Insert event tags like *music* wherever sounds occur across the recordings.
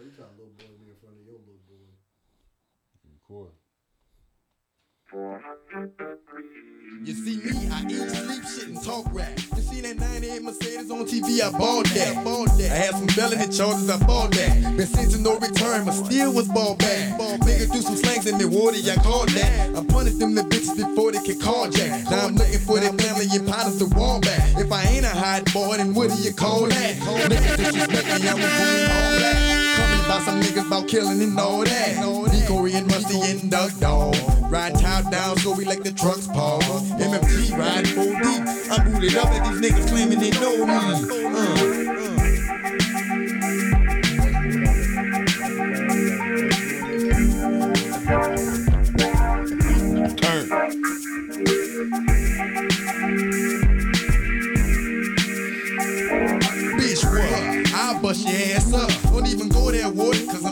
So you trying to little boy me in front of your little boy. You see me, I eat, sleep, shit, and talk rap. You see that 98 Mercedes on TV, I bought that. I, Bought that. I had some felony charges, I bought that. Been sent no return, but still was ball back. Ball nigga do some slangs in the water, I called that. I punished them the bitches before they could call jack. Now I'm looking for their family and partners to wall back. If I ain't a hot boy, then what do you call that? Niggas disrespect me, I'm doing all that. Niggas about killing and all that. Decoy and Musty and Doug Dog. Ride top down, so we like the trucks pause. MFG riding 4 deep. I'm booted up at these niggas claiming they know me. Uh.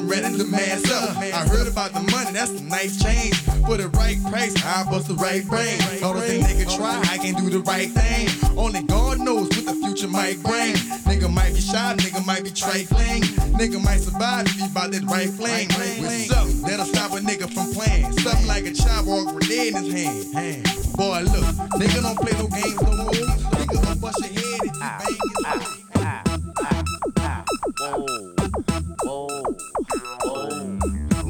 Ready to mass up. I heard about the money, that's a nice change. For the right price, I bust the right brain. All the things they can try, I can do the right thing. Only God knows what the future might bring. Nigga might be shy, nigga might be trifling. Nigga might survive if he about that right flame. With something that'll stop a nigga from playing. Something like a chop or a grenade in his hand. Boy, look, nigga don't play no games no more. Nigga gon' bust your head if you bang his ah, head. Ah, ah,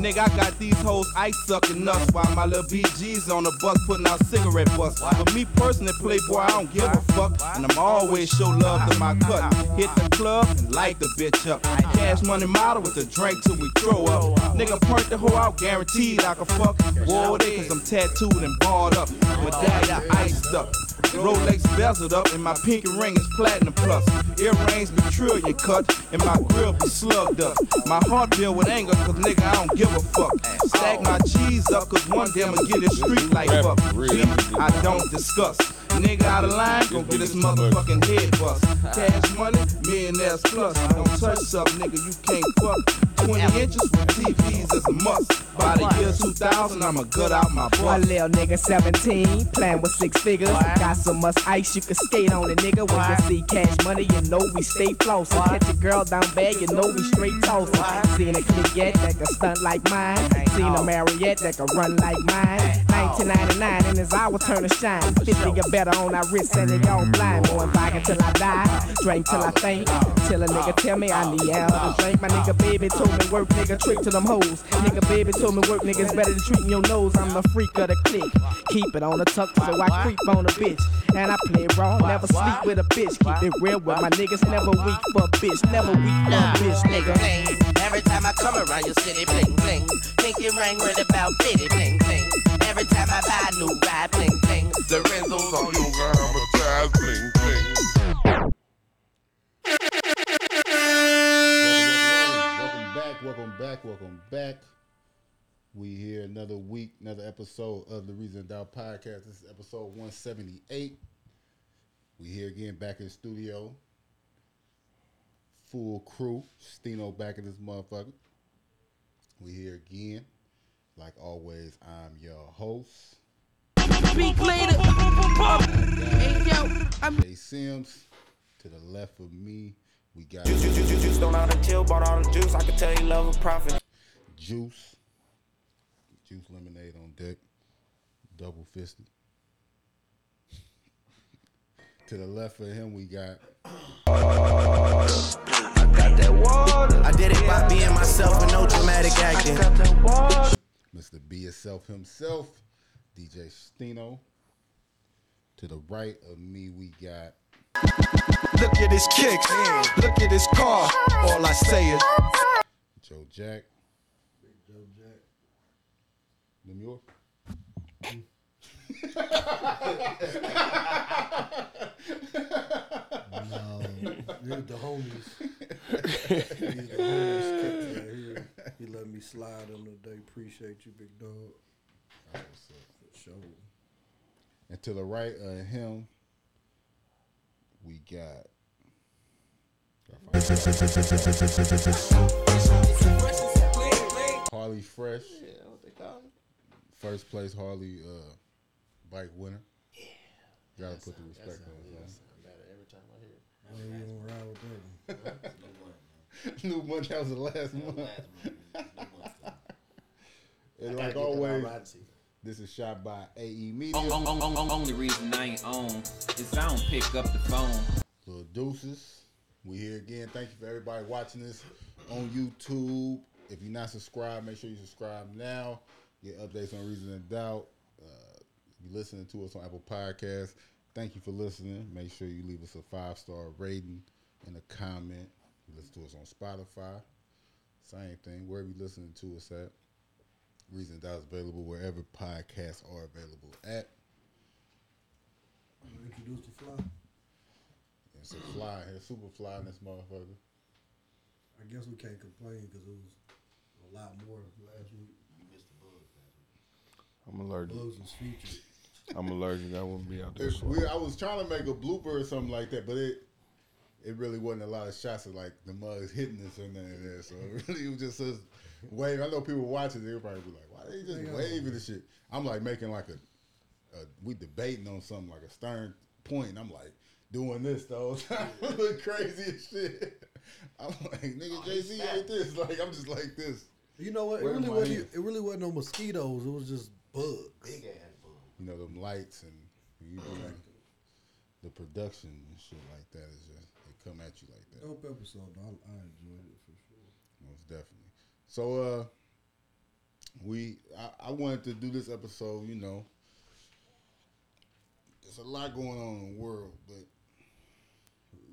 Nigga, I got these hoes ice sucking nuts while my little BG's on the bus putting out cigarette butts. But me personally, Playboy, I don't give a fuck. And I'm always show love to my cut. Hit the club and light the bitch up. Cash money model with the drink till we throw up. Nigga, perk the hoe out, guaranteed I can fuck. Whoa, they, cause I'm tattooed and barred up. Medallion iced up. Rolex bezeled up and my pinky ring is platinum plus. Earrings be trillion cut and my grill be slugged up. My heart filled with anger cause nigga I don't give a fuck. Stack my cheese up cause one day I'ma get this street life up. See, I don't discuss. Nigga out of line, gon' get this motherfucking head bust. Cash money, millionaires plus. Don't touch something, nigga, you can't fuck. 20 inches with TVs is a must. By the year 2000, I'ma gut out my butt. little nigga 17, playing with six figures. Got so much ice you can skate on it, nigga. When you see cash money, you know we stay flossing. Catch a girl down bad, you know we straight tossing. Seen a yet that can stunt like mine. Seen a Marriott that can run like mine. 1999 and it's our turn to shine. 50 or better on our and they all blind. More vodka till I die, drink till I faint. Till a nigga tell me I need help to drink. My nigga baby told me work, nigga trick to them hoes. Nigga baby told me work, niggas better than treating your nose. I'm the freak of the clique. Keep it on the tuck so I creep on a bitch. And I play raw, never sleep with a bitch. Keep it real with my niggas, never weak for a bitch. Never weak for a bitch, nigga. Every time I come around your city, bling bling. Pinky ring right about bitty, bling bling. Every time I buy a new ride, bling bling. Lorenzo's on you. bling, bling. Welcome back, welcome back, welcome back. We here another week, another episode of the Reason Doubt Podcast. This is episode 178. We here again back in the studio. Full crew. Stino back in this motherfucker. We here again. Like always, I'm your host. Speak later. Hey yo, I'm Jay Sims. To the left of me, we got Juice, juice, juice, juice, don't all the chill, bought all the juice. I can tell you love a profit. Juice. Juice lemonade on deck. Double fisted. to the left of him, we got I got that water. I did it by being myself with no dramatic acting. Mr. Be Yourself himself, DJ Stino. To the right of me, we got Look at his kicks. Look at his car. All I say is. Joe Jack. Big Joe Jack. Them yours? No, these the homies. These the homies kept right here. He let me slide on the day. Appreciate you, big dog. For sure. And to the right of him, we got. Harley Fresh. First place Harley uh, bike winner. Yeah. Gotta put the respect on it. Every time I know you don't ride with that one. *laughs* New month. That was the last month. Last month, new month. And I gotta like get that always, ride season. This is shot by AE Media. On, on, on, on, only reason I ain't on is I don't pick up the phone. Little deuces. We here again. Thank you for everybody watching this on YouTube. If you're not subscribed, make sure you subscribe now. Get updates on Reason and Doubt. Uh, if you're listening to us on Apple Podcasts, thank you for listening. Make sure you leave us a five star rating and a comment. You listen to us on Spotify. Same thing. Wherever you're listening to us at. Reason and Doubt available wherever podcasts are available at. I'm Introduce the fly. It's a fly here, super fly in this motherfucker. I guess we can't complain because it was a lot more last week. You missed the bug last week. I'm allergic. Bugs was featured. I'm allergic. I wouldn't be out there. It's weird. I was trying to make a blooper or something like that, but it it really wasn't a lot of shots of like the mugs hitting us or nothing of that. So *laughs* it really was just us wave. I know people watching, they'll probably be like, "Why they just Yeah. waving the shit?" I'm like making like a, a we debating on something like a stern point. And I'm like doing this the whole *laughs* time, *laughs* look crazy as shit. I'm like, nigga, Oh, Jay Z snapped. ain't this. Like I'm just like this. You know what? It really wasn't. It really wasn't no mosquitoes. It was just bugs. Big ass bug. You know them lights and you doing the production and shit like that is just they come at you like that. Dope episode. I, I enjoyed it for sure. Most definitely. So uh we I, I wanted to do this episode, you know. There's a lot going on in the world, but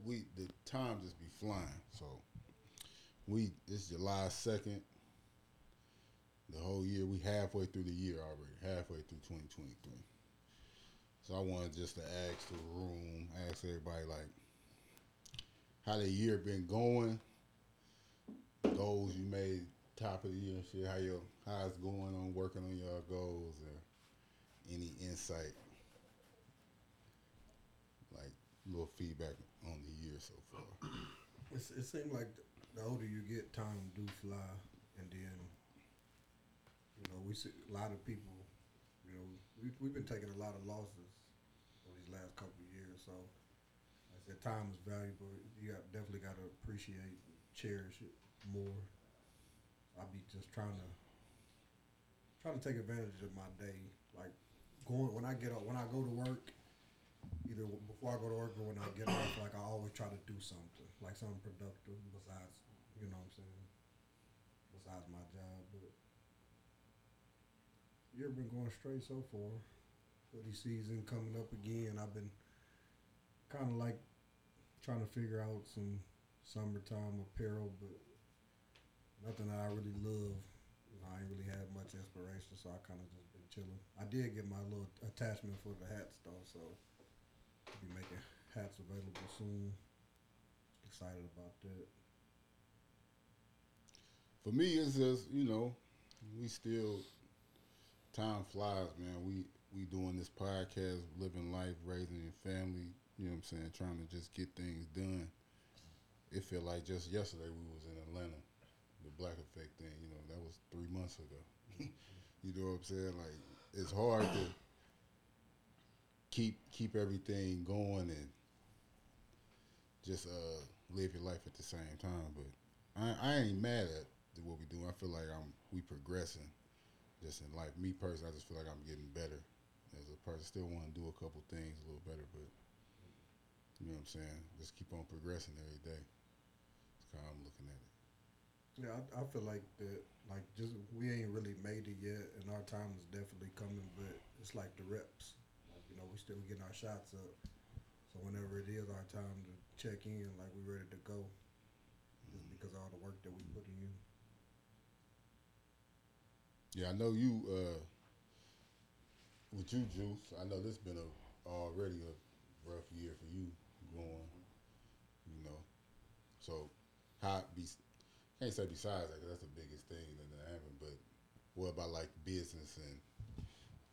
we the time just be flying. So we it's July second. The whole year we halfway through the year already, halfway through twenty twenty three. So I wanted just to ask the room, ask everybody like how the year been going, goals you made top of the year and shit, how your how it's going on working on your goals or any insight. Like little feedback on the year so far. It's, it seemed like the older you get, time do fly, and then you know we see a lot of people. You know, we we've been taking a lot of losses over these last couple of years. So, said time is valuable. You got, definitely got to appreciate, cherish it more. I be just trying to trying to take advantage of my day, like going when I get up when I go to work either before I go to work or when I get off, like I always try to do something, like something productive besides, you know what I'm saying, besides my job. But you have been going straight so far. Hoodie season coming up again. I've been kind of like trying to figure out some summertime apparel, but nothing I really love. You know, I ain't really had much inspiration, so I kind of just been chilling. I did get my little attachment for the hats though, so I'll be making hats available soon. Excited about that. For me, it's just you know, we still time flies, man. We we doing this podcast, living life, raising your family. You know what I'm saying? Trying to just get things done. It felt like just yesterday we was in Atlanta, the Black Effect thing. You know that was three months ago. *laughs* you know what I'm saying? Like it's hard to keep keep everything going and just uh, live your life at the same time. But I, I ain't mad at what we do. I feel like I'm we progressing just in life. Me personally, I just feel like I'm getting better as a person. Still want to do a couple things a little better, but you know what I'm saying. Just keep on progressing every day. That's how I'm looking at it. Yeah, I, I feel like that. Like, just we ain't really made it yet, and our time is definitely coming. But it's like the reps. Like, you know, we still getting our shots up. So whenever it is our time to check in, like we ready to go, just because of all the work that we put in. Yeah, I know you. uh With you, Juice. I know this been a already a rough year for you going. You know, so how be can't say besides that 'cause that's the biggest thing that happened. But what about like business and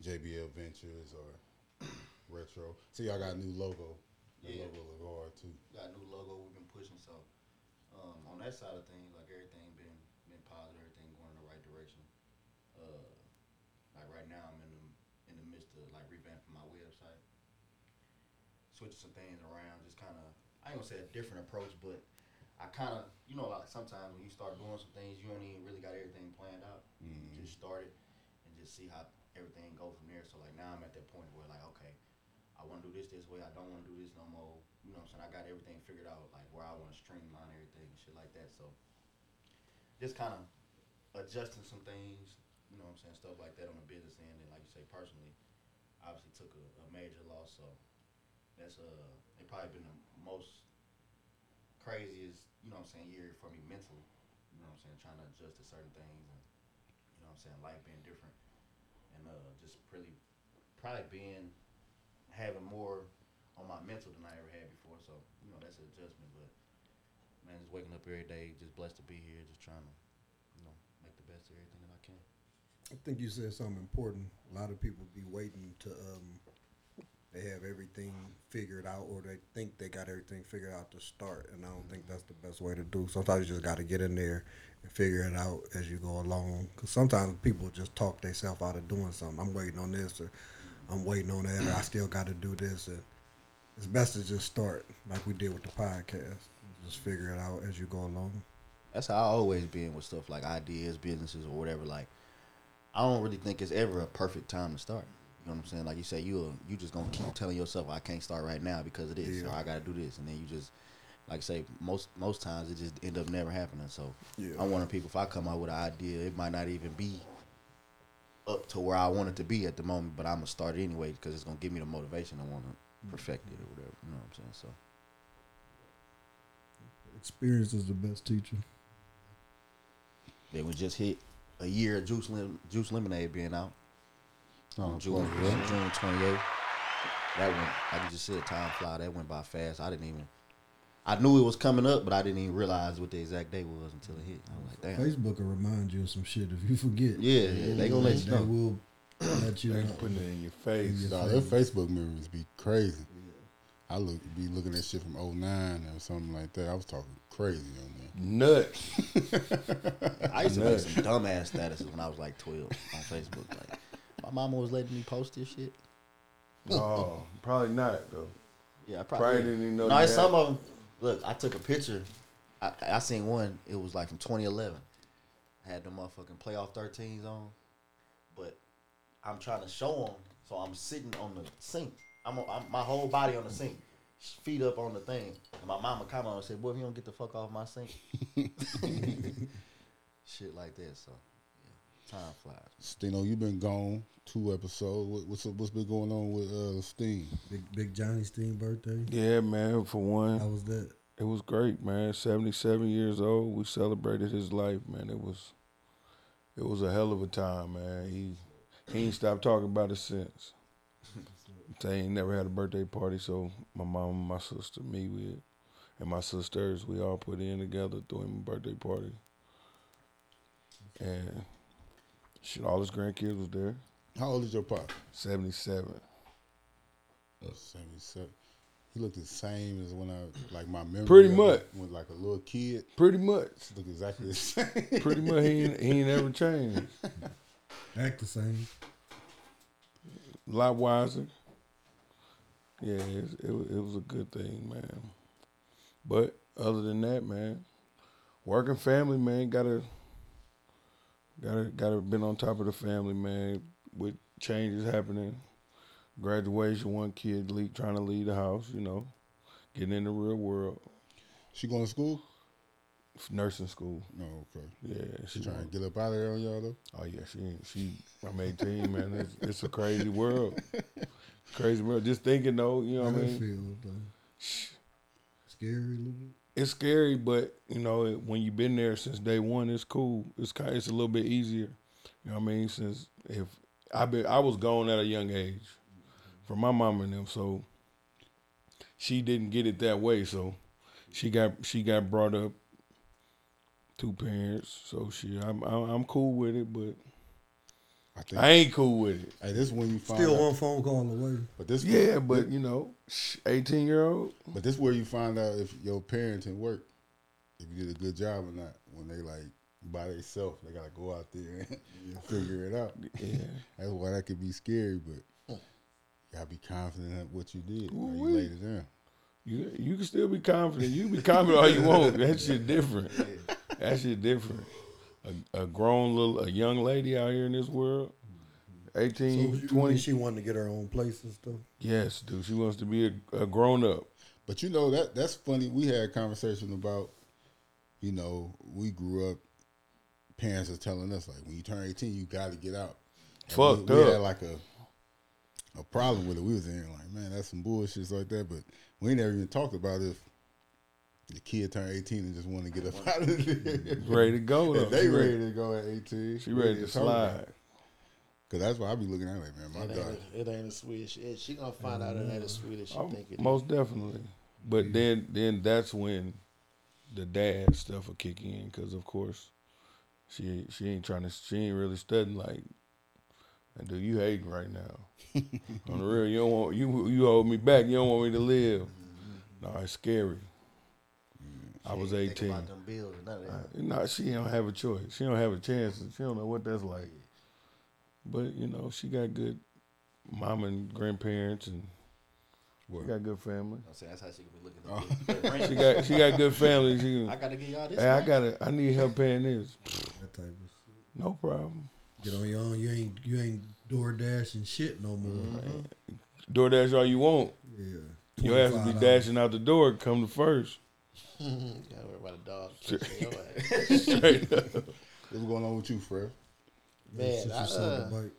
JBL Ventures or *coughs* Retro? See, y'all got a new logo. The Yeah. logo look hard too. Got a new logo we've been pushing, so um, on that side of things, like everything been been positive, everything going in the right direction. Uh, like right now, I'm in the in the midst of like revamping my website, switching some things around, just kind of I ain't gonna say a different approach, but I kind of, you know, like sometimes when you start doing some things, you don't even really got everything planned out. Mhm. You just start it and just see how everything go from there. So like now I'm at that point where like, okay, I want to do this this way. I don't want to do this no more. You know what I'm saying? I got everything figured out, like where I want to streamline everything and shit like that. So just kind of adjusting some things, you know what I'm saying, stuff like that on the business end, and like you say, personally, obviously took a, a major loss. So that's uh, it probably been the most craziest, you know what I'm saying, year for me mentally. You know what I'm saying, trying to adjust to certain things, and you know what I'm saying, life being different, and uh, just really probably being having more on my mental than I ever had before. So you know that's an adjustment, but man, just waking up every day, just blessed to be here, just trying to, you know, make the best of everything that I can. I think you said something important. A lot of people be waiting to um, they have everything figured out, or they think they got everything figured out to start, and I don't think that's the best way to do. Sometimes you just got to get in there and figure it out as you go along. Because sometimes people just talk themselves out of doing something. I'm waiting on this, or I'm waiting on that, or I still got to do this. And it's best to just start like we did with the podcast. Just figure it out as you go along. That's how I always been with stuff like ideas, businesses, or whatever. Like, I don't really think it's ever a perfect time to start. You know what I'm saying? Like you say, you you just gonna keep telling yourself, I can't start right now because of this, Yeah. or I gotta do this, and then you just, like I say, most most times it just end up never happening. So Yeah. I'm wondering people if I come out with an idea, it might not even be up to where I want it to be at the moment, but I'm gonna start it anyway because it's gonna give me the motivation I want to perfect it or whatever. You know what I'm saying? So Experience is the best teacher. then we just hit a year of Juice Lim- Juice Lemonade being out. Oh, June, cool, yeah. June 28th. That went, like you just said, a time fly. That went by fast. I didn't even, I knew it was coming up, but I didn't even realize what the exact day was until it hit. I was like, damn. Facebook will remind you of some shit if you forget. Yeah, yeah, they gonna let you They know. will let you They know. putting it in your face. Nah, their Facebook memories be crazy. Yeah. I look be looking at shit from 09 or something like that. I was talking crazy on there. Nuts. *laughs* I used to make Nuts. some dumbass statuses when I was like 12 on Facebook. Like, my mama was letting me post this shit. No, probably not though. Yeah, I Probably probably, didn't even know No, had- some of them. Look, I took a picture. I, I seen one. It was like from 2011. I had the motherfucking playoff 13s on, but I'm trying to show them. So I'm sitting on the sink. I'm, on, I'm my whole body on the sink, feet up on the thing. And my mama commented and said, "Boy, if you don't get the fuck off my sink." *laughs* Shit like that. So time flies. Stino, you've been gone two episodes. What, what's what's been going on with uh, Steen? Big Big Johnny Steen birthday. Yeah, man. For one, How was that? It was great, man. Seventy-seven years old. We celebrated his life, man. It was, it was a hell of a time, man. He, he ain't stopped talking about it since. *laughs* They ain't never had a birthday party, so my mom, my sister, me, we, and my sisters, we all put in together, threw him a birthday party. And shit, all his grandkids was there. How old is your pop? Seventy-seven. Oh, seventy-seven. He looked the same as when I like my memory. Pretty much. When like a little kid. Pretty much. Look exactly the same. Pretty much, he ain't, he ain't ever changed. *laughs* Act the same. A lot wiser. Yeah, it, it, it was a good thing, man. But other than that, man, working family, man, gotta gotta gotta been on top of the family, man. With changes happening, graduation, one kid lead, trying to leave the house, you know, getting in the real world. She going to school? Nursing school. No, okay. Yeah, She trying to get up out of there on y'all though. Oh yeah, she she. I'm 18, man. It's, it's a crazy world. Crazy world. Just thinking though, you know what I mean. feel. Scary a little bit. It's scary, but you know when you've been there since day one, it's cool. It's kind, it's a little bit easier. You know what I mean? Since if I been, I was gone at a young age from my mom and them, so she didn't get it that way. So she got she got brought up two parents. So she, I'm, I'm cool with it, but I think I ain't cool with it. Hey, this is when you find Still out. one phone call away. But this Yeah, but you know, 18 year old. But this where you find out if your parenting work, if you did a good job or not. When they like by themselves, they gotta go out there *laughs* and figure it out. Yeah. That's why that could be scary, but you gotta be confident in what you did. how you laid it down. You you can still be confident. You can be confident all you want. That shit different. That shit different. A, a grown little, a young lady out here in this world, So 18, you 20. she wanted to get her own place and stuff. Yes, dude. She wants to be a, a grown up. But you know that that's funny. We had a conversation about, you know, we grew up. Parents are telling us like, when you turn eighteen, you got to get out. And Fucked we, we up. had like a a problem with it. We was in here like, man, that's some bullshit like that. But we ain't never even talked about if the kid turned eighteen and just want to get up *laughs* out of there. Ready to go, though. they She ready ready- to go at eighteen. she ready to slide. Cause that's why I be looking at it like, man, my It God. ain't, it ain't as sweet as she, she gonna find out it ain't as sweet as she Oh, think it is. most definitely. But then then that's when the dad stuff will kick in because of course she ain't- she ain't trying to she ain't really studying like. And dude, you hating right now. *laughs* On the real, you don't want you you hold me back. You don't want me to live. Mm-hmm. No, it's scary. I was ain't eighteen. about them bills and none of that. Uh, No, she don't have a choice. She don't have a chance. She don't know what that's like. But you know, she got good mom and grandparents, and she got good family. I'm saying that's how she can be looking at me. *laughs* She got she got good family. She can, *laughs* I gotta give y'all this. Hey, I got to I need help paying this. That type of shit. No problem. Get on your own. You ain't you ain't DoorDash and shit no more. Mm-hmm. DoorDash all you want. Yeah. Your ass will be dashing out the door. Come to first. *laughs* Gotta worry about a dog. Straight- your ass. Straight up. What's going on with you, Fred? Man, since I, you sold uh, the bike.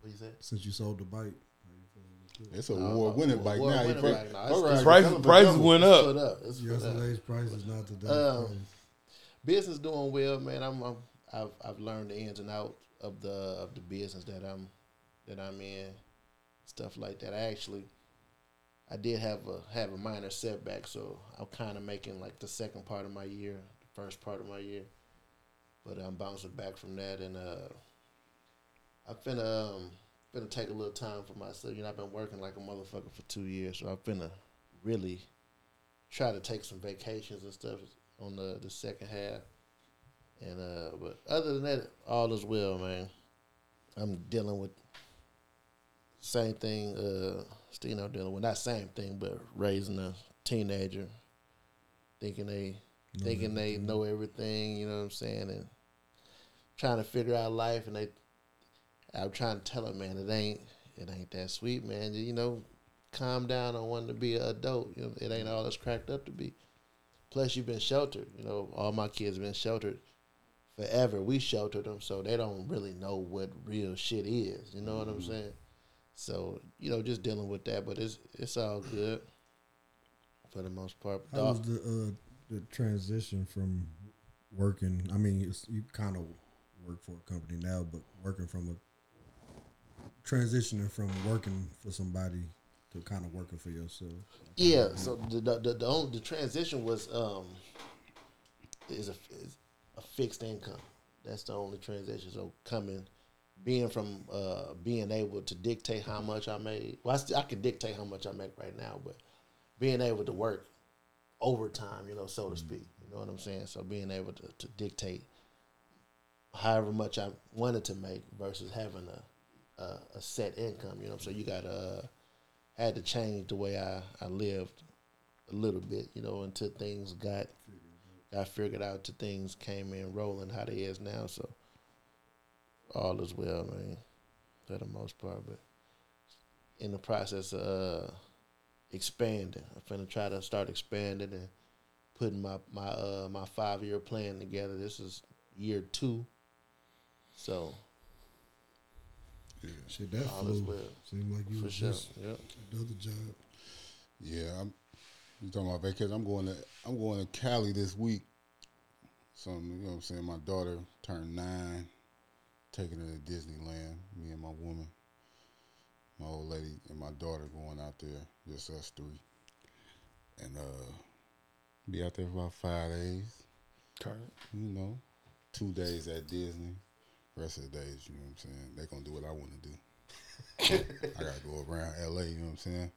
What you said? Since you sold the bike. It's a No, award winning award- bike now. award-winning You fir- bike now. first It's- round, it's- Prices- prices went up. put up. It's put up. Yesterday's price is not today's Um, business doing well, man. I'm, I'm I've I've learned the ins and outs of the of the business that I'm that I'm in, stuff like that. I actually I did have a have a minor setback, so I'm kind of making like the second part of my year, the first part of my year, but I'm bouncing back from that, and uh, I'm finna um finna take a little time for myself. You know, I've been working like a motherfucker for two years, so I'm finna really try to take some vacations and stuff on the the second half. And uh, but other than that, all is well, man. I'm dealing with same thing. Uh, you know, dealing with not same thing, but raising a teenager, thinking they Know thinking they know everything. You know what I'm saying? And trying to figure out life, and they. I'm trying to tell them, man, it ain't it ain't that sweet, man. You know, calm down on wanting to be an adult. You know, it ain't all it's cracked up to be. Plus, you've been sheltered. You know, all my kids been sheltered forever. We sheltered them, so they don't really know what real shit is. You know what I'm mm-hmm. saying? So you know, just dealing with that, but it's it's all good for the most part. How was the uh, the transition from working? I mean, it's, you kind of work for a company now, but working from a transitioning from working for somebody to kind of working for yourself. Yeah, so the the the, the, only, the transition was um is a is a fixed income. That's the only transition. So coming, being from uh being able to dictate how much I made. Well, I, still, I can dictate how much I make right now, but being able to work overtime, you know, so to speak. You know what I'm saying? So being able to, to dictate however much I wanted to make versus having a a, a set income. You know, so you got to uh, had to change the way I, I lived a little bit. You know, until things got got figured out, till things came in rolling how they is now. So all is well, man, for the most part. But in the process of uh, expanding, I'm finna try to start expanding and putting my my uh, my five year plan together. This is year two, so Yeah. Shit, that all is flew. well. Seemed like you For was sure. just Yep. another job. Yeah, I'm. You talking about vacation? I'm going to. I'm going to Cali this week. Some, you know what I'm saying. My daughter turned nine, taking her to Disneyland. Me and my woman, my old lady, and my daughter going out there. Just us three, and uh, be out there for about five days. You know, two days at Disney. Rest of the days, you know what I'm saying. They're gonna do what I want to do. *laughs* I gotta go around LA. You know what I'm saying.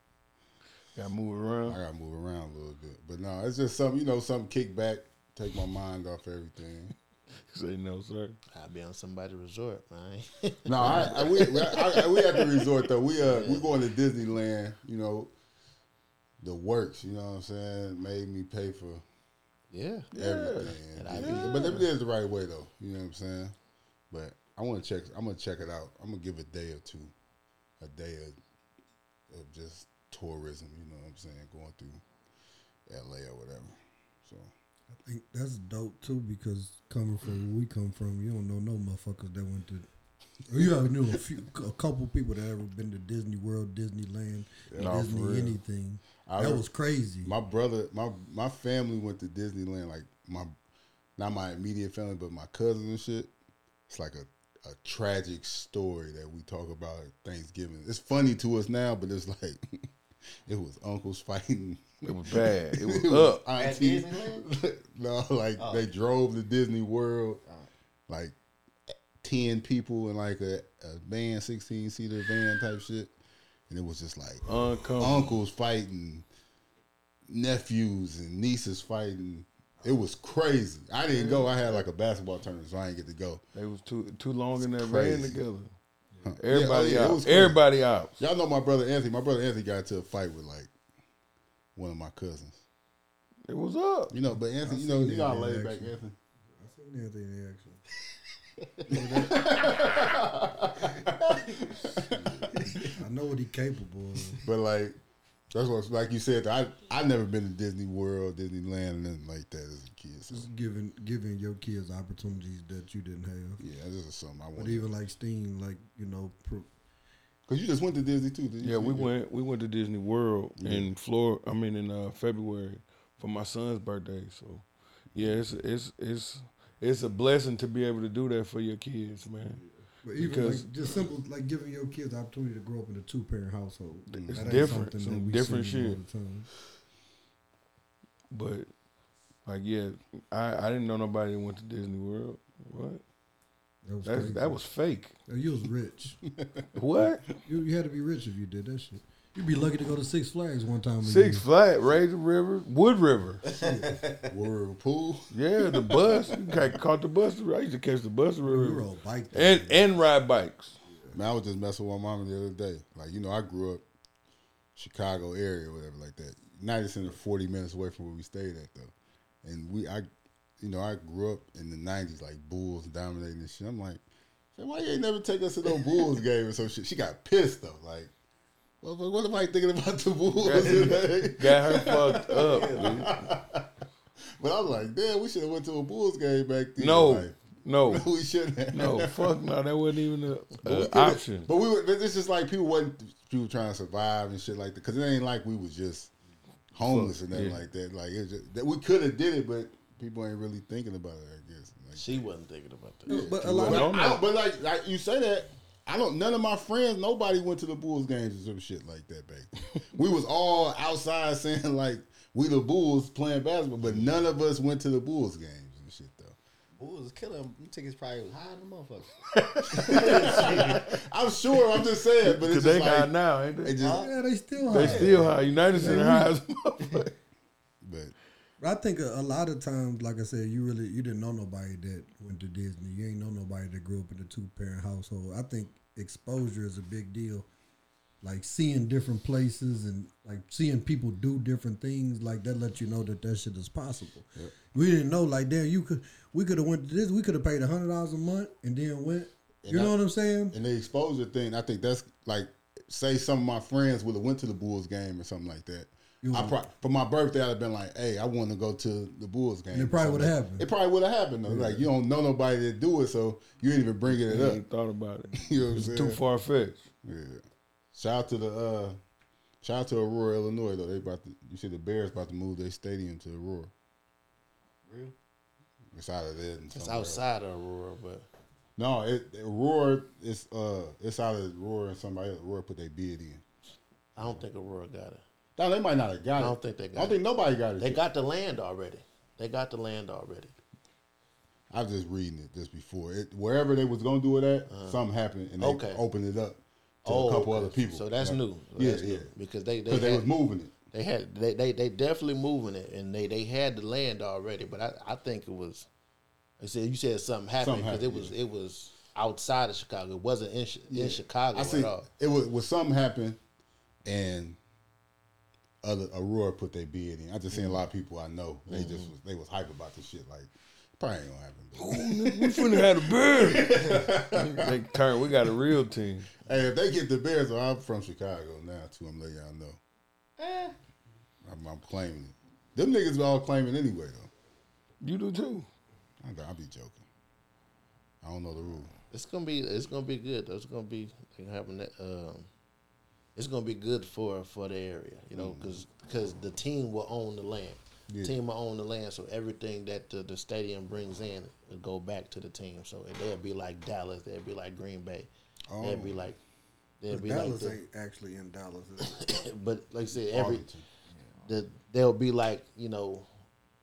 Got to move around. I gotta move around a little bit, but no, it's just something you know, something kick back, take my mind off everything. *laughs* Say no, sir. I'll be on somebody's resort, man. *laughs* No, I, I, we, we- I, I, we at the resort though. We uh we going to Disneyland. You know, the works. You know what I'm saying? Made me pay for Yeah. everything. And I And- be- But it is the right way though. You know what I'm saying? But I want to check. I'm gonna check it out. I'm gonna give a day or two, a day of, of just tourism. You know what I'm saying? Going through L.A. or whatever. So I think that's dope too because coming from where we come from, you don't know no motherfuckers that went to. Or you have knew a few, a couple people that ever been to Disney World, Disneyland, No, Disney anything. I that was crazy. My brother, my my family went to Disneyland. Like my, not my immediate family, but my cousins and shit. It's like a, a tragic story that we talk about at Thanksgiving. It's funny to us now, but it's like *laughs* it was uncles fighting. It was bad. It *laughs* was up. At aunties- Disneyland? *laughs* no, like Oh. they drove to Disney World, like ten people in like a, a van, sixteen seater van type shit, and it was just like Uncomfortable. uncles fighting, nephews and nieces fighting. It was crazy. I didn't go. I had like a basketball tournament, so I didn't get to go. They was too too long in that van together. *laughs* Huh. Oh, Everybody Yeah, oh, yeah, out. Everybody out. Y'all know my brother Anthony. My brother Anthony got into a fight with like one of my cousins. It was up. You know, but Anthony, you know, seen you got laid back. Anthony. I seen Anthony in action. *laughs* I know what he capable of. But like that's what like you said. I I never been to Disney World, Disneyland, and nothing like that as a kid. So Just giving giving your kids opportunities that you didn't have. yeah, this is something I want. But want. even like Steen, like you know, pro- Cause you just went to Disney too, didn't you? Yeah, we went we went to Disney World Yeah. in Florida. I mean in uh, February for my son's birthday. So yeah, it's it's it's it's a blessing to be able to do that for your kids, man. But even Because- like just simple like giving your kids the opportunity to grow up in a two parent household. It's That different. Some that different shit. the time. But like yeah, I I didn't know nobody that went to Disney World. What? That was crazy. that was fake. You was rich. *laughs* What? You, you had to be rich if you did that shit. You'd be lucky to go to Six Flags one time. Six year. Flat, Razor River, Wood River. World pool. Yeah, the bus. You ca- caught the bus. I used to catch the bus. to We River. rode bike. and and ride bikes. Man, I was just messing with my mom the other day. Like, you know, I grew up Chicago area or whatever like that. United Center, forty minutes away from where we stayed at though. And we I you know, I grew up in the nineties like Bulls dominating and shit. I'm like, "Man, why you ain't never take us to no Bulls game or some shit? She got pissed though. Like, well, but what am I thinking about the Bulls? today? *laughs* Got her fucked up, *laughs* dude. But I was like, damn, we should have went to a Bulls game back then. No, Like, no, *laughs* we shouldn't have. no. Fuck no. That wasn't even a, But we a could've- option. But we were. But it's just like people wasn't people trying to survive and shit like that. Because it ain't like we was just homeless and nothing yeah. like that. Like it's just, that we could have did it, but people ain't really thinking about it. I guess. Like, She wasn't thinking about that. No, but she a lot wasn't. of- I don't- but like, like you say that. I don't. None of my friends, nobody went to the Bulls games or some shit like that back. then. we was all outside saying like we the Bulls playing basketball, but none of us went to the Bulls games and shit though. Bulls killing them. Them tickets probably was high than motherfuckers. *laughs* I'm sure. I'm just saying, but it's Cause they just high now, ain't it they? just. Yeah, they still high. They still high. United Center high as motherfucker. But But I think a, a lot of times, like I said, you really you didn't know nobody that went to Disney. You ain't know nobody that grew up in a two parent household. I think exposure is a big deal. Like seeing different places and like seeing people do different things, like that let you know that that shit is possible. We didn't know, like damn, you could we could have went to this. We could have paid a hundred dollars a month and then went. You And know I- what I'm saying? And the exposure thing, I think that's like, say some of my friends would have went to the Bulls game or something like that. You I would- pro- for my birthday, I'd have been like, "Hey, I want to go to the Bulls game." And it probably would've happened. It probably would have happened though. Like you don't know nobody that do it, so you ain't even bringing it I up. ain't thought about it. *laughs* You know what I'm It's saying? too far fetched. Yeah. Shout out to the uh, shout out to Aurora, Illinois though. They about to. You see the Bears about to move their stadium to Aurora. Real? It's out of there. It's somewhere else. outside of Aurora, but No, it, Aurora is uh, it's out of Aurora and somebody else. Aurora put their bid in. I don't think Aurora got it. No, they might not have got I it. I don't think they got I don't it. think nobody got it. They yet. got the land already. They got the land already. I was just reading it just before. It, wherever they was gonna do it at, uh-huh. something happened and they. Okay. opened it up to Oh, a couple okay. other people. So that's new. Yeah, That's new. yeah. Because they they, Because they was moving it. They had they, they they definitely moving it, and they they had the land already. But I, I think it was. I said you said something happened because it was it was outside of Chicago. It wasn't in Chi- Yeah. in Chicago I see. at all. It was was something happened, and other Aurora put their bid in. I just seen a lot of people I know. They just was, they was hype about this shit. Like probably ain't gonna happen. we finna have a bear. *laughs* they turn. We got a real team. Hey, if they get the Bears, well, I'm from Chicago now too. I'm letting y'all know. Eh. I'm, I'm claiming it. Them niggas all claiming anyway though. You do too. I, I'll be joking. I don't know the rule. It's gonna be it's gonna be good. though. It's gonna be they having that. Um, it's gonna be good for for the area, you know, mm-hmm. because because the team will own the land. Yeah. Team will own the land, so everything that the, the stadium brings in will go back to the team. So they'll be like Dallas, they'll be like Green Bay, they'll be Oh. like they'll be Dallas like the, ain't actually in Dallas. *coughs* but like I said, every the, they'll be like you know,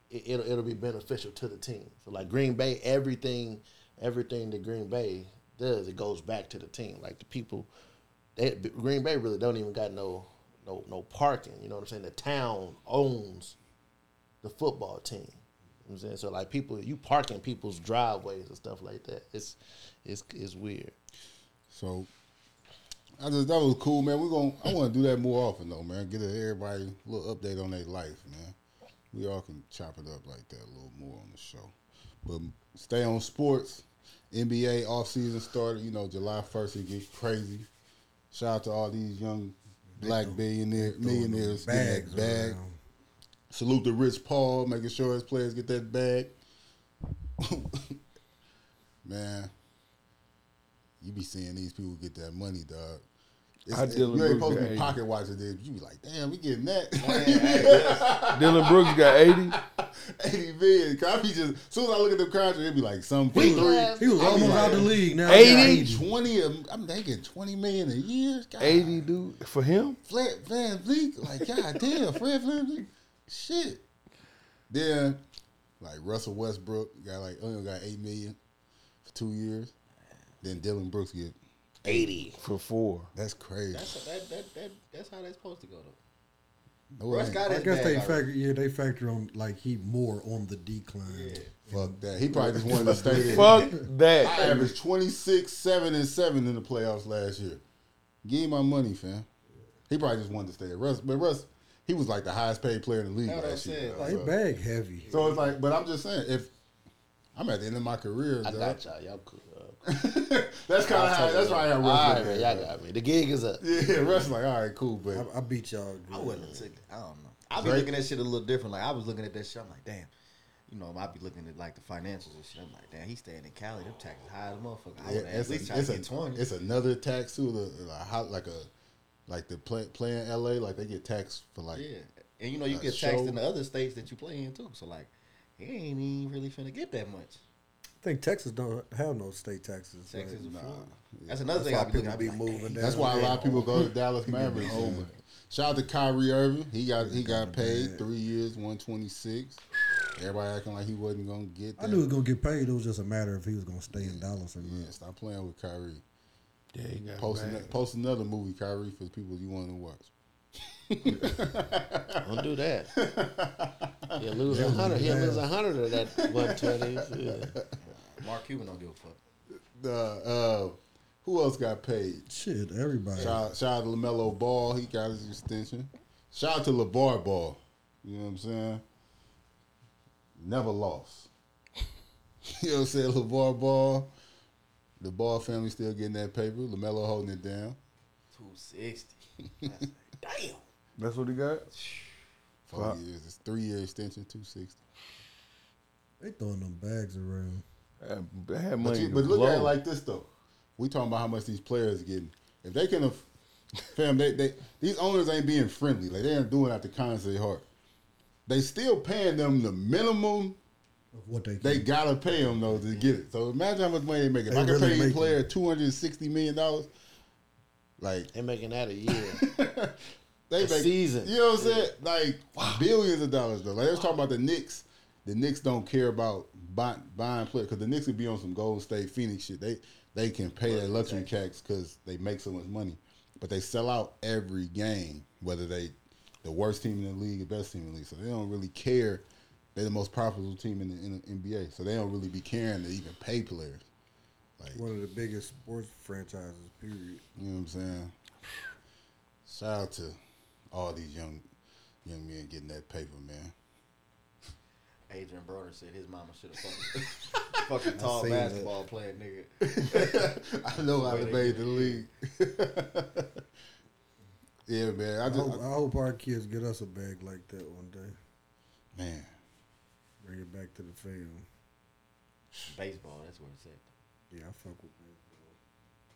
it, it'll it'll be beneficial to the team. So like Green Bay, everything everything that Green Bay does, it goes back to the team. Like the people, they, Green Bay really don't even got no no no parking. You know what I'm saying? The town owns the football team. You know I'm saying? So like people, you park in people's driveways and stuff like that. It's it's it's weird. So I just that was cool, man. We're gonna I wanna do that more often though, man. Get everybody a little update on their life, man. We all can chop it up like that a little more on the show. But stay on sports. NBA off season started, you know, July first it gets crazy. Shout out to all these young black billionaire millionaires getting that bag. around. Salute to Rich Paul, making sure his players get that bag. *laughs* Man, you be seeing these people get that money, dog. It's, I it- Dylan you ain't Brooks supposed to be 80. pocket watching this. You be like, damn, we getting that. Oh, *laughs* Dillon Brooks got eighty. 80 million. 'Cause I be just, as soon as I look at the contract, it be like some for He three. was, he was I be almost like, out the league now. he got 80? 20, a- I'm thinking 20 million a year. God, Eighty, dude, for him. Fred VanVleet, like, god damn, Fred VanVleet. Shit. Then, like, Russell Westbrook got like, only got 8 million for two years. Then Dillon Brooks get, Eighty. For four. that's crazy. That's that, that, that, that's how that's supposed to go though. No, Russ ain't. got I his guess bag they already. factor. Yeah, they factor on like he more on the decline. Fuck that. He probably just wanted to stay *laughs* there. Fuck I that. averaged *laughs* 26, 7, and 7 in the playoffs last year. Give me my money, fam. He probably just wanted to stay there. Russ, but Russ, he was like the highest paid player in the league That's what last I'm year. saying. though. Like, he So, bag heavy. so it's like, but I'm just saying, if I'm at the end of my career, I dog, got y'all. Y'all cool. *laughs* That's kind of how. That's why I all Russ. right, look man, y'all got me. The gig is up. Yeah, *laughs* Russ like, all right, cool, but I, I beat y'all. I good. wouldn't have. I don't know. I'd be Drake- looking at shit a little different. Like I was looking at that shit. I'm like, damn. You know, I'd be looking at like the financials and shit. I'm like, damn, he's staying in Cali. Them taxes high as a motherfucker. I Yeah, would at it's, least a, try it's, to a, get twenty. it's another tax too. The, like, how, like a like the play, play in LA, like they get taxed for like yeah, and you know you a get taxed show. in the other states that you play in too. So like, he ain't even really finna get that much. I think Texas don't have no state taxes. Texas right? or nah. That's another That's thing why I be people be be like, moving. That's why a lot of people go to Dallas *laughs* Mavericks. home. Shout out to Kyrie Irving. He got he got paid three years, one twenty six. Everybody acting like he wasn't gonna get that. I knew he was gonna get paid. It was just a matter if he was gonna stay in Dallas or Yeah, not. stop playing with Kyrie. Yeah, he got Post, bad. ano- post another movie, Kyrie, for the people you want to watch. *laughs* Don't do that. *laughs* He'll lose a hundred. He'll lose a hundred of that one twenty. Yeah. Mark Cuban don't give a fuck. Uh, uh, who else got paid? Shit, everybody. Shout, shout out to LaMelo Ball. He got his extension. Shout out to LaVar Ball. You know what I'm saying? Never lost. *laughs* you know what I'm saying? LaVar Ball. The Ball family still getting that paper. LaMelo holding it down. Two sixty. *laughs* Damn. That's what he got. Four Wow. years. It's three year extension, two sixty. They throwing them bags around. Had, they had But, money. you, to but look at it like this though. We talking about how much these players getting. If they can, aff- *laughs* fam, they, they these owners ain't being friendly. Like they ain't doing out the kindness of their heart. They still paying them the minimum Of what they they can. gotta pay them though to get it. So imagine how much money they make. If They I can really pay a player two hundred and sixty million dollars, like They're making that a year. *laughs* they A make season. You know what I'm saying? Like billions of dollars though. Like they was talking about the Knicks. The Knicks don't care about buy, buying players because the Knicks would be on some Golden State Phoenix shit. They they can pay their luxury tax because they make so much money, but they sell out every game, whether they the worst team in the league, the best team in the league. So they don't really care. They're the most profitable team in the, in the NBA, so they don't really be caring to even pay players. Like One of the biggest sports franchises. Period. you know what I'm saying? Shout out to all these young Young men getting that paper, man. Adrien Broner said his mama should have *laughs* *laughs* fucking fucking tall basketball playing nigga. *laughs* I know I Way they made the league. yeah, man. I I, just, hope, I hope our kids get us a bag like that one day. man. Bring it back to the film. Baseball, that's where it's at. Yeah, I fuck with baseball.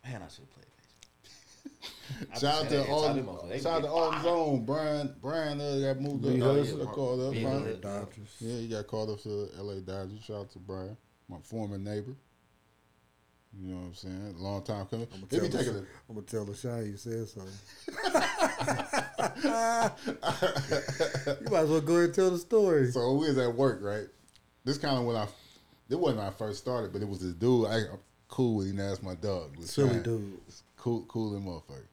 Man, I should have played baseball. I Shout out to saying all, every time them motherfuckers, shout out to be all zone. Brian, Brian uh, got moved B. up. Hudson. Uh, called up. B. Dodgers. Yeah, he got called up to the L.A. Dodgers. Shout out to Brian, my former neighbor. You know what I'm saying? Long time coming. I'm gonna, taking tell, a, I'm gonna tell LaShawn you said something. *laughs* you might as well go ahead and tell the story. So we was at work, right? This kind of when I, it wasn't when I first started, but it was this dude. I, I'm cool with him. That's my dog. Silly dude. Cool, cool and motherfucker.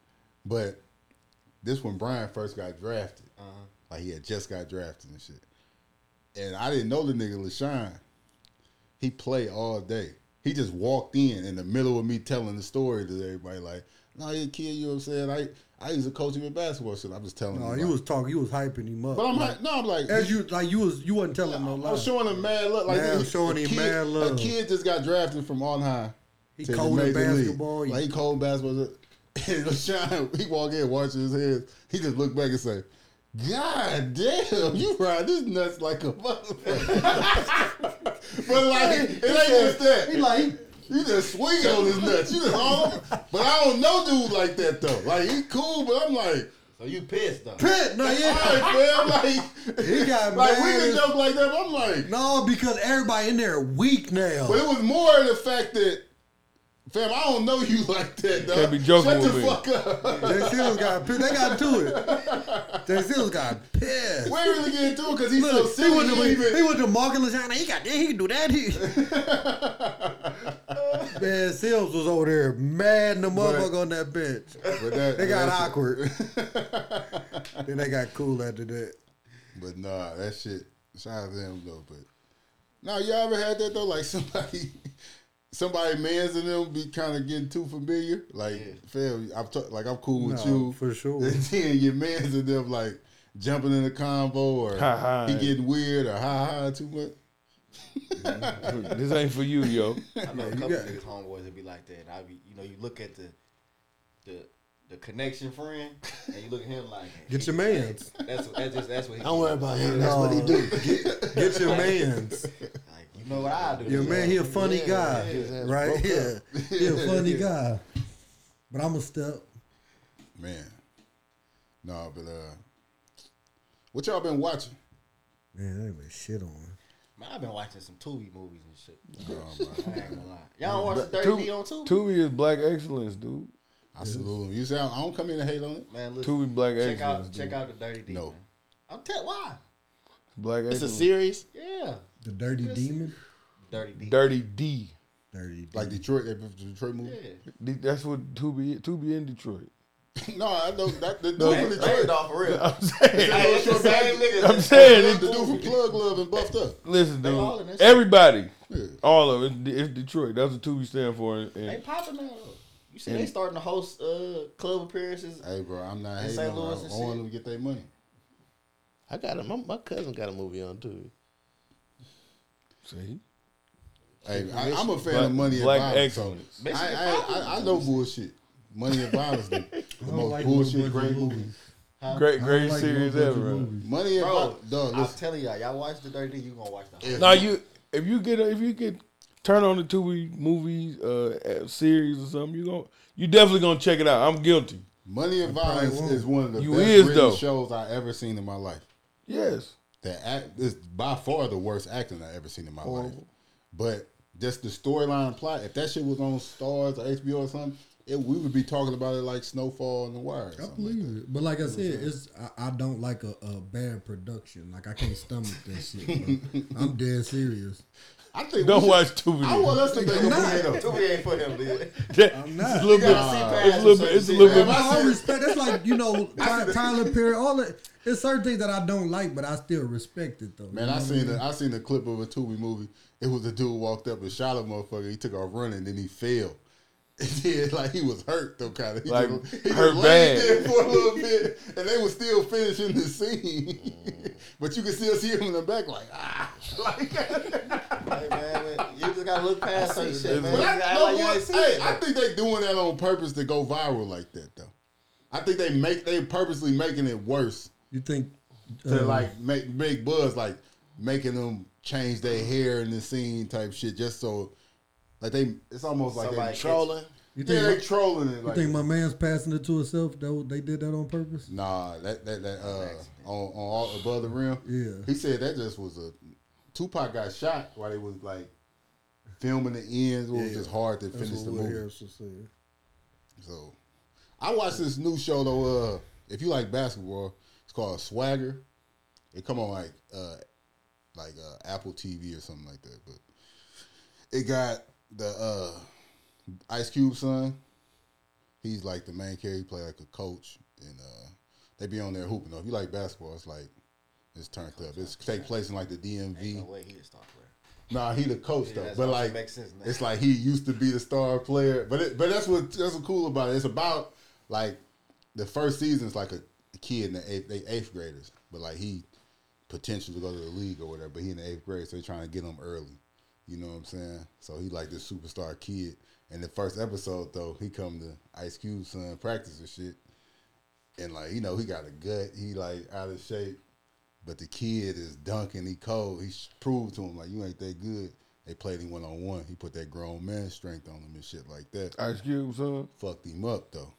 But this when Brian first got drafted, Uh-huh. like he had just got drafted and shit. And I didn't know the nigga LaShawn. He played all day. He just walked in in the middle of me telling the story to everybody. Like, no, you kid, you know what I'm saying? I I used to coach him in basketball shit. I'm just telling No, him. you like- was talking. He was hyping him up. But I'm like, like, no, I'm like, as you like you was you wasn't telling no lie. I was showing him mad look. Like Yeah, he- showing him kid, mad love. A kid just got drafted from on high. He cold at major league. basketball. Like he cold basketball. *laughs* And LaShawn, he walk in, washing his hands. He just look back and say, God damn, you ride this nuts like a motherfucker. *laughs* but like, it ain't just that. He like You just swing on his nuts. You just on him. But I don't know dude like that though. Like he cool, but I'm like, So you pissed though. pit. No, all yeah. right, fam. Like, He got *laughs* like we can joke like that. But I'm like, No, because everybody in there weak now. but it was more the fact that, fam, I don't know you *laughs* like that. Dog. Can't be joking Shut with the me. fuck up. Jay Seals got pissed. They got to it. Jay Seals got pissed. We ain't really get to it because he's so Look, he silly. went He to even, he went to Mark and LaShawn. He got that. He can do that. He. *laughs* Man, Seals was over there mad in the motherfucker on that bench. but that, They got awkward. *laughs* then they got cool after that. But nah, that shit. Shout out to them though. But now, you ever had that though? Like somebody, somebody mans and them be kind of getting too familiar. Like, fam, I'm t- like I'm cool with No, you for sure. *laughs* And then your mans and them like jumping in the convo or Ha ha. he getting weird or ha ha too much. *laughs* this ain't for you, yo. I know a you couple got- niggas homeboys that be like that. I be, you know, you look at the the the connection friend, and you look at him like, Get your mans. That's what that's just that's what. He Don't worry about him. That's what he do. Get your mans. Like you know what I do. Your man, he a funny Yeah, guy, his ass right? broke Yeah, he a *laughs* funny guy. But I'm a step. Man, no, but uh, what y'all been watching? Man, that ain't been shit on. Man, I've been watching some Tubi movies and shit. Oh, *laughs* I ain't gonna lie. Y'all watch the But Dirty D on Tubi? Tubi is black excellence, dude. I salute him. You say I I don't come in and hate on it. Man, listen. Tubi black check excellence. out check out the Dirty D. No. Man. I'm tell why. black Excellence. It's a series. Yeah, The Dirty Demon. Dirty D. Dirty D. Dirty Like Detroit, that Detroit movie. Yeah. D- That's what Tubi. Tubi in Detroit. *laughs* no, I know that the dude No, from Hey, Detroit. off for real. I'm saying. Hey, it's the same nigga. I'm saying The dude from Plug Love and Buffed Up. Listen, They all in dude. that shit. Everybody, Yeah. all of it. It's Detroit. That's what Tubi stand for. And, They and popping now though. You see, And- they starting to host uh, club appearances. Hey, bro, I'm not In hating St. on Louis them. and I want shit. them to get their money. I got it. My, my cousin got a movie on too. See, Hey, I, I'm a fan Black- of money black and violence. So. I, I, I, I know bullshit. Money and violence, the, *laughs* the most like bullshit no great budget movie. movies. great, great like series ever. movies. Money and Bro, violence. Dog, I'm listen. telling y'all, y'all watch the Dirty D, you gonna watch the whole. If- Now you, if you get, a, if you get turn on the Tubi movies uh, uh, series or something, you gonna, you definitely gonna check it out. I'm guilty. Money and violence is one of the You best is, shows I ever seen in my life. Yes. The act is by far the worst acting I've ever seen in my life. But just the storyline plot. If that shit was on Starz or HBO or something, it, we would be talking about it like Snowfall and The Wire. I something like believe it, but like I said, it's I, I don't like a, a bad production. Like I can't stomach that shit. I'm dead serious. I think Don't we watch Tubi. I want us to make a movie. Tubi ain't for him, dude. *laughs* I'm not. It's a little bit. gotta It's a little bit. It's a little bit. I I respect. That's like you know *laughs* Tyler Perry. All that. There's certain things that I don't like, but I still respect it though. Man, You I know seen what a, I seen a clip of a Tubi movie. It was a dude walked up and shot a motherfucker. He took off running, then he fell, And *laughs* then, like he was hurt though, kind of. Like, just, he hurt just laid bad. there for a little bit, and they were still finishing the scene. but you could still see him in the back, like ah, *laughs* like. Hey, man, you just gotta look past certain shit, man. I, no, like what- hey, it. I think they doing that on purpose to go viral like that, though. I think they make they purposely making it worse You think to uh, like make make buzz, like making them change their hair in the scene type shit, just so like they. It's almost like Somebody they trolling. You Yeah, think they my- trolling it. You Like, think my man's passing it to himself? That was- they did that on purpose. Nah, that that that uh on on all above the rim. Yeah. He said that just was a Tupac got shot while they was like filming the ends. It was Yeah. just hard to That's finish what the Will movie. So I watched this new show though. Uh, if you like basketball, it's called Swagger. It come on like uh like uh, Apple TV or something like that. But it got the uh Ice Cube son. He's like the main character. He play like a coach, and uh they be on there hooping. Though. If you like basketball, it's like it's turned up. It's take place in like the DMV. No way he a star player. Nah, he the coach Yeah, though. But like, makes sense now. it's like he used to be the star player. But it, but that's what that's what cool about it. It's about like the first season is like a, a kid in the eighth, they eighth graders, but like he potential to go to the league or whatever. But he in the eighth grade, so they're trying to get him early. You know what I'm saying? So he like this superstar kid. And the first episode though, he come to Ice Cube's son practice and shit. And like, you know, he got a gut. He like out of shape. But the kid is dunking. He cold. He proved to him like you ain't that good. They played him one on one. He put that grown man strength on him and shit like that. Ice Cube, son. Fucked him up though.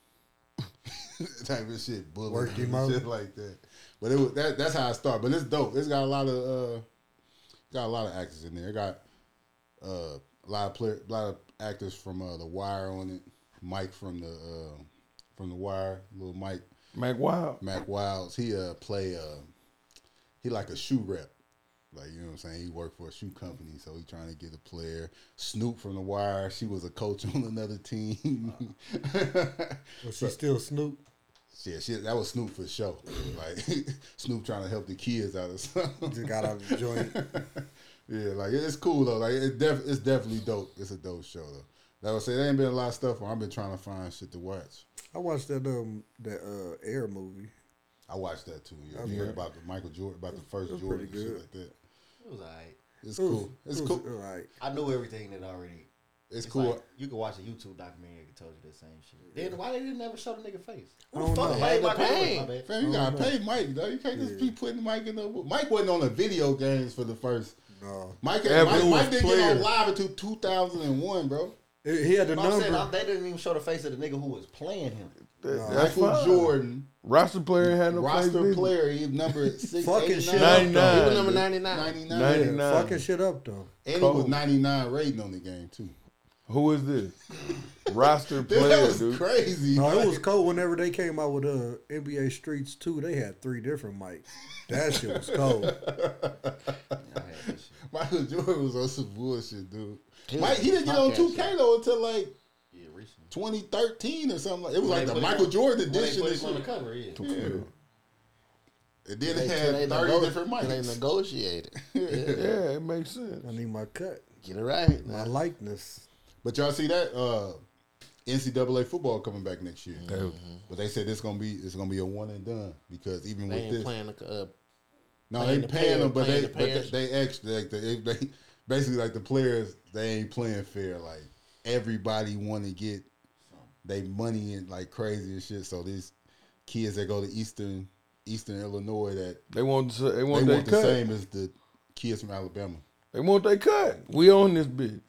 *laughs* type of shit. Bullied Worked him and. Shit like that. But it was that. That's how I start. But it's dope. It's got a lot of uh, got a lot of actors in there. It got uh, a lot of player, a lot of actors from uh, The Wire on it. Mike from the uh, from The Wire, little Mike. Mack Wild. Mack Wilds. He uh play uh he like a shoe rep. Like you know what I'm saying? He worked for a shoe company, so he trying to get a player. Snoop from the Wire. She was a coach *laughs* on another team. Was she still Snoop? Yeah, shit, that was Snoop for sure. Like *laughs* Snoop trying to help the kids out of something. Just got out of the joint. *laughs* yeah, like it's cool though. Like it def- it's definitely dope. It's a dope show though. Like I say, there ain't been a lot of stuff. on. I've been trying to find shit to watch. I watched that um that uh Air movie. I watched that too. Yeah, You heard about the Michael Jordan, about the first It was Jordan, pretty and shit like that. It was alright. It's It was- cool. It's it was cool. alright. I knew everything that already. It's cool. like you can watch a YouTube documentary that told you the same shit. Then why they didn't ever show the nigga face? I Who the fuck know. paid The Michael Jordan? pain. My bad. Fam, you gotta don't pay Mike though. You can't just Yeah. be putting Mike in the. Mike wasn't on the video games for the first. No. Mike, Yeah, Mike, Mike didn't get on live until 2001, bro. He had the No, I'm saying number. I- they didn't even show the face of the nigga who was playing him. That- No. that's Michael fine. Jordan, Roster player had no face roster neither. player, he number *laughs* six, Fucking 89, shit up, though. He was number 99. 99. 99. Fucking shit up though. And he was 99 rating on the game too. Who is this? *laughs* Roster Dude, player, that was dude. crazy. No, it was cold whenever they came out with uh NBA Streets 2, they had three different mics. That shit was cold. *laughs* Michael Jordan was on some bullshit, dude. He Mike, he didn't get on podcast 2K though until like Yeah, 2013 or something. Like, it was When like the Michael on- Jordan when they edition. put him on the cover, yeah. Yeah. And then They, it had they, 30 nego- different they negotiated. *laughs* Yeah. Yeah, it makes sense. I need my cut, Get it right. my Now. likeness. But y'all see that uh, NCAA football coming back next year. They- But they said it's gonna be it's gonna be a one and done because even They with ain't this, playing the uh, no, playing they the paying them, but playing they the but they, they extra like they, they *laughs* basically like the players they ain't playing fair. Like everybody want to get they money in like crazy and shit. So these kids that go to Eastern Eastern Illinois that They want they they want want the cut. same as the kids from Alabama. They want they cut. We own this bitch.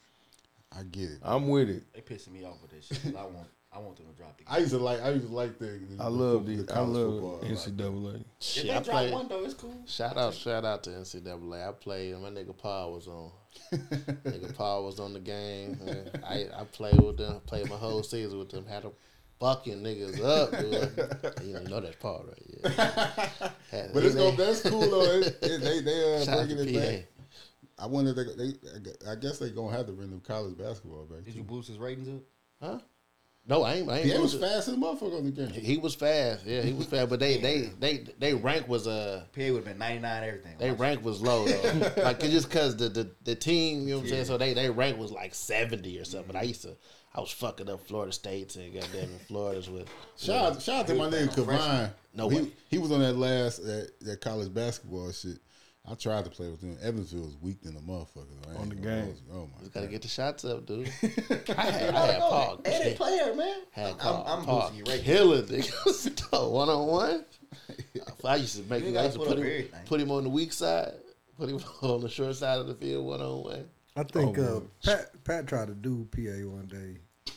I get it. I'm with it. They pissing me off with this shit. 'cause I want, I want them to drop the game. I used to like I used to like the, the I love the, the I college love football. Like, NCAA. If Shit, they I drop played. one though, it's cool. Shout out, shout out to NCAA. I played. and My nigga Paul was on. *laughs* nigga Paul was on the game. man. I I played with them. Played my whole season with them. Had them fucking niggas up, dude. you know that's Paul right? Yeah. *laughs* but it's he- gonna, that's cool though. It, it, they they uh, *laughs* Shout out bringing to it PA. back. I wonder if they, they I guess they gonna have to bring them college basketball back. Did too. you boost his ratings up? Huh? No, I ain't. I ain't He was losing. fast as a motherfucker on the game. He was fast. Yeah, he was fast. But they they they they rank was uh Pay would have been 99 everything. they rank was low though. *laughs* like it's just because the, the the team, you know what I'm saying. So they they rank was like seventy or something. But I used to. I was fucking up Florida States and goddamn in Florida's with. Shout out, shout out to my nigga Kavine. No he, way. he was on that last that, that college basketball shit. I tried to play with him. Evansville was weak than a motherfucker. though. On the game. hold. Oh my Just gotta god. get the shots up, dude. *laughs* I had, I had Paul. Hey, they player, man. Had I'm- Paul, I'm Paul you right killing niggas. *laughs* One on one. I used to make You I used to put put him, everything. put him on the weak side. Put him *laughs* on the short side of the field, one on one. I think Oh, uh, Pat Pat tried to do PA one day,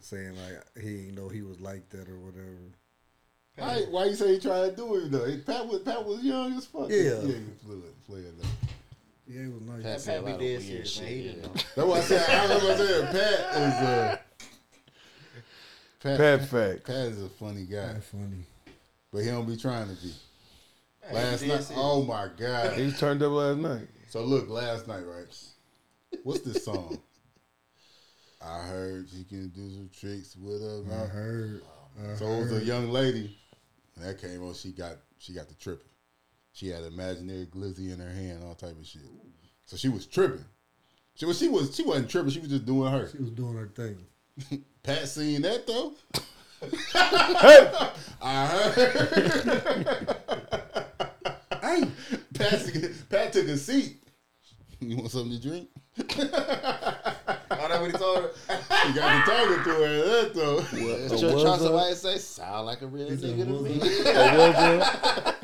saying like he didn't know he was like that or whatever. Why, why you say he tried to do it though? Hey, Pat was Pat was young as fuck. Yeah. yeah, he was a little player though. Yeah, it was nice. Pat Pat said a be dead serious, man. He shit. didn't yeah. know. That's why I said I remember saying Pat is uh, Pat, Pat fact. Pat is a funny guy, That's funny. but he don't be trying to be. Hey, Last he night, serious. oh my god. He turned up last night. So look, last night, right? What's this song? I heard you can do some tricks with a I mouth. heard. I So it was a young lady. When that came on, she got she got the tripping. She had imaginary glizzy in her hand, all type of shit. So she was tripping. She was she was she wasn't tripping. She was just doing her. She was doing her thing. *laughs* Pat seen that though. *laughs* I heard. *laughs* Hey, Pat, Pat took a seat. You want something to drink? What he told her? *laughs* You got to talking to her at that though. That's Chuck Johnson White say, sound like a real nigga to me. I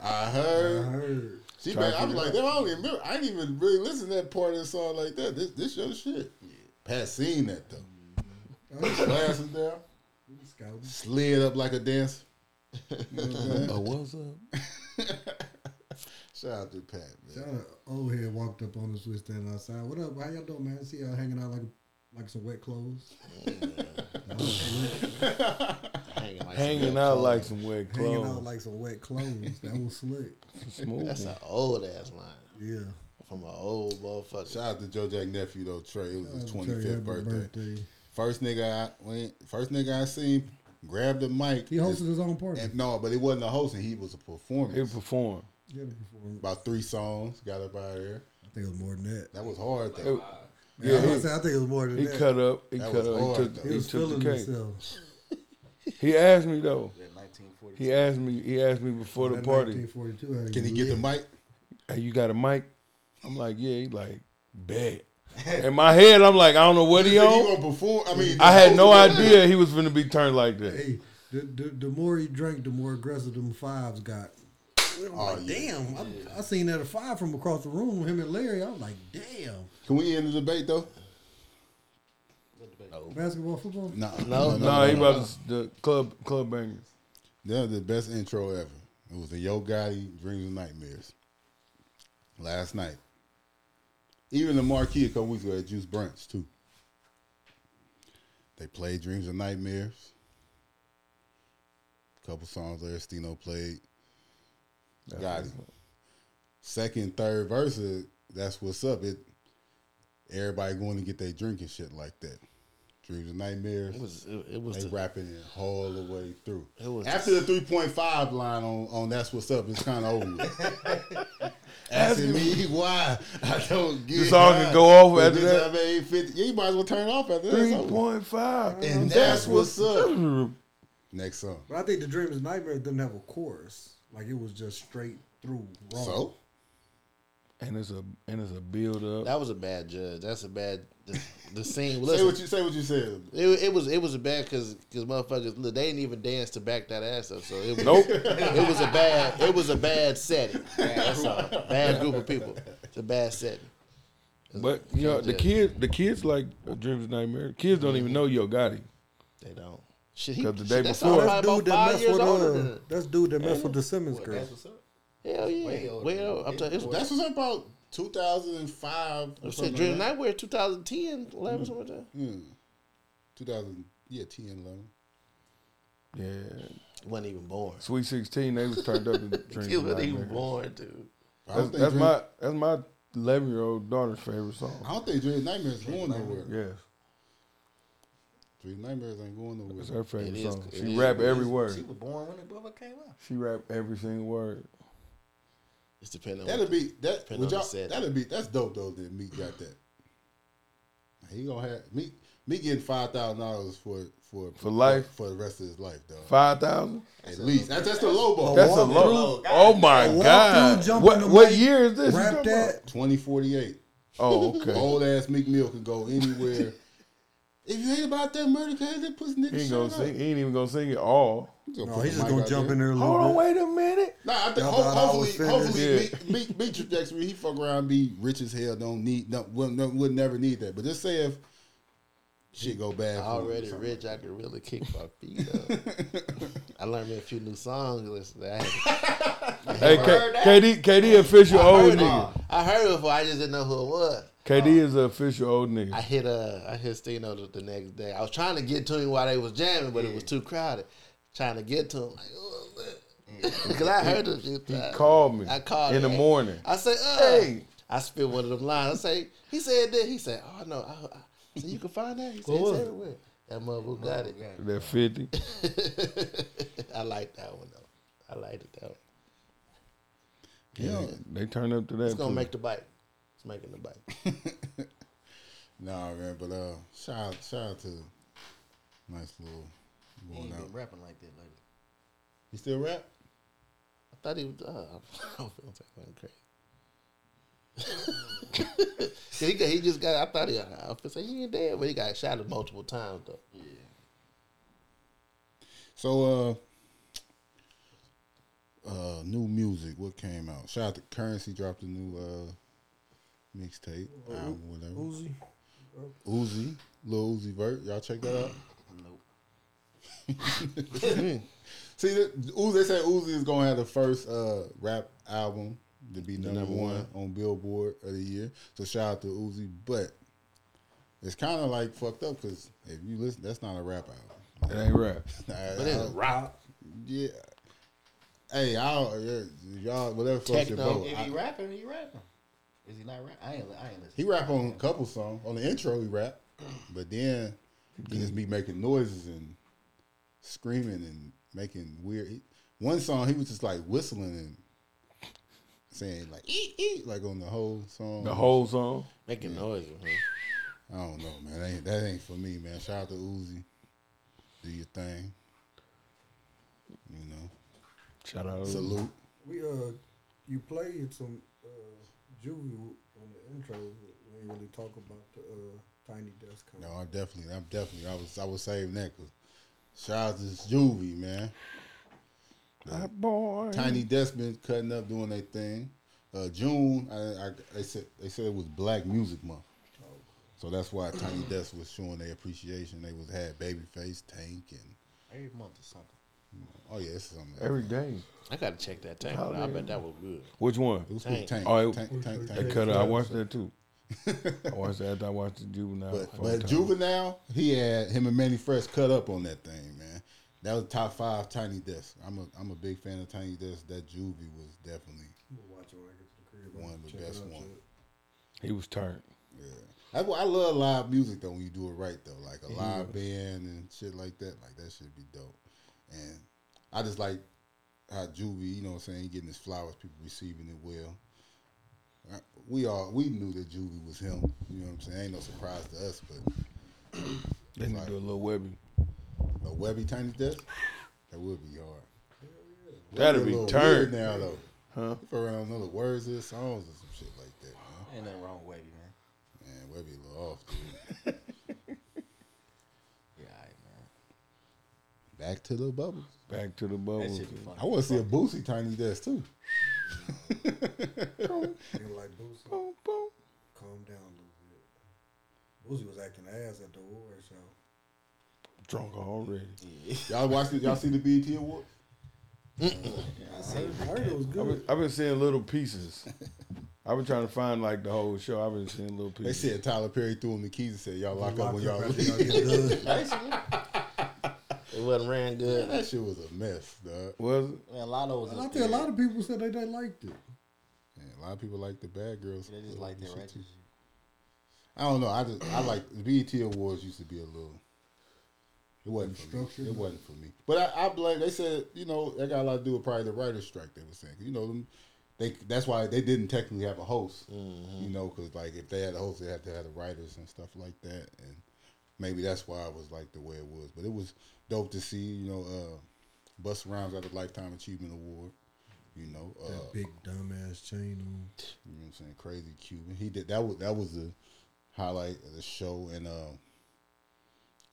*laughs* I heard. heard. She Try been, to I was figure like, damn, I don't even remember. I didn't even really listen to that part of the song like that. This this your shit. Pat seen that though. Glasses down, Scouting. slid up like a dancer. Oh, what's up? *laughs* Shout out to Pat, Shout man. out, old head walked up on us. We standing outside. What up? How y'all doing, man? See y'all hanging out like like some wet clothes. That was slick. Hanging, like Hanging some out clothes. like some wet clothes. hanging out like some wet clothes. That was slick. Smooth. That's an old ass line Yeah. from an old motherfucker. Shout out to Joe Jack nephew though, Trey. It was his I'll twenty tell you, fifth happy birthday. First nigga I went. First nigga I seen grabbed the mic. He hosted his own party. And no, but it wasn't a hosting. He was a performer. He performed. Yeah, before. About three songs. Got up out of there. I think it was more than that. That was hard though. It- Yeah, Yeah, I, he- gonna I think it was more than He that. cut up. He That cut was up. He took, though. He he took the feeling cake. himself. He asked me though. He asked me. He asked me before the party. Can he get the mic? Hey, you got a mic? I'm like, yeah. He like, bet. *laughs* In my head, I'm like, I don't know what he He on. gonna perform. I mean, I had no idea he was gonna be turned like that. Hey, the, the the more he drank, the more aggressive them fives got. I'm Oh, like, yeah. damn! I, I seen that a five from across the room. with Him and Larry. I was like, damn. Can we end the debate though? Basketball, football. No, No, No, he about to, the club club bangers. That was the best intro ever. It was the Yo Gotti Dreams and Nightmares. Last night. Even the marquee a couple weeks ago at Juice Brunch too. They played Dreams and Nightmares. A Couple songs there, Stino played. Gotti. Second, third verse, that's what's up. It everybody going to get their drinking shit like that. Dreams and Nightmares. It was it, it was They the, rapping it all the way through. It was After the three point five line on, on that's what's up, it's kind of over. with. *laughs* Asking me *laughs* why I don't get The song can go off But after that? I made 50. Yeah, you might as well turn it off after that. Three It's point five. And that's what's up. Next song. But I think the Dreamers Nightmares didn't have a chorus. Like it was just straight through raw. So And it's a and it's a build up. that was a bad judge. That's a bad the, the *laughs* scene. say what you say. What you said. It, it was it was a bad because because motherfuckers look, they didn't even dance to back that ass up. So it was, Nope. *laughs* it was a bad it was a bad setting. That's all. Bad group of people. It's a bad setting. But you know the kids, the kids like Dreams of Nightmare. Kids don't even mm-hmm. know Yo Gotti. They don't. Shit, he, 'Cause the shit, day that's before- That's about dude that five messed years with older than uh, that's dude that messed with the Simmons girl. That's what's up. Hell yeah. Way older Well, I'm telling you, That's that's what's up about 2005. I Or said something Dream like that. Nightmare 2010, 11, something like that. Hmm. 2000. Yeah, 10, 11. Yeah, Wasn't even born. Sweet Sixteen. They was turned up in *laughs* Dreams He wasn't even born, dude. I don't That's, think that's Dream- my that's my eleven year old daughter's favorite song. I song. don't think Dreams Nightmares going nowhere. Yes. Street Nightmares ain't going nowhere. It's her favorite It is- song. it She is- rap it every word. She was born when it brother came out. She rap every single word. It's depending on That'll what be that. Would y'all, setting. that'll be that's dope though. That Meek got that. He gonna have Meek. Meek getting five thousand dollars for for For life? for the rest of his life, though. Five thousand. At least that's that's the low ball. That's a low. Oh, oh my walk god! What what year is this? Rap that. Twenty forty eight. Oh okay. *laughs* Old ass Meek Mill can go anywhere. If you ain't about that murder case, that pussy nigga He ain't gonna up. sing. He ain't even gonna sing it all. gonna No, put he's just gonna jump there. in there a little Hold on, bit. wait a minute. Nah, I think Y'all ho- thought I hopefully, hopefully, finished. Meek, Meek, Meek trajectory. He fuck around, be rich as hell. Don't need, don't, would, would never need that. But just say if shit go bad. for him or Already something. rich, I could really kick my feet up. *laughs* I learned me a few new songs. Listen, I, had, *laughs* Hey, K- KD, KD official I old heard nigga. I heard it before. I just didn't know who it was. KD is an official old nigga. I nigga. hit uh, I hit Stino the, the next day. I was trying to get to him while they was jamming, but it was too crowded. Trying to get to him, like, oh, because *laughs* I heard him. He called me I called in the morning. I say, uh, Hey. I spit one of them lines. I say, he said that. He said, oh no, I, I said you can find that. He said What it's everywhere. That motherfucker got it. That fifty. *laughs* I like that one though. I liked it that one. Yeah, they turn up to that. It's gonna too. make the bite. It's making the bite. *laughs* Nah, man. But uh, shout out, shout out to nice little He going ain't out. been rapping like that lately. He still rap? I thought he was. Uh, *laughs* I don't feel like *laughs* crazy. he, got- he just got. I thought he. I was say he ain't dead, but he got shot multiple times though. Yeah. So uh, uh, new music. What came out? Shout out to Currency. Dropped a new uh mixtape, album, whatever. Uzi. Uzi, Lil Uzi Vert. Y'all check that out. Nope. *laughs* See, the, Uzi, they say Uzi is gonna have the first uh, rap album to be number, number one, one. on Billboard of the year. So shout out to Uzi, but it's kind of like fucked up because if you listen, that's not a rap album. It ain't rap. *laughs* but it's rap. Yeah. Hey, I'll, y'all whatever floats your Techno. boat. If I- he rapping, he rapping. Is he not rap? I ain't. I ain't listening. He rap on a couple songs. On the intro, he rap, but then he just be making noises and screaming and making weird. He, one song, he was just like whistling and saying like "eat eat" like on the whole song. The whole song. Making noise. Huh? I don't know, man. That ain't, that ain't for me, man. Shout out to Uzi. Do your thing. You know, Shout out. salute. We uh, you played some Juvie on the intro. We ain't really talk about the uh, Tiny Desk. No, I'm definitely, I'm definitely, I was, I was saving that because shout out to Juvie, man. That boy. Tiny Desk been cutting up doing their thing. Uh, June, I, I, they said they said it was Black Music Month, so that's why Tiny Desk was showing their appreciation. They was had Babyface, Tank, and Every month or something. Oh yeah, it's something. Every day. I gotta check that tank. out. I bet that was good. Which one? It was Tank. Tank. Oh, it- Tank, Tank, They Tank. cut it. I watched that too. *laughs* I watched that after I watched the juvenile. But, but. Juvenile, he had him and Mannie Fresh cut up on that thing, man. That was top five Tiny Desk. I'm a I'm a big fan of Tiny Desk. That Juvie was definitely We'll watch it when I get to the crib. one of the Check best out, ones. he was turned. Yeah, that's why I love live music though. When you do it right though, like a live band and shit like that, like that should be dope. And I just like how Juvie, you know, what I'm saying, getting his flowers, people receiving it well. Uh, We all we knew that Juvie was him. You know what I'm saying? Ain't no surprise to us, but They need to do a little Webbie. a Webbie Tiny Desk, that would be hard. That'd be a turned. weird now though. Huh? If around know the words of the songs or some shit like that, man. Ain't nothing wrong with Wavy, man. Man, Webbie a little off, dude. *laughs* Yeah, alright, man. Back to the bubbles. Back to the That bubble. shit be funny. I want to see a Boosie Tiny Desk too. *laughs* Feel like Boosie. Boom, boom. Calm down a little bit. Boosie was acting ass at the award show. Drunk already. *laughs* Y'all watched it? Y'all see the BET Awards? I heard it was I've good. been, I've been seeing little pieces. *laughs* I've been trying to find like the whole show. I've been seeing little pieces. They said Tyler Perry threw him the keys and said, "Y'all lock up when y'all leave." y'all get done. Basically, It wasn't ran good. that shit was a mess, dog. Was it? man, a lot of was I think a lot of people said they, they liked it. Yeah, a lot of people like the bad girls. They just like that Shit, ratchet. I don't know. I just I like the BET Awards used to be a little It wasn't for me. It wasn't for me. But I, I blame. They said you know that got a lot to do with probably the writer's strike. They were saying you know them. They that's why they didn't technically have a host. Mm-hmm. You know because like if they had a host, they had to have the writers and stuff like that. And maybe that's why it was like the way it was. But it was dope to see. You know, uh, Busta Rhymes got a lifetime achievement award. You know, uh, That big dumbass chain on. you know what I'm saying? Crazy Cuban. He did that was that was the highlight of the show and um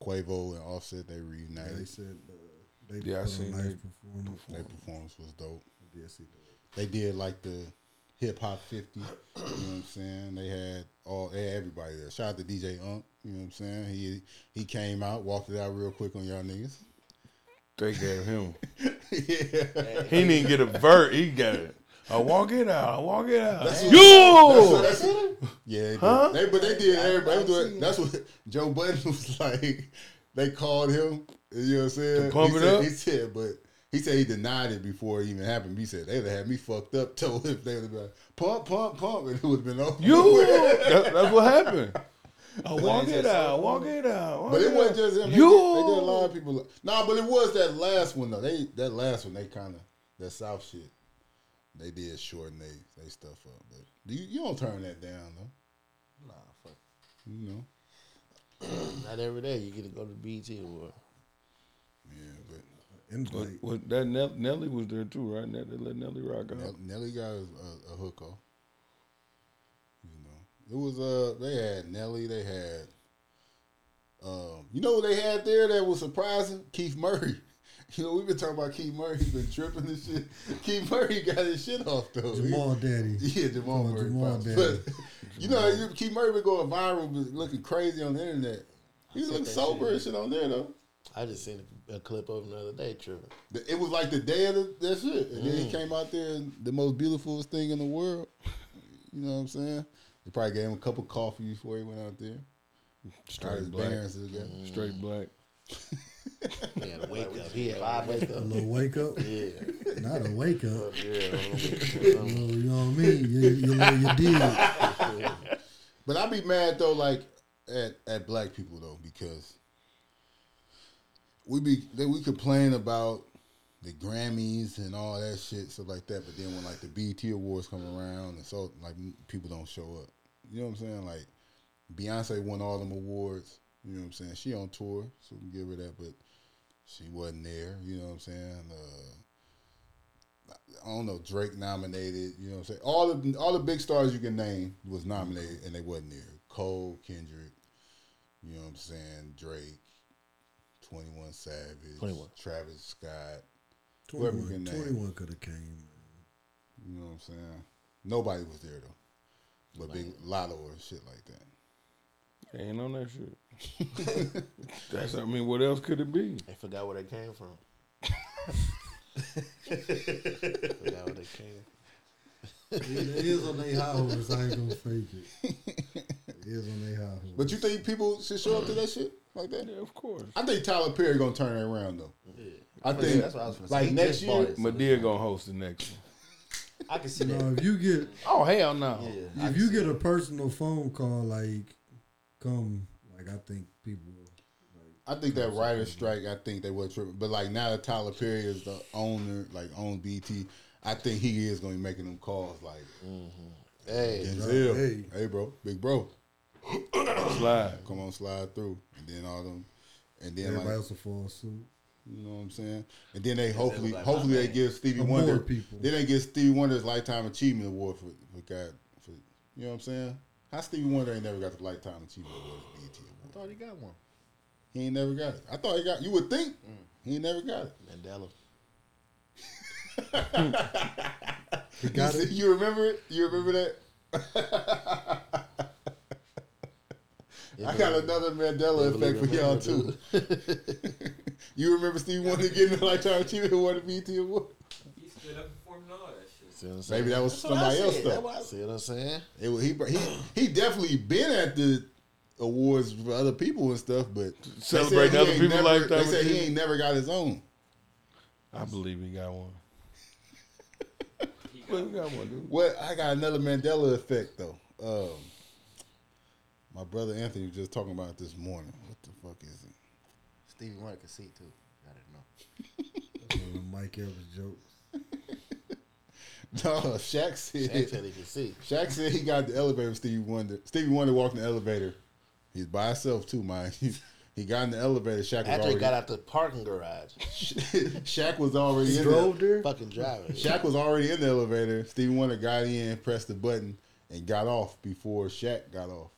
Quavo and Offset they Yeah, reunited. they said uh, they Yeah, I seen a nice they performance. Their performance was dope. I did see that. They did like the hip hop fifty, you know what I'm saying? They had all they had everybody there. Shout out to DJ Unk, you know what I'm saying? He he came out, walked it out real quick on y'all niggas. They gave him. *laughs* yeah. He didn't get a vert. He got it. I walk it out. I walk it out. That's what- you. that's what- Yeah, they. Huh? They, but they did everybody. do it. That's what Joe Budden *laughs* was like. They called him. You know what I'm saying? To pump he it said, up? He said, but he said he denied it before it even happened. He said they would have had me fucked up. *laughs* Told if they would have been like, pump, pump, pump, and it would have been over. You. *laughs* That, that's what happened. *laughs* Oh, I walk it out. something. Walk it out. walk But it it wasn't just him. They, You. did, they did a lot of people. Nah, but it was that last one though. They that last one they kind of that South shit. They did shorten they they stuff up. But you you don't turn that down though. Nah, fuck. You know. Not every day you get to go to the BT Award. Yeah, but What, Invite. what, that Nell, Nelly was there too, right? They let Nelly rock out. Nell- Nelly got a, a, a hook off. You know, it was uh they had Nelly, they had um you know what they had there that was surprising? Keith Murray. *laughs* You know, we've been talking about Keith Murray. He's been tripping and shit. *laughs* Keith Murray got his shit off though. Jamal Daddy. *laughs* Yeah, Jamal Murray. Jamal. Daddy. But you know, Keith Murray been going viral, been looking crazy on the internet. He's said looking that sober shit. and shit on there though. I just seen a, a clip of him the other day tripping. It was like the day of the, that shit. And then he Mm. came out there, and the most beautiful thing in the world. You know what I'm saying? They probably gave him a cup of coffee before he went out there. Straight black. bands together. Straight black. He had to wake up. He had to wake up. A little wake up. Yeah. Not a wake up. *laughs* Yeah. You know, *laughs* you know what I mean? You, you know you did. *laughs* But I'd be mad though, like at at black people though, because we be they, we complain about the Grammys and all that shit, stuff like that. But then when like the BET Awards come around, and so like people don't show up. You know what I'm saying? Like Beyonce won all them awards. You know what I'm saying? She on tour, so we give her that, but she wasn't there. You know what I'm saying? Uh, I don't know. Drake nominated. You know what I'm saying? All the all the big stars you can name was nominated, and they wasn't there. Cole, Kendrick. You know what I'm saying? Drake, Twenty One Savage, 21. Travis Scott. Whoever you 21, 21 could have came. You know what I'm saying? Nobody was there though, but big Latto or shit like that. Ain't on that shit. *laughs* That's. I mean, what else could it be? I forgot where they came from. *laughs* forgot where they came. It is on their high horse. I ain't gonna fake it. *laughs* It is on their high horse. But you think people should show up to that shit like that? Yeah, of course. I think Tyler Perry gonna turn it around though. I Yeah, think that's what I was gonna like He next just bought year. it. Madea gonna host the next one. I can see No, that. if you get Oh hell no! Yeah, if you get that. a personal phone call, like come, like I think people. I think that writer's strike. I think they were tripping, but like now that Tyler Perry is the owner, like own BT, I think he is gonna be making them calls. Like, mm-hmm. Hey, Denzel, Hey. hey. bro, big bro, Slide. come on, slide through, and then all them, and then Everybody like, else will fall suit. you know what I'm saying, and then they look hopefully, like hopefully they give Stevie Wonder, people. then they give Stevie Wonder's lifetime achievement award for for God, for you know what I'm saying. How Stevie Wonder ain't never got the lifetime achievement award, at BET I thought he got one. He ain't never got it. I thought he got. You would think mm. he ain't never got it. Mandela. *laughs* He got you, it. You remember it? You remember that? *laughs* I got another Mandela effect for y'all too. *laughs* you remember Stevie Wonder getting the Lifetime Achievement Award at BET Award? He stood up performing all that shit. See what I'm saying? Maybe that was That's somebody else said. though. That's I- See what I'm saying? It was, he, he he definitely been at the awards for other people and stuff, but they Celebrating he other ain't people's never- lifetime They said he ain't never got his own. I believe he got one. Well, he got one, dude. What I got another Mandela effect though. Um, my brother Anthony was just talking about it this morning. What the fuck is it? Stevie Wonder can see too. I don't know. One Mike Evans jokes. *laughs* No, Shaq said. Shaq said he could see. Shaq said he got the elevator with Stevie Wonder. Stevie Wonder walked in the elevator. He's by himself too, man. *laughs* He, he got in the elevator. Shaq was After he got out the parking garage, *laughs* Shaq was already He in drove there. there. fucking driving. Shaq was already in the elevator. Stevie Wonder got in, pressed the button, and got off before Shaq got off.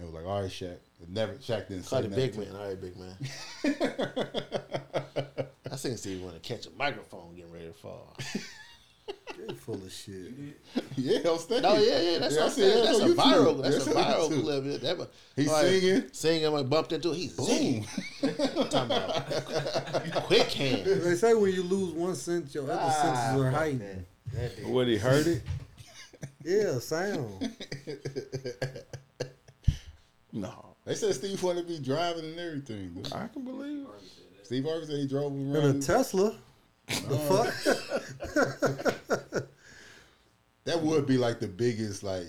They was like, "All right, Shaq." It never Shaq didn't Call say it big man. All right, big man. *laughs* I seen Stevie Wonder catch a microphone getting ready to fall. You're full of shit. Yeah, I'm saying. No, yeah, yeah, that's I what I'm saying. that That's a YouTube. viral. That's That's a viral YouTube. clip. Yeah, that, was- He's all right, singing. singing. I bumped into. it. He's Boom. Talking about *laughs* quick hand. They say when you lose one sense, your other ah, senses are heightened. What he heard it? Yeah, sound. *laughs* No, They said Steve Wonder be driving and everything. dude. I can believe. it. Steve Harvey said he drove In around. a Tesla. The uh, fuck? *laughs* that would be like the biggest like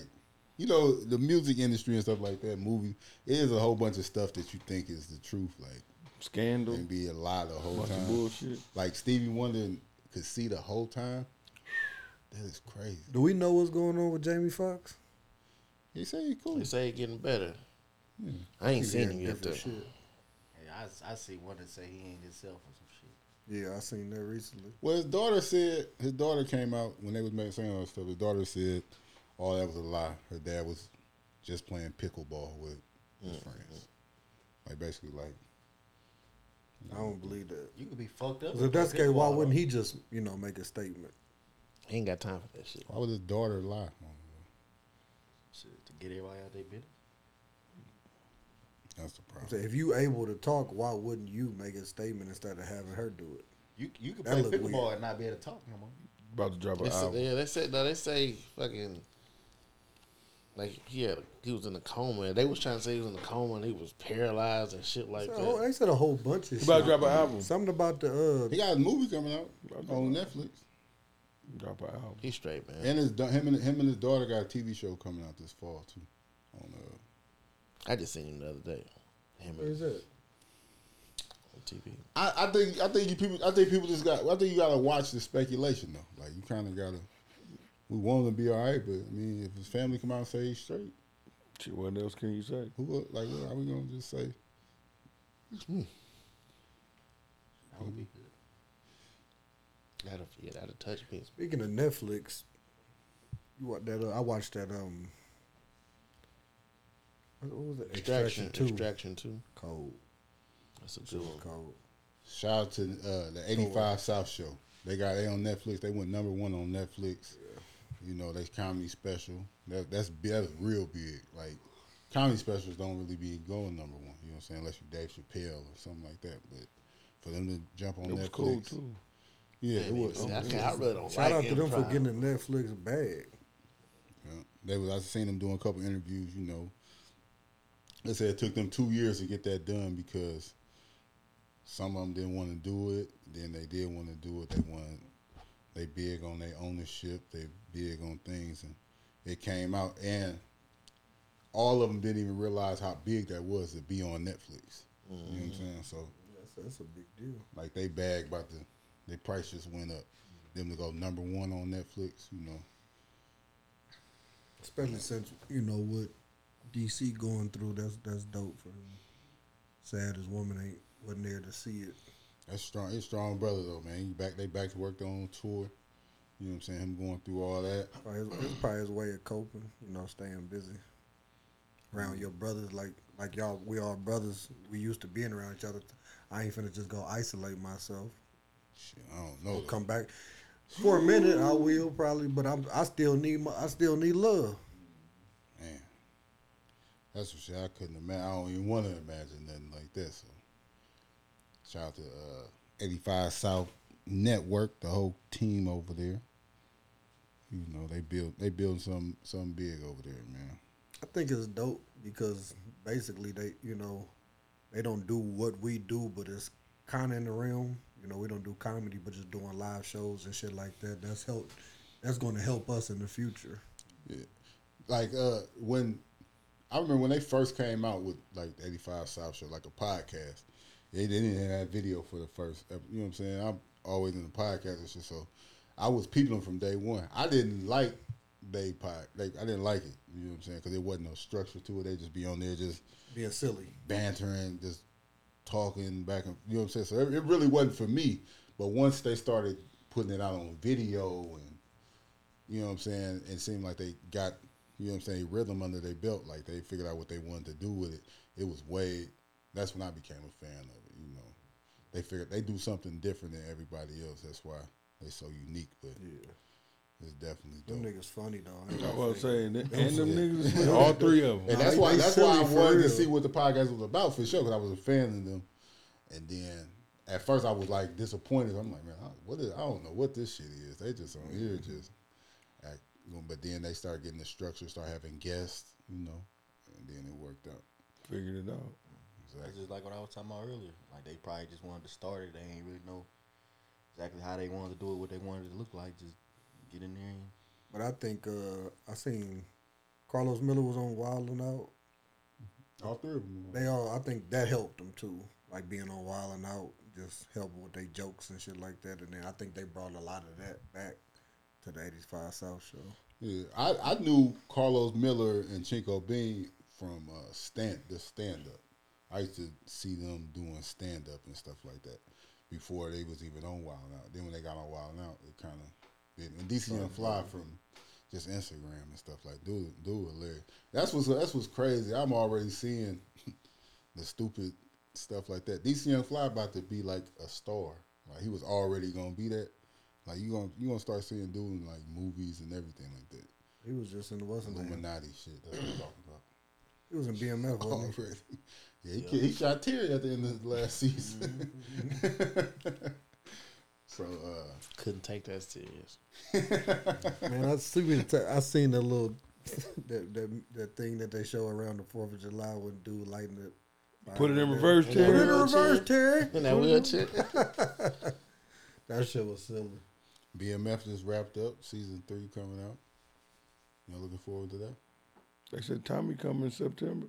you know the music industry and stuff like that movie it is a whole bunch of stuff that you think is the truth like Scandal. and be a lie the whole Bunch of time bullshit. like Stevie Wonder could see the whole time that is crazy Do we know what's going on with Jamie Foxx? he say he cool He say he getting better. I ain't seen him yet though. Shit. Hey, I, I see one that say he ain't himself or some shit. Yeah, I seen that recently. well his daughter said his daughter came out when they was making saying all that stuff his daughter said all that was a lie her dad was just playing pickleball with his mm, friends mm, mm. like basically like I don't believe that. You could be fucked up. if that's the case, why wouldn't he just, you know, make a statement? He ain't got time for that shit. why would his daughter lie Shit, to get everybody out their business? That's the problem saying, if you able to talk, why wouldn't you make a statement instead of having her do it? You you could play look pickleball weird. and not be able to talk no more. About to drop They an say, album. yeah, they said no. They say fucking like he had he was in a coma. They was trying to say he was in a coma and he was paralyzed and shit like They said a whole- that. they said a whole bunch of He shit. about to drop an album. Something about the uh, He got a movie coming out on Netflix. Drop an album. He's straight man. And his him and him and his daughter got a TV show coming out this fall too. On uh, I just seen him the other day. Him Where is on that? TV. I, I think I think you people I think people just got I think you gotta watch the speculation though. Like you kind of gotta. We want him to be all right, but I mean, if his family come out and say he's straight, Shit, what else can you say? who like what are we gonna just say? That would be good. That'll yeah, that'll touch me. Speaking of Netflix, you what that? Uh, I watched that. Um, what, what was it? Extraction, two. extraction too. Cold. That's a Shit good was one. cold. Shout out to uh, the eighty five South Show. They got they on Netflix. They went number one on Netflix. You know, they comedy special. That that's that's real big. Like comedy specials don't really be going number one. You know what I'm saying? Unless you're Dave Chappelle or something like that. But for them to jump on It was Netflix, cool too. yeah, it was. See, I, can't, I really don't Shout like out to them for getting the Netflix bag. Yeah. They was I seen them doing a couple interviews. You know, they said it took them two years to get that done because some of them didn't want to do it. Then they did want to do it. They wanted they big on their ownership. They big on things, and it came out, and all of them didn't even realize how big that was to be on Netflix. You know what I'm mm-hmm. saying? So That's, that's a big deal. like they bagged about the their price just went up. Them to go number one on Netflix. You know. Especially since you know what DC going through. That's that's dope for them. Sad as woman ain't wasn't there to see it. That's strong. It's strong brother though, man. He back they back to work on tour. You know what I'm saying? Him going through all that. Probably his, it's probably his way of coping. You know, staying busy around your brothers. Like like y'all, we all brothers. We used to being around each other. I ain't finna just go isolate myself. Shit, I don't know. Come back for a minute. I will probably, but I'm I still need my I still need love. That's for sure. I couldn't imagine. I don't even want to imagine nothing like that. So shout out to uh, 85 South Network, the whole team over there. You know, they build they build some something big over there, man. I think it's dope because basically they, you know, they don't do what we do, but it's kind of in the realm. You know, we don't do comedy, but just doing live shows and shit like that. That's help. That's going to help us in the future. Yeah. Like uh when I remember when they first came out with like the 85 South show, like a podcast, They didn't have video for the first. You know what I'm saying? I'm always in the podcast and shit, so I was peeping them from day one. I didn't like they pod. They, I didn't like it. You know what I'm saying? Because there wasn't no structure to it. They just be on there just Being silly. bantering, just talking back and you know what I'm saying. So it, it really wasn't for me. But once they started putting it out on video and you know what I'm saying, it seemed like they got you know what I'm saying rhythm under their belt. Like they figured out what they wanted to do with it. It was way. That's when I became a fan of it. You know, they figured they do something different than everybody else. That's why they're so unique. But yeah, it's definitely dope. Them niggas funny though. I was saying, and Them them shit- niggas, is- all three of them. And Nah, that's they- why they that's why I wanted to see what the podcast was about for sure because I was a fan of them. And then at first I was like disappointed. I'm like, man, I, what is? I don't know what this shit is. They just on here just act. But then they start getting the structure, start having guests, you know, and then it worked out. Figured it out. Exactly. That's just like what I was talking about earlier. Like they probably just wanted to start it. They ain't really know exactly how they wanted to do it, what they wanted it to look like. Just get in there and But I think uh, I seen Carlos Miller was on Wild and Out. All three of them. They all. I think that helped them too. Like being on Wild and Out just helped with their jokes and shit like that. And then I think they brought a lot of that back to the '85 South show. Yeah, I, I knew Carlos Miller and Chico Bean from uh, stand the stand up. I used to see them doing stand up and stuff like that before they was even on Wild Out. Then when they got on Wild Out, it kind of and DC Young Fly from just Instagram and stuff like dude, dude, hilarious. That's what's that's what's crazy. I'm already seeing *laughs* the stupid stuff like that. DC Young Fly about to be like a star. Like he was already gonna be that. Like you gonna you gonna start seeing dude in like movies and everything like that. He was just in the wasn't he? Illuminati shit. That's what I'm talking about. He was in BMF. Wasn't he? Already. *laughs* Yeah, he, ki- he shot Terry at the end of the last season. *laughs* so uh Couldn't take that serious. *laughs* Man, I seen I seen the little that, that that thing that they show around the Fourth of July when dude lighting it. Put it in reverse, Terry. Put it in reverse, Terry. In that wheelchair. that shit was silly. BMF just wrapped up. Season three coming out. Y'all looking forward to that? They said Tommy coming in September.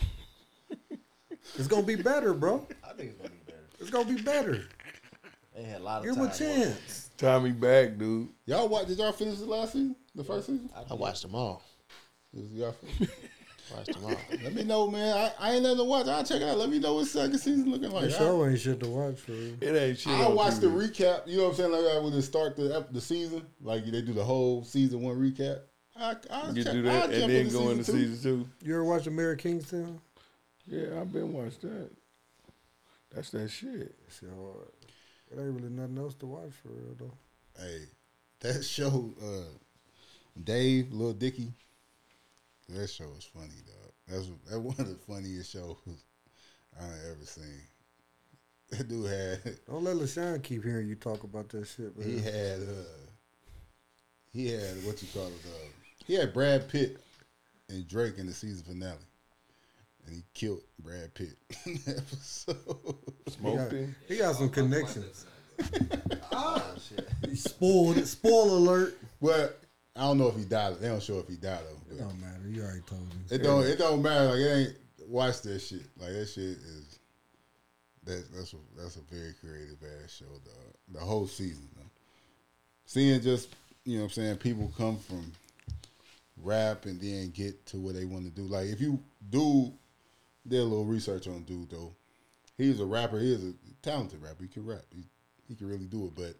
*laughs* It's gonna be better, bro. I think it's gonna be better. It's gonna be better. They had a lot of Give him a chance. Tommy back, dude. Y'all watch? Did y'all finish the last season? The first season? I watched them all. Y'all *laughs* fin- Watched them. *laughs* Let me know, man. I, I ain't nothing to watch. I'll check it out. Let me know what second season looking like. The show ain't shit to watch for real. It ain't shit. I on watch the recap. You know what I'm saying? Like when they start the ep- the season, like they do the whole season one recap. I, I You check- do I'll that and then go into two. season two. You ever watch Mary Kingston? Yeah, I've been watched that. That's that shit. Shit hard. It ain't really nothing else to watch for real though. Hey, that show, uh, Dave, Little Dicky, that show was funny, dog. That's that *laughs* one of the funniest shows I ever seen. That dude had *laughs* Don't let LaShawn keep hearing you talk about that shit, man. he had uh he had what you call it uh, he had Brad Pitt and Drake in the season finale. And he killed Brad Pitt *laughs* in the episode. Smoked him. He got some connections. Oh, shit. Spoiled. Spoil alert. But I don't know if he died. They don't show if he died though. It don't matter. You already told me. It don't. It don't matter. Like it ain't. Watch that shit. Like that shit is. That that's a that's a very creative ass show, dog. The whole season, though. Seeing just you know what I'm saying people come from rap and then get to what they want to do. Like if you do did a little research on dude though, he's a rapper. He is a talented rapper. He can rap. He he can really do it. But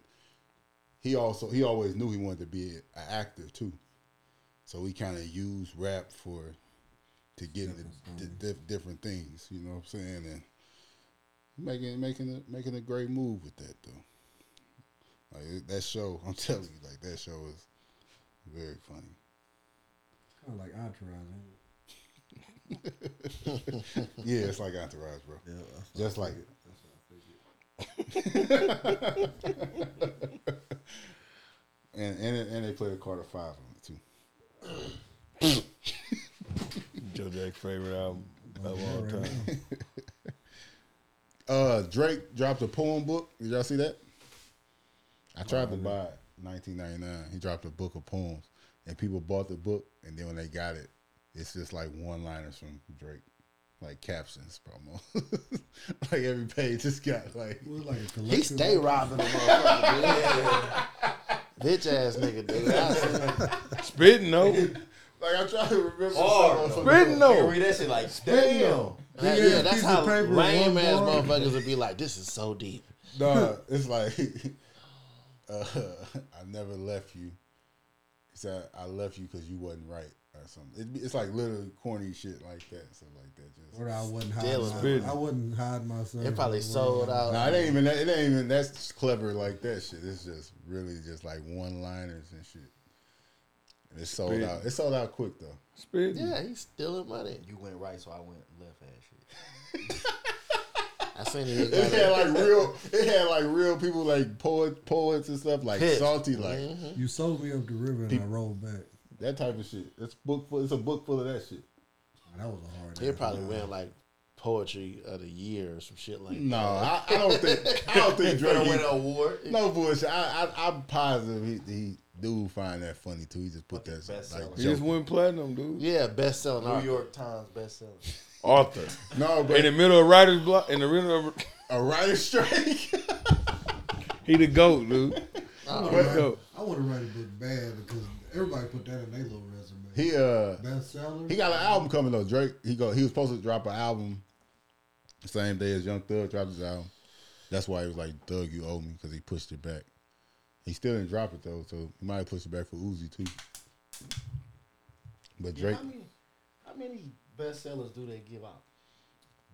he also he always knew he wanted to be an actor too. So he kind of used rap for to get into di- diff- different things. You know what I'm saying? And making making a making a great move with that though. Like that show, *laughs* I'm telling you, like that show is very funny. Kind of like Entourage. *laughs* yeah, it's like Entourage, bro. Yeah, Just like figured. it. *laughs* and and it- and they play the Carter Five on it too. *laughs* Joe Jack's favorite album of all right time. *laughs* Uh, Drake dropped a poem book. Did y'all see that? I tried to buy it, 1999. He dropped a book of poems, and people bought the book, and then when they got it, it's just like one liners from Drake. like captions promo. *laughs* like every page just got like We're like He stay robbing the motherfucker, dude. Bitch ass nigga, dude. *laughs* Spitting though. like I'm trying to remember. Hard. some though. Spitting though. Read that shit like, Spitting damn. though. That- He yeah, that's how of paper lame ass bar. motherfuckers would be like, this is so deep. Nah, *laughs* it's like *laughs* uh, I never left you. He said I left you because you wasn't right or something. It, it's like little corny shit like that, stuff like that. Just Or I wouldn't hide. Spitting. My, I wouldn't hide myself. It probably sold wouldn't out. Nah, it ain't even that. It ain't even that's clever like that shit. It's just really just like one liners and shit. And it sold Spit. out. It sold out quick though. Spitting. Yeah, he's stealing money. You went right, so I went left ass shit. *laughs* I seen it. It had like real. It had like real people like poet, poets and stuff like Pitch. salty like Mhm. You sold me up the river and Peop- I rolled back. That type of shit. It's book. Full, it's a book full of that shit. That was a hard. He ass probably ride. win like poetry of the year or some shit like No, that. I, I don't think. I don't think *laughs* Drake. Finna win he- an award. No bullshit. I, I I'm positive he, he do find that funny too. He just put that Bestseller. like He just joke. went platinum, dude. Yeah, best selling New art. York Times bestseller. Author. No, In the middle of writer's block. In the middle of a writer strike. *laughs* he the goat, dude. I He want to write. I want to write a book bad because everybody put that in their little resume. he uh Bestseller. he got an album coming though. Drake. He go. He was supposed to drop an album the same day as Young Thug dropped his album. That's why he was like, "Thug, you owe me," because he pushed it back. He still didn't drop it though, so he might have pushed it back for Uzi too. But Drake, How many, how many bestsellers do they give out?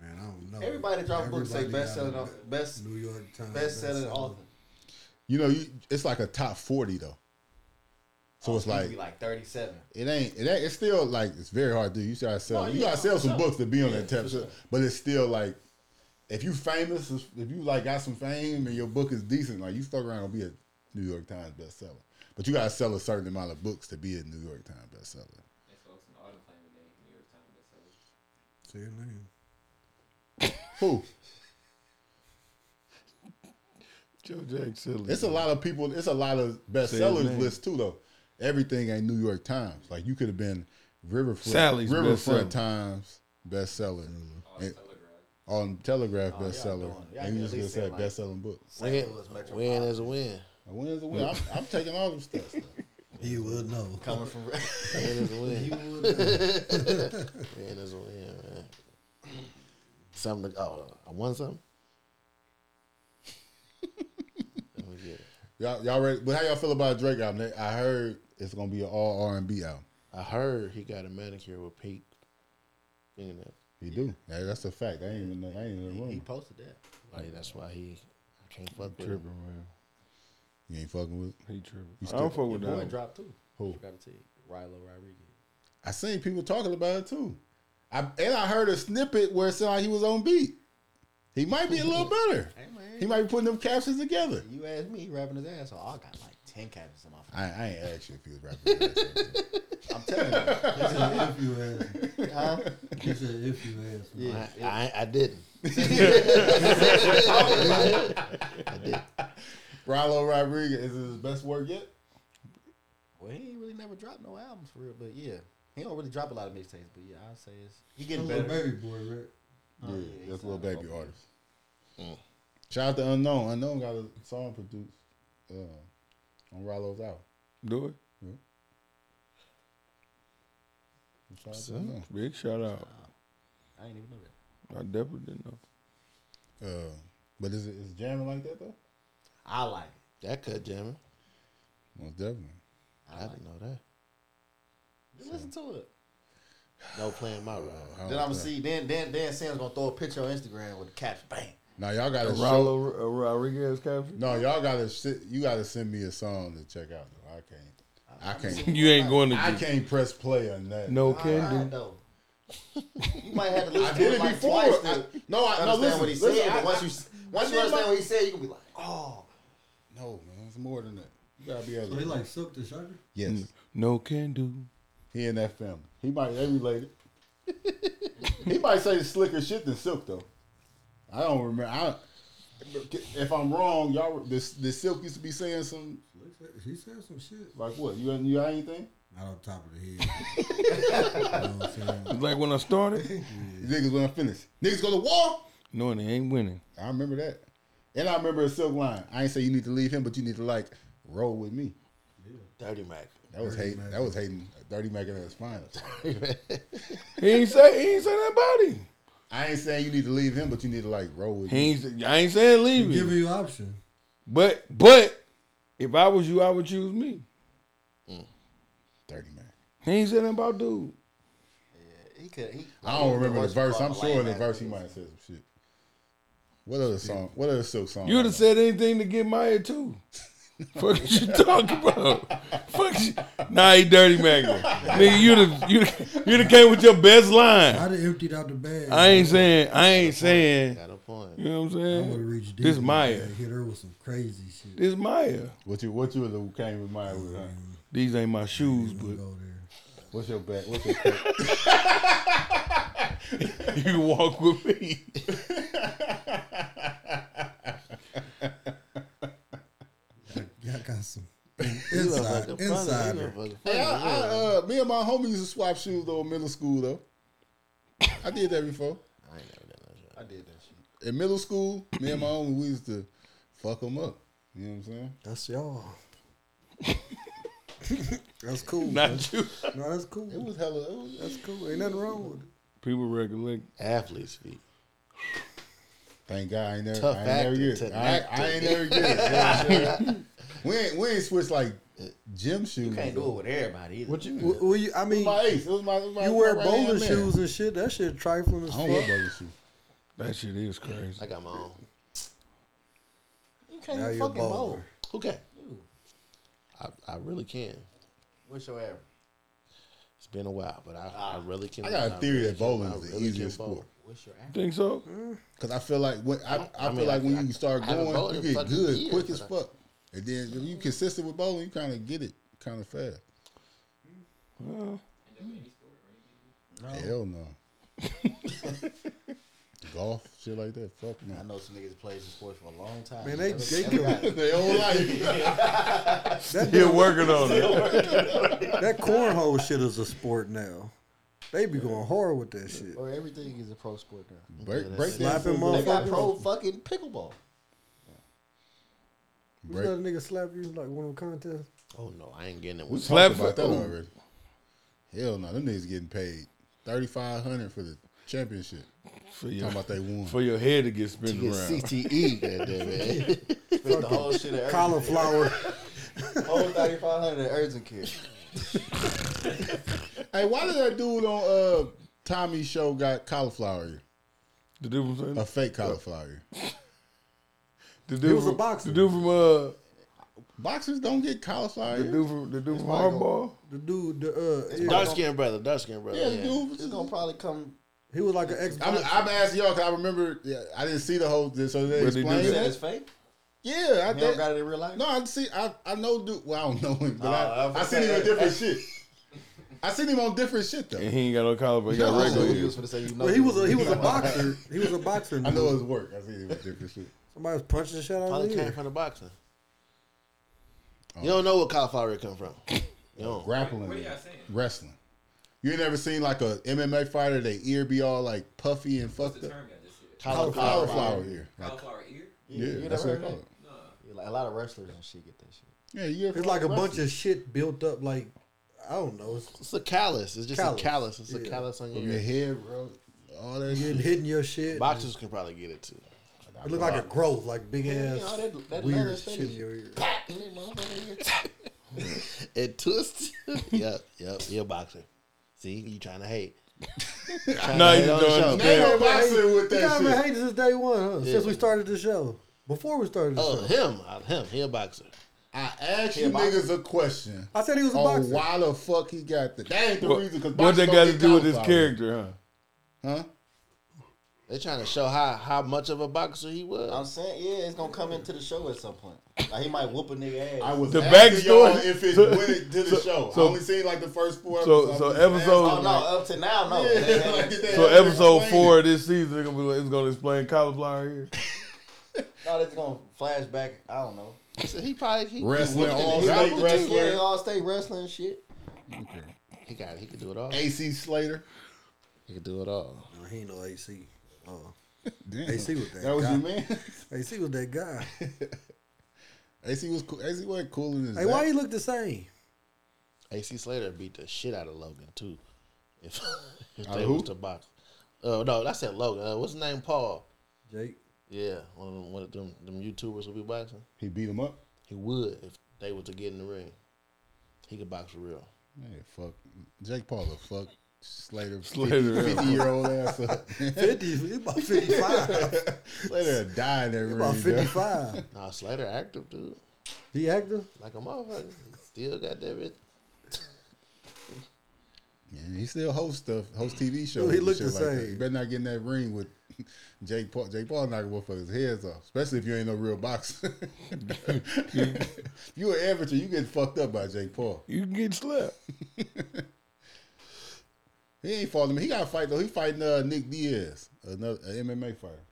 Man, I don't know. Everybody that drop books say Everybody bestseller, got a best New York Times bestselling bestseller. author. you know, you, it's like a top forty though. So it's It used to like be like thirty-seven. It ain't. It ain't. It's still like it's very hard to do. You gotta sell. Oh, you yeah, gotta sell some sure. books to be on Yeah, that tab. sure. But it's still like, if you famous, if you like got some fame and your book is decent, like you stuck around gonna be a New York Times bestseller. But you gotta sell a certain amount of books to be a New York Times bestseller. Say your name. Who? *laughs* Joe Jack Silly. It's a lot of people. It's a lot of Say his bestsellers name. lists too, though. Everything ain't New York Times. Like you could have been Riverfront, Sally's Riverfront bestseller. Times bestseller, And- on Telegraph Oh, y'all bestseller, doing- y'all and you just gonna say say, like, best-selling book. Win, St. Louis Metropolitan. win is a win. A win is a win. I'm, I'm taking all them stuff. *laughs* You would know. Coming from *laughs* Win is a win. *laughs* He would know. Win is a win, man. Something to, oh, I won something? Let me get it. Y'all, y'all ready? But how y'all feel about Drake album? I heard it's gonna be an all R and B album. I heard he got a manicure with Pete fingernails. He do. Yeah, that's a fact. I ain't even. know- I ain't even He, he posted that. Like that's why he I can't fuck with tripping, him. man. You ain't fucking with. He tripping. You I don't fuck with Boy that. dropped too. Who? Forgot to tell you, Rylo Rodriguez. I seen people talking about it too. I and I heard a snippet where it sounded like he was on beat. He might be a little *laughs* better. Hey man, He might be putting them captions together. You asked me, he rapping his ass off. I got like ten captions in my phone. I, I ain't asked you if he was rapping. *laughs* I'm telling you. He said if you asked. Huh? He said if you asked. me. Yeah. I, I, I didn't. *laughs* I did. Rylo Rodriguez is his best work yet. Well, he ain't really never dropped no albums for real, but yeah, he don't really drop a lot of mixtapes. But yeah, I'd say it's he getting Little better. baby boy, right? Oh, yeah, yeah, that's a little baby artist. Mm. Shout out to Unknown. Unknown got a song produced uh, on Rylo's album. Do it. Shout out to So? Big shout out. I ain't even know that. I definitely didn't know. Uh, but is it is it jamming like that though? I like it. That cut jamming. Most definitely. I, didn't know that. Just listen to it. No playing my role. Then I'm gonna see. Then then Dan Sam's gonna throw a picture on Instagram with the caption, bang. Now y'all gotta show. Rodriguez caption. No, y'all gotta sit, you gotta send me a song to check out though. I can't. I can't. *laughs* You ain't going to. I do- can't press play on that. No All can right, do. though. You might have to listen I to did it it like before. twice I- no, I no understand listen. what he listen, said. I- But once you once I you understand my- what he said, you can be like, oh. No, man, it's more than that. You gotta be able. So to he like Silk the Shocker? yes. No can do. He and that family. He might they related. *laughs* he might say slicker shit than Silk though. I don't remember. I, if I'm wrong, y'all. This this Silk used to be saying some He said some shit. like what? You you got anything? Not on top of the head. *laughs* you know what I'm? It's like when I started, Niggas when I finish. Niggas go to war. No, they ain't winning. I remember that. And I remember a silk line. I ain't say you need to leave him, but you need to like roll with me. Dirty Mac. That was hating. That was hating. Dirty Mac at his finest. *laughs* He ain't say he ain't say that about him. I ain't saying you need to leave him, but you need to like roll with He me. ain't. say- I ain't saying leave Giving him. you an option. But but if I was you, I would choose me. Mm. Thirty Mac. He ain't saying about dude. He could. He, I don't remember the verse. I'm sure in the verse he might have said some shit. What other song? What other silk song? You'd have said anything to get Maya too. *laughs* Fuck what you talking about? Fuck you. Nah, he dirty Mac. Nigga, you'd have you'd you'd have came with your best line. I'd have emptied out the bag. I ain't saying I ain't saying. Got a point. You know what I'm I would have saying? reached deep. This in Maya. Hit her with some crazy shit. This Maya. What you what you would have came with mine with? Huh? Mm-hmm. These ain't my shoes, Go but there. What's your back? What's your coat? *laughs* *laughs* you can walk with me. *laughs* Yeah, I got some You inside, motherfucking inside. You Hey, I. I, uh, me and my homie used to swap shoes though in middle school though. I did that before. I ain't never done that shit. I did that shit. In middle school, me and my homie we used to fuck them up. You know what I'm saying? That's y'all. *laughs* that's cool. Not you. No, that's cool. It was hella. It was, That's cool. Ain't nothing wrong with it. People recollect. Athlete's feet. thank God I ain't never, Tough I ain't never actor get it. I, I ain't never get it. *laughs* You know what I'm saying? we ain't we ain't switched like gym shoes. You can't do it with everybody either. What you? Well, you I It was mean, my ace. It was my. It was my you wear my right-hand bowling man. shoes and shit. That shit trifling as I don't wear bowling shoes. That shit is crazy. I got my own. You can't Now even fucking bowl. bowler. Who can? I, I really can. What's your average? It's been a while, but I, ah. I really can. I got a theory really that can- bowling I is the really easiest sport. What's your average? Think so? Cause I feel like when I, I, I feel mean, like I- when I- you start I going, bowled you get good quick as fuck. And then if you consistent with bowling, you kind of get it kind of fast. Hell no. *laughs* Golf, shit like that. Fuck I know some niggas plays in sports for a long time. Man, they Never- they never got it. Their whole life. *laughs* that, Still working on it. that cornhole shit is a sport now. They be going hard with that shit. Or everything is a pro sport now. break break Slapping that. They got pro fucking pickleball. You Break. let a nigga slap you like one of the contests? Oh no, I ain't getting it. We with Slap talked about for- that oh. already. Hell no, them niggas getting paid thirty five hundred for the championship. For your, Talking about they won. for your head to get to spin get around. CTE, *laughs* goddamn man. Spent the whole shit at Cauliflower. *laughs* Whole thirty five hundred at urgent care. *laughs* Hey, why did that dude on uh Tommy's show got cauliflower ear? The dude from A fake cauliflower ear. the He dude was a boxer. The dude from uh Boxers don't get cauliflower the dude from the dude from Michael. Hardball. The dude, the uh, dark skinned brother, dark skinned brother. Yeah, Yeah, the dude. It's gonna probably come. he was like an ex. I'm, I'm asking y'all because I remember yeah, I didn't see the whole so they But they do explained You that. said it. it's fake. Yeah, I You don't think. got it in real life. No, I see. I I know dude. Well, I don't know him, but Oh, I, I'm I seen him saying- in different shit. I seen him on different shit though. And he ain't got no collar, but he got No. I regular knew was gonna say you know. He was a he was a *laughs* boxer. He was a boxer. I know his work. I seen him with different shit. Somebody was punching the shit out of Probably his came ear. from the boxing. You don't know what cauliflower ear come from. *coughs* You don't. Grappling, What are y'all saying? wrestling. You ain't never seen like a MMA fighter? They ear be all like puffy and What's fucked the up. term y'all just said? Cauliflower, Cauliflower. ear. Like, Cauliflower ear? yeah, you that's what they heard call it. Like a lot of wrestlers and shit get that shit. Yeah, you It's like a bunch of shit built up. Like I don't know. It's It's a callus. It's just Callus. a callus. It's a Yeah. callus on your your ear. head, bro. All that getting shit. hitting your shit. Boxers can probably get it too. It look like a growth, like big Yeah, ass you know, that- that weird shit in your ear. *laughs* It twists. *laughs* yep, yep. You're a boxer. See, you trying to hate. *laughs* No, hate you on the show. don't They understand. ain't boxing with You that got been shit. hating since day one, huh? Since we started the show. Before we started the Oh, show. him. Him. He a boxer. I asked He you a niggas a question. I said he was a on boxer. why the fuck he got that. That ain't the What, reason. Cause what boxers that got to do with his character, huh? Huh? They trying to show how how much of a boxer he was. I'm saying, yeah, it's gonna come into the show at some point. Like he might whoop a nigga ass. I was The asking y'all backstory- if it *laughs* so- went to the so- show. so- I only seen like the first four so- episodes. so episode- oh no, up to now, no. Yeah, They like, they So ever episode four it? of this season, it's gonna, be, it's gonna explain cauliflower ear. *laughs* no, it's gonna flashback. I don't know. So he probably he, Wrestling, he all he state whooped wrestling. Yeah, all state wrestling shit. Okay. He got. He could do it all. AC Slater. He could do it all. No, he ain't no AC. Oh, Damn. AC was that That was guy. your man. *laughs* AC was that guy. *laughs* AC was cool. AC wasn't cool in his. Hey, why he look the same? AC Slater beat the shit out of Logan too. *laughs* If, if they who? was to box. Oh no, I said Logan. Uh, what's his name? Paul. Jake. Yeah, one of them, one of them, them YouTubers will be boxing. He beat him up. He would if they were to get in the ring. He could box for real. Hey, fuck. Jake Paul, a fuck Slater, *laughs* Slater, 50, yeah. year old ass up. *laughs* 50, he about 55. *laughs* Slater died in that ring. about 55. Nah, Slater active dude, He active? like a motherfucker. He Still got that bit. Yeah, he still hosts stuff, hosts TV shows. Dude, he and look shit the like that. same. You better not get in that ring with Jake Paul. Jake Paul knocking motherfuckers' heads off, especially if you ain't no real boxer. if you an amateur, you get fucked up by Jake Paul. You can get slapped. He ain't fought him. He got to fight though. He fighting uh, Nick Diaz, another a MMA fighter.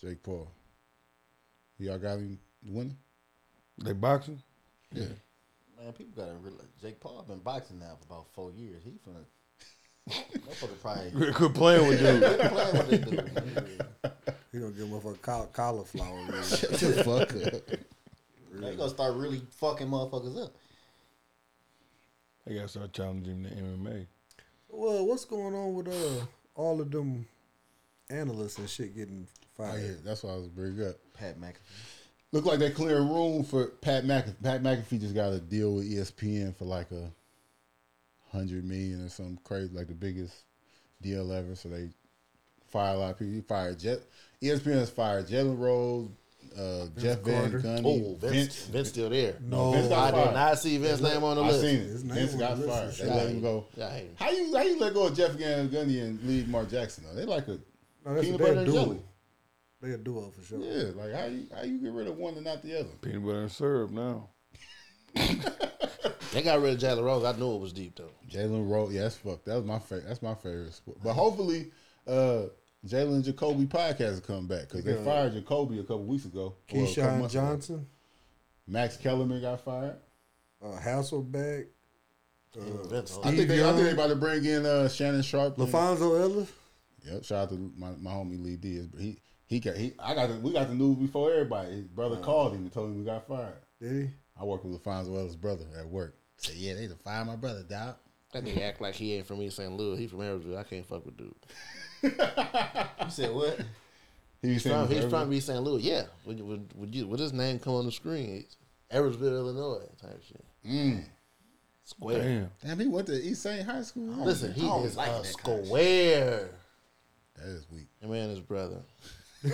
Jake Paul. Y'all got him winning? They boxing. Yeah. Man, people gotta realize Jake Paul been boxing now for about four years. He finna. Motherfucker probably *laughs* Quit playing with dude. Quit playing with this dude. He gonna give motherfucker caul- cauliflower. man. *laughs* Shut the fuck up. They gonna start really fucking motherfuckers up. They gotta start challenging the MMA. Well, what's going on with uh all of them analysts and shit getting Oh, fired? yeah, that's why I was bringing up. Pat McAfee. Look like they're clearing room for Pat McAfee. Pat McAfee just got a deal with ESPN for like a hundred million or something crazy, like the biggest deal ever. So they fire a lot of people. He fired Jet. ESPN has fired Jalen Rose, uh, Jeff Van Carter. Gundy, Oh, Vince, Vince, still there. No, Vince got I did not see Vince's name on the I list. seen His it. name Vince got the fired. They let him go. Yeah, I hate him. How you how you let go of Jeff Van Gundy and leave Mark Jackson? Though? They like a No, peanut a, butter and duo. jelly. They a duo for sure. Yeah, like how you how you get rid of one and not the other? Peanut butter and syrup now. *laughs* They got rid of Jalen Rose. I knew it was deep though. Jalen Rose, yeah, that's fucked. That was my favorite. That's my favorite sport. But hopefully, uh, Jalen Jacoby podcast will come back because they Yeah. fired Jacoby a couple weeks ago. or a couple Keyshawn months ago. Johnson, Max Kellerman got fired. uh, Hasselbeck, uh, Vince, I think they, I think they about to bring in uh, Shannon Sharpe. LaPhonso Ellis. Yep. Shout out to my, my homie Lee D. He he got he. I got the, we got the news before everybody. His brother called him and told him we got fired. Did he? I work with LaPhonso Ellis' brother at work. Said yeah, they to fire my brother, dog. That nigga act like he ain't from East St. Louis. He from Arizona. I can't fuck with dude. *laughs* You said what? *laughs* He was He's from, saying he's from East St. Louis. Yeah. Would, would, would, you, would his name come on the screen? It's Edwardsville, Illinois type shit. Mm. Square. Damn. Damn, he went to East St. High School. Listen, he is like a that kind of square. That is weak. Him and his brother. *laughs*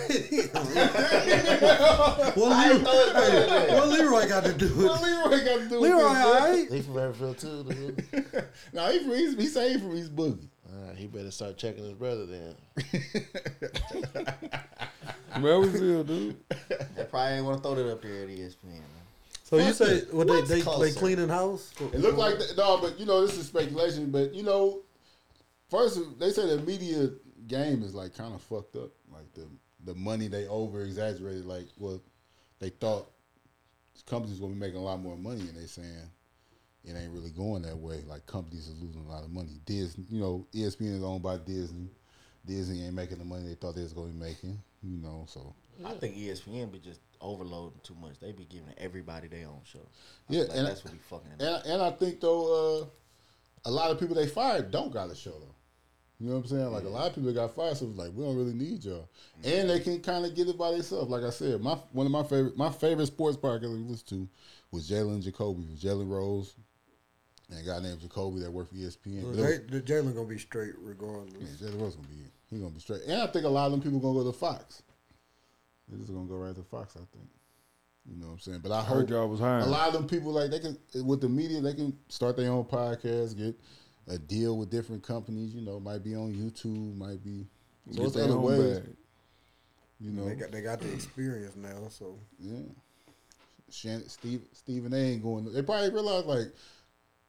What Leroy, hey, what Leroy got to do with What Leroy got to do Leroy? with All this? right. He from Edwardsville too, dude. *laughs* no, he from East, he say he from East Boogie. All right, he better start checking his brother then. *laughs* Melville, dude. They probably ain't want to throw that up there at ESPN. Man. So you say what they What's they, they closer? cleaning house? It looked like the, no, but you know this is speculation. But you know, first they say the media game is like kind of fucked up. Like the the money they over exaggerated. Like well, they thought companies gonna be making a lot more money, and they saying it ain't really going that way. Like companies are losing a lot of money. Disney, you know, ESPN is owned by Disney. Disney ain't making the money they thought they was gonna be making. You know, so I think ESPN be just overloading too much. They be giving everybody their own show. I Yeah, like and- that's what be fucking. them up. And, and I think though, uh, a lot of people they fired don't got a show though. You know what I'm saying? Like a lot of people got fired, so it's like we don't really need y'all, and they can kind of get it by themselves. Like I said, my one of my favorite my favorite sports podcast I listened to was Jalen Jacoby, Jalen Rose, and a guy named Jacoby that worked for ESPN. Well, But it they, the Jalen gonna be straight regardless. was- yeah, Jalen Rose gonna be he gonna be straight, and I think a lot of them people gonna go to Fox. They're just gonna go right to Fox. I think. You know what I'm saying? But I Heard y'all was hiring. a lot of them people like they can with the media they can start their own podcast, get a deal with different companies. You know, might be on YouTube, might be. So Get it's other own ways. bag. You know, They got they got the experience now, so yeah. Shannon, Steve, Stephen A. ain't going. They probably realize like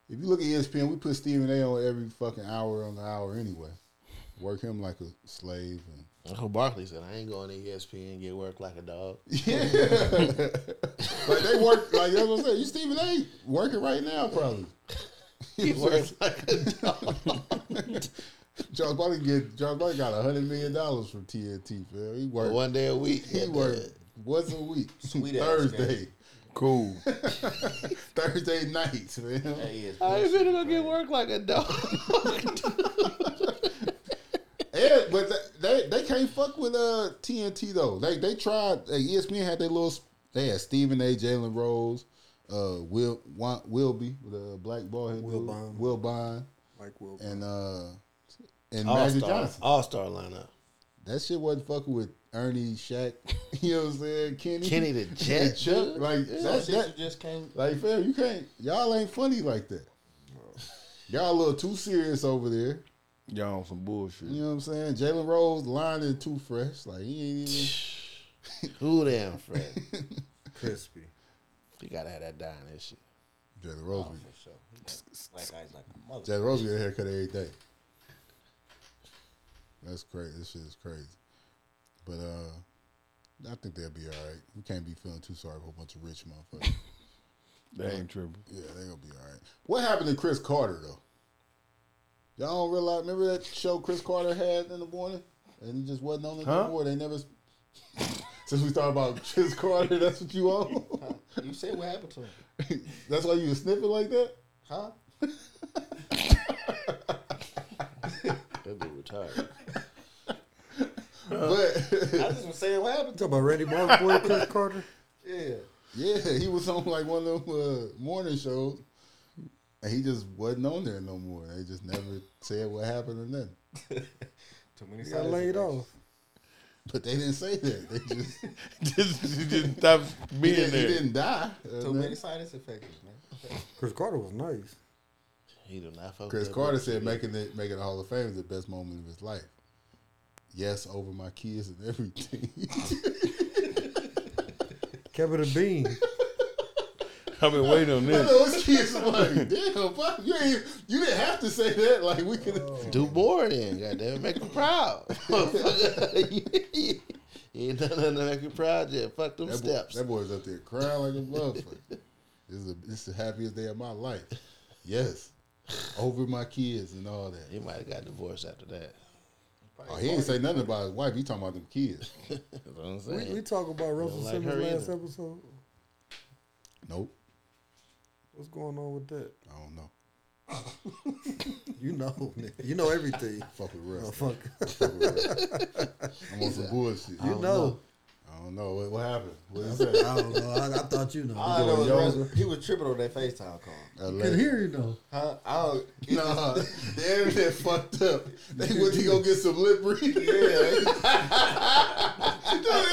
if you look at ESPN, we put Stephen A. on every fucking hour on the hour anyway. Work him like a slave and Uncle Barkley said, I ain't going to ESPN and get work like a dog. *laughs* Yeah. like they work like that's what I'm saying. You Stephen A. working right now probably. *laughs* He works like a dog. *laughs* Charles Barkley get Charles Barkley got a hundred million dollars from TNT. Phil. He worked One day a week. He worked once a week. Sweet ass Thursday. Game. Cool. *laughs* Thursday nights, man. That is I ain't pussy, finna go get work like a dog. *laughs* Yeah, but th- they they can't fuck with uh TNT though. They they tried. Uh, ESPN had their little. They had Stephen A. Jalen Rose, uh, Will Wan- Wilby with a black ball head. Wilbon. Will Bond, Mike Will. and uh, and All Magic star, Johnson. all star lineup. That shit wasn't fucking with Ernie, Shaq. *laughs* you know what I'm saying? Kenny, Kenny the *laughs* Jet, and Chuck. Like Yeah. that, Shit that, just came. like fam, you can't. Y'all ain't funny like that. Y'all a little too serious over there. Y'all on some bullshit. You know what I'm saying? Jalen Rose line is too fresh. Like he ain't even. *laughs* Who damn Fred? Crispy. You gotta have that dye in that shit. Jalen Rose. Oh, for sure. He got Black eyes like a mother. Jalen Rose get a haircut every day. That's crazy. This shit is crazy. But uh, I think they'll be all right. We can't be feeling too sorry for a bunch of rich motherfuckers. *laughs* They ain't true. yeah, they gonna be all right. What happened to Cris Carter though? Y'all don't realize? Remember that show Cris Carter had in the morning, and he just wasn't on it Huh? no. They never. *laughs* Since we talked about Cris Carter, that's what you own. *laughs* You said what happened to him? that's why you was sniffing like that. Huh? That be retired. But *laughs* I just was saying what happened to Talk about Randy Moss boy Cris Carter. *laughs* Yeah. Yeah, he was on like one of them uh, morning shows, and he just wasn't on there no more. They just never said what happened or nothing. *laughs* Too many He got laid off. But they didn't say that. They just just, he just stop being didn't, he there. didn't die. or Too nothing. many side effects, man. Cris Carter was nice. He did not. fuck Cris Carter said making it making the Hall of Fame is the best moment of his life. Yes, over my kids and everything. *laughs* Kevin the Bean. I've been waiting on I this. know his kids was like, damn, fuck, you ain't, you didn't have to say that. Like we could. Oh. Do more then, goddamn, make them proud. he *laughs* *laughs* ain't done nothing to make him proud yet. Fuck them That, boy, steps. that boy's up there crying like a motherfucker. This is, a, this is the happiest day of my life. Yes. Over my kids and all that. He might have got divorced after that. Oh, he ain't say nothing about his wife. He talking about them kids. *laughs* That's what I'm We, saying. we talk about Russell like Simmons last either. episode. Nope. What's going on with that? I don't know. *laughs* You know, nigga. you know everything. Fuck with Oh, Russ. *laughs* fuck. Fuck with Russ. I'm on some bullshit. You know. I don't know. What, what happened? What did he I don't know. I, I thought you know. I know doing is yoga? Russ- he was tripping on that FaceTime call. I can hear you though. Huh? I don't. Nah, *laughs* the internet fucked up. They went to go get some lip reading. *laughs* the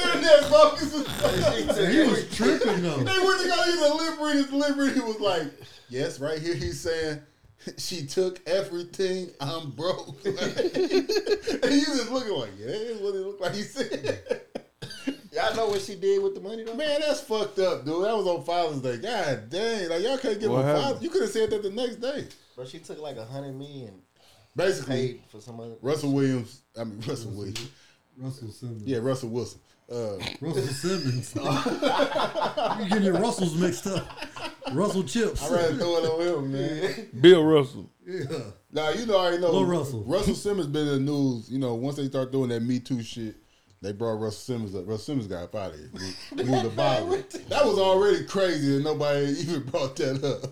internet focus He was tripping though. They went to go get a lip reading. The lip reading was like, yes, right here he's saying, *laughs* she took everything, I'm broke. and you just looking like, yeah, that's what it looked like he said. Y'all know what she did with the money though? Man, that's fucked up, dude. That was on Father's Day. God dang. Like, y'all can't give What a happened? father. You could have said that the next day. Bro, she took like a hundred million Basically, paid for some other. Russell Williams, I mean, Russell Williams. Russell Simmons. Yeah, Russell Wilson. Uh, Russell *laughs* Simmons. *laughs* you getting your Russells mixed up. Russell Chips. I rather throw it on him, man. Bill Russell. yeah. Now you know I already know Lil Russell. Russell Simmons been in the news. You know, once they start doing that Me Too shit, they brought Russell Simmons up. Russell Simmons got out of here. Moved- Moved the Bible. That was already crazy, and nobody *laughs* even brought that up.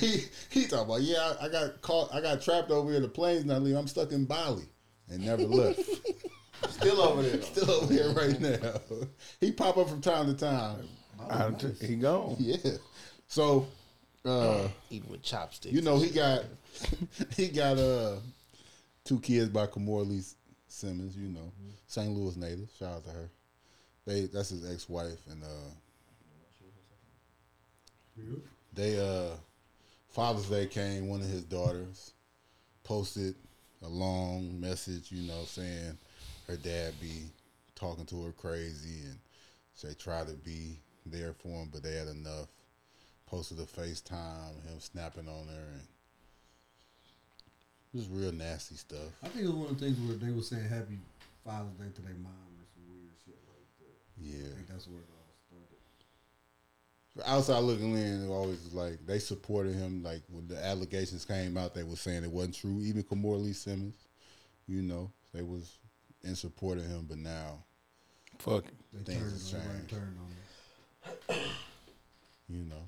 He he talking about yeah, I, I got caught, I got trapped over here. The plane's not leaving. I'm stuck in Bali and never left. *laughs* Still over there. Still over here right now. He pop up from time to time. I, he gone. Yeah. So, uh, Eating with chopsticks. you know, he got *laughs* he got uh two kids by Kimora Lee Simmons. You know, St. Louis native. Shout out to her. They that's his ex wife, and uh, they uh Father's Day came. One of his daughters posted a long message, you know, saying her dad be talking to her crazy, and they try to be there for him, but they had enough. Posted a FaceTime, him snapping on her, and just real nasty stuff. I think it was one of the things where they were saying Happy Father's Day to their mom or some weird shit like that. Yeah. I think that's where it all started. outside looking in, it always was like they supported him. Like when the allegations came out, they were saying it wasn't true. Even Kimora Lee Simmons, you know, they was in support of him. But now, Fuck it. They things turned have on right changed. turn on it. You know,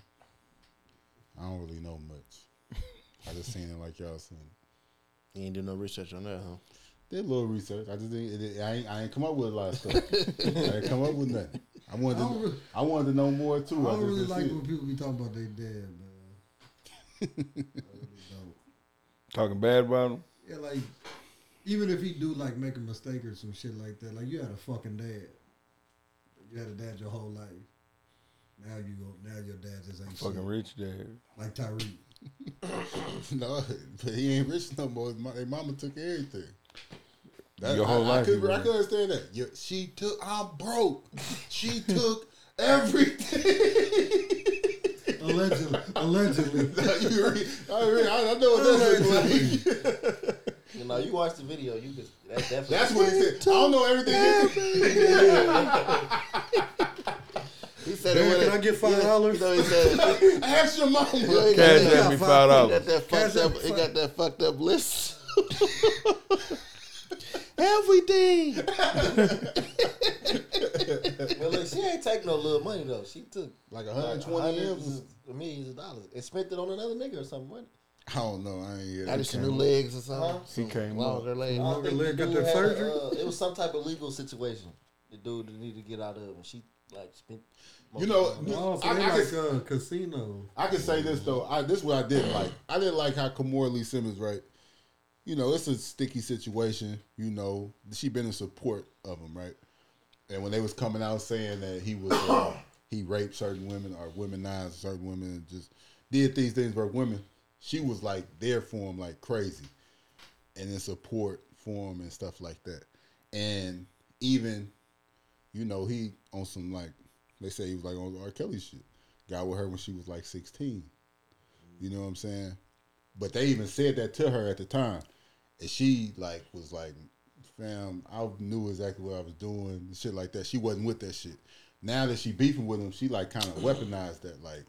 I don't really know much. I just seen it like y'all seen it. You ain't do no research on that, huh? Did a little research. I just didn't, it, I ain't I ain't come up with a lot of stuff. I ain't come up with nothing. I wanted I to really- I wanted to know more too. I I, don't just really like it. when people be talking about they dead, man. Really. *laughs* Talking bad about him. Yeah, like even if he do like make a mistake or some shit like that, like you had a fucking dad. You had a dad your whole life. Now you go. Now your dad just ain't Fucking shit. rich dad. Like Tyreek. *laughs* no, but he ain't rich no more. His Their mama took everything. Your whole I, life I could, you I could understand that. Yeah, she took. I'm broke. *laughs* She took everything. Allegedly, allegedly. *laughs* you re- I, re- I, I know what that's like. You know, you watch the video, you just that definitely. That's what he said. I don't know everything. *laughs* He said Dad, it with can a- I get five dollars? You know, he said. Ask your mama. You know, he Cash got me five He dollars. got that fucked up. He got that fucked up list. Everything. *laughs* well, look, she ain't take no little money though. She took Like like 120 hundreds M's. of millions of dollars and spent it on another nigga or something. Wasn't it? I don't know. I ain't hear Got that. some new legs or something. He Some came longer legs. Longer I don't think leg got dude that had a, uh, it was some type of legal situation. The dude needed to get out of, and she like spent. You know, so I, they I, like can, uh, casino. I can say this though. I, this is what I didn't like. I didn't like how Kimora Lee Simmons, right? You know, it's a sticky situation. You know, she been in support of him, right? And when they was coming out saying that he was uh, *coughs* he raped certain women or womenized certain women and just did these things for women, she was like there for him like crazy, and in support for him and stuff like that. And even, you know, he on some like they say he was like on R. Kelly shit. Got with her when she was like sixteen. You know what I'm saying? But they even said that to her at the time, and she like was like, "Fam, I knew exactly what I was doing, and shit like that." She wasn't with that shit. Now that she beefing with him, she like kind of *clears throat* weaponized that, like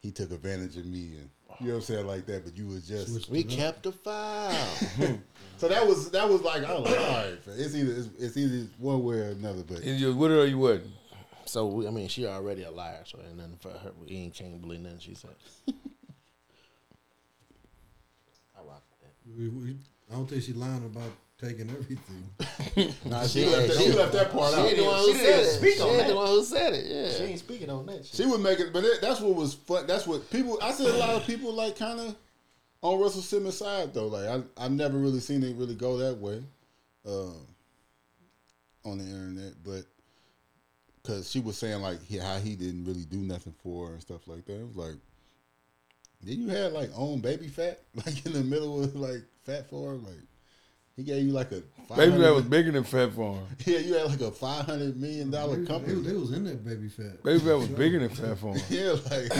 he took advantage of me, and you know what I'm saying, like that. But you was just We kept the file. *laughs* so that was that was like I was like, all right, fam. it's either it's, it's either one way or another. But And you with it or you wasn't. So we, I mean, she already a liar. So ain't nothing for her. We ain't can't believe nothing she said. *laughs* I rock with that. We, we, I don't think she lying about taking everything. *laughs* nah, she, left that, she left that part She out. ain't the one who She didn't said it. speak She on that. the one who said it. Yeah. She ain't speaking on that shit. She would make it, but it, that's what was fun. That's what people. I see a lot of people like kind of on Russell Simmons' side though. Like I, I've never really seen it really go that way um, on the internet, but because she was saying like he, how he didn't really do nothing for her and stuff like that. It was like, then you had like own Baby Phat *laughs* like in the middle of like Phat Farm, like. He gave you like a Baby Phat was bigger than Phat Farm. *laughs* yeah, you had like a five hundred million dollar They, company. they, they was in that Baby Phat. Baby that was bigger than Phat Farm. *laughs* yeah, like,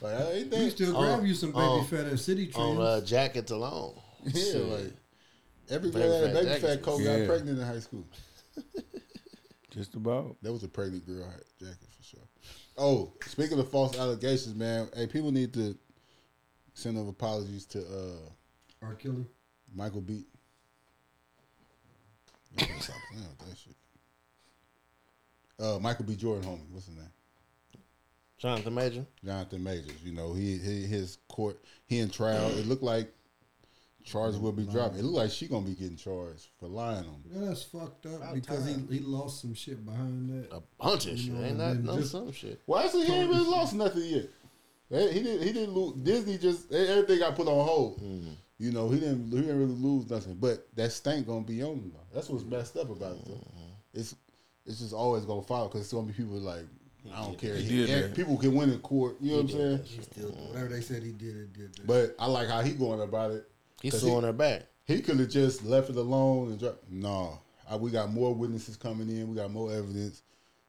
like I ain't You think still On- grab you some baby on- fat at City on uh, jackets alone. Yeah, Shit. like every Baby girl had a baby jackets fat coat Yeah. got pregnant in high school. Just about. That was a pregnant girl jacket for sure. Oh, speaking of false allegations, man, hey, people need to send over apologies to uh R. Kelly. Michael B. Stop playing with that shit. Uh, Michael B. Jordan, homie, what's his name? Jonathan Major. Jonathan Majors. You know, he, he his court, he in trial. It looked like charges will be dropped. It looked like she gonna be getting charged for lying on him. Yeah, that's fucked up because he, he lost some shit behind that. A bunch of You shit. know, Ain't and that no some shit. Well, actually, he ain't really lost nothing yet. He didn't. He didn't lose. Disney just everything got put on hold. Mm. You know, he didn't. He didn't really lose nothing. But that stank gonna be on him. Though. That's what's mm. messed up about it. Though. Mm-hmm. It's it's just always gonna follow because it's gonna be people like I don't care. He He- did people can win in court. You know what I'm saying? He still, whatever they said he did, it did. That. But I like how he going about it. He's suing he, her back. He could have just left it alone and dropped. No, I, we got more witnesses coming in. We got more evidence.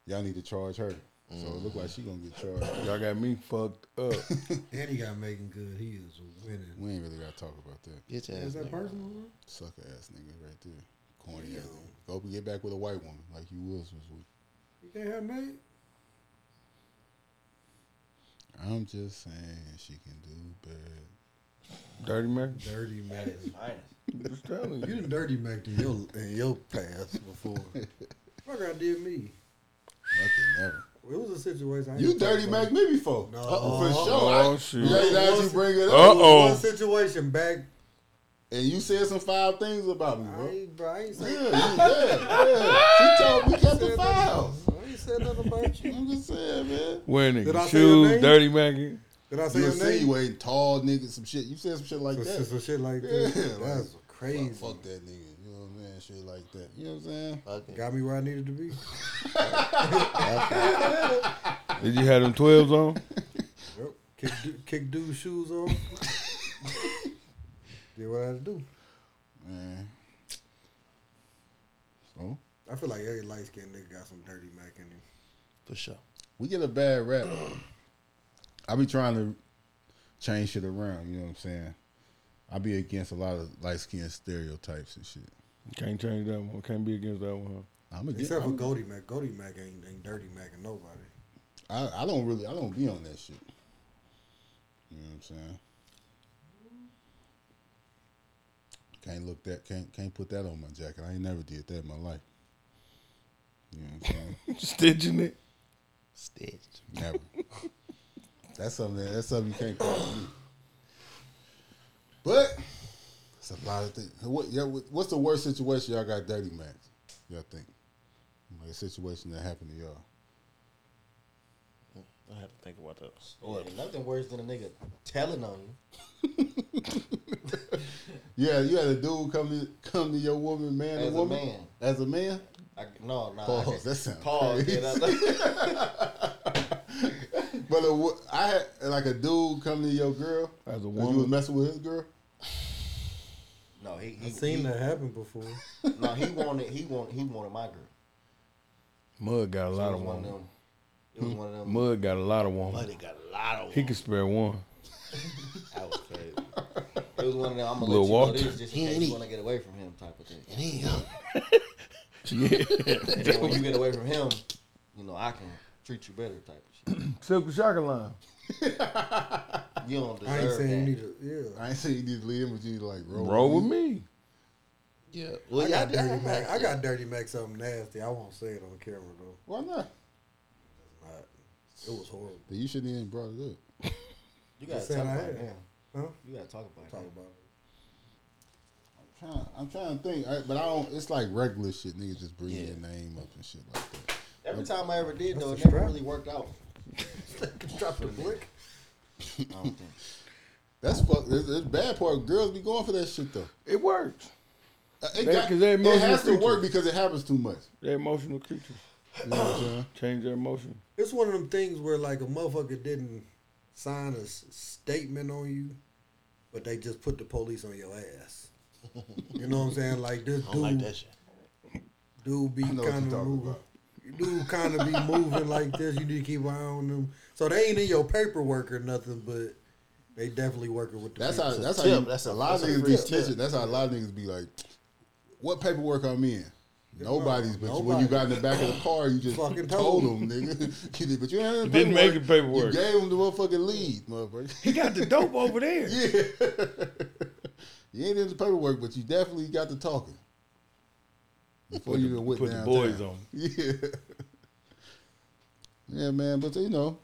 Y'all need to charge her. So it look like she gonna get charged. Y'all got me fucked up. *laughs* and he got making Good. He is winning. We ain't really gotta talk about that. Get your Is ass that nigga. personal? bro? Sucker ass nigga right there. Corny ass nigga. Hope you get back with a white woman like you was this week. You can't have me. I'm just saying she can do bad. Dirty Mac. Dirty Mac. Just telling You you. done dirty Mac in your in your past before. *laughs* Fuck, I did me. Fucking never. It was a situation. I You gonna talk dirty about Mac me before. No. for oh, sure. Oh, I- oh, shit. Yeah, now you bring it up. Uh-oh. One situation back. And you said some five things about me, I bro. ain't, bro, I ain't Yeah, say you- yeah, yeah. She told me kept the said files. nothing. I ain't said nothing about you. I'm just saying, man. Wearing Did I nigga say your shoes, name? Dirty Mackie. Did I say You your say name? you ain't tall nigga, some shit. You said some shit like some, that. some shit like Yeah, that. like, That's crazy. Fuck, fuck that nigga. You know what I'm saying? Shit like that. You know what I'm saying? Fucking- Got me where I needed to be. *laughs* Did you have them 12s on? Yep. Kick, du- kick dude's shoes off. Did what I had to do. Man. So I feel like every light skinned nigga got some dirty Mac in him. For sure. we get a bad rap. I be trying to change shit around. You know what I'm saying? I be against a lot of light skinned stereotypes and shit. Can't change that one. Can't be against that one. I'm against. Except for I'm- Goldie Mac. Goldie Mac ain't, ain't dirty Mac and nobody. I, I don't really I don't be on that shit. You know what I'm saying? Can't look that can't can't put that on my jacket. I ain't never did that in my life. You know what I'm saying? *laughs* Stitching it. Stitched. Never. that's something that, that's something you can't call me. But it's a lot of things. What, yeah, what's the worst situation y'all got dirty max? Y'all think? Like a situation that happened to y'all. I have to think about that. Yeah, nothing worse than a nigga telling on you. *laughs* Yeah, you had a dude come to come to your woman, man, As or a woman, man. as a man. I, no, no. Pause. I can't- That sounds Pause. crazy. Yeah, that- *laughs* But a, wo- I had like a dude come to your girl As a woman. You was messing with his girl. No, he, he I seen he, that happen before. *laughs* No, he wanted he wanted he wanted my girl. Mud got a So lot of was one women. them. It was one of them. Mud got a lot of women. Buddy got a lot of He could spare one. *laughs* That was crazy. It was one of them. I'm gonna Lil let you know this just in He case you want to get away from him, type of thing. And he young. *laughs* And then when you get away from him, you know I can treat you better, type of shit. Silk Shaka line. You don't I ain't deserve saying you need to. Yeah. I ain't saying you need to leave him, but you need to like roll, Roll with me. me. Yeah. I Well, got yeah, dirty Mac. I got dirty Mac something nasty. I won't say it on camera though. Why not? Not. It was horrible. Then you shouldn't even brought it up. You gotta Just talk about it now. Huh? You gotta talk about it. Talk now. about it. I'm trying, I'm trying to think, I, but I don't. It's like regular shit. Niggas just bring Yeah. your name up and shit like that. Every time I ever did though, it never strap. really worked out. *laughs* Drop the blick. I don't think. That's fuck. It's, it's bad part. Girls be going for that shit though. It works. Uh, It, They- got, 'cause they it emotional has to work because it happens too much. They're emotional creatures. *clears throat* You know what I'm? Change their emotion. It's one of them things where like a motherfucker didn't sign a s- statement on you, but they just put the police on your ass. You know what I'm saying? Like this *laughs* I dude, don't like that shit. dude be I know what kind of moving. about. Dude kind of be moving like this. You need to keep an eye on them. So they ain't in your paperwork or nothing, but they definitely working with the. That's how. That's how. You, That's a- a lot of that's a niggas be free snitching. That's how a lot of niggas be like, "What paperwork I'm in." Nobody's, but when you got in the back of the car, you just Fucking told told them, nigga. *laughs* You but you ain't You didn't make the paperwork. You gave them the motherfucking lead, motherfucker. He got the dope *laughs* over there. Yeah. *laughs* you ain't in the paperwork, but you definitely got the talking. Before Put you even went put the boys on. Yeah. Yeah, man, but you know,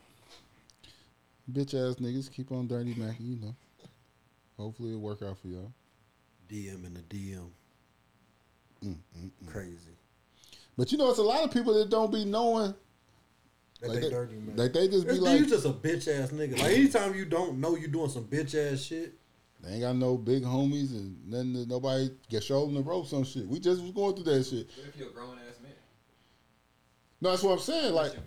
bitch ass niggas keep on dirty macking, you know. Hopefully it'll work out for y'all. DM in the DM. Mm, Crazy. But you know, it's a lot of people that don't be knowing. That Like they they- dirty man. like they just be It's- like- you just a bitch ass nigga. Like anytime you don't know you doing some bitch ass shit, They ain't got no big homies and nothing nobody get shouldering the ropes on shit. We just was going through that shit. What if you're a grown ass man? No, that's what I'm saying. Like, Pushing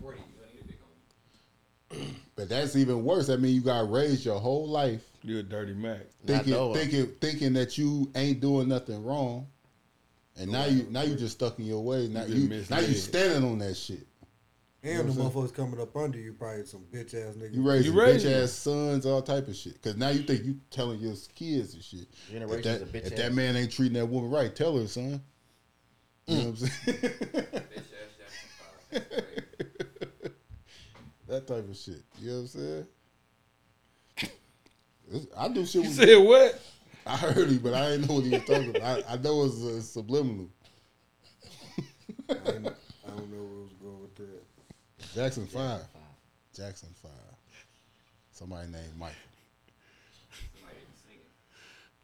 40, *clears throat* you don't need a big homie. but that's even worse. I mean, you got raised your whole life You're a dirty Mac. thinking, thinking, thinking that you ain't doing nothing wrong, and now you now you just stuck in your way. Now been you now you standing on that shit. and know the motherfuckers coming up under you, probably some bitch ass niggas. You raising You bitch ass sons, all type of shit. Because now you think you telling your kids and shit. If Generations that, of bitch if ass. that man ain't treating that woman right, tell her, son. You know what I'm saying? *laughs* *laughs* Bitch ass Jackson 5. That's crazy. That type of shit. You know what I'm saying? This- I do shit. You with- said what? I heard him, but I didn't know what he was talking about. I, I know it's uh, subliminal. I don't know where it was going with that. Jackson Five. Jackson Five. Somebody named Michael.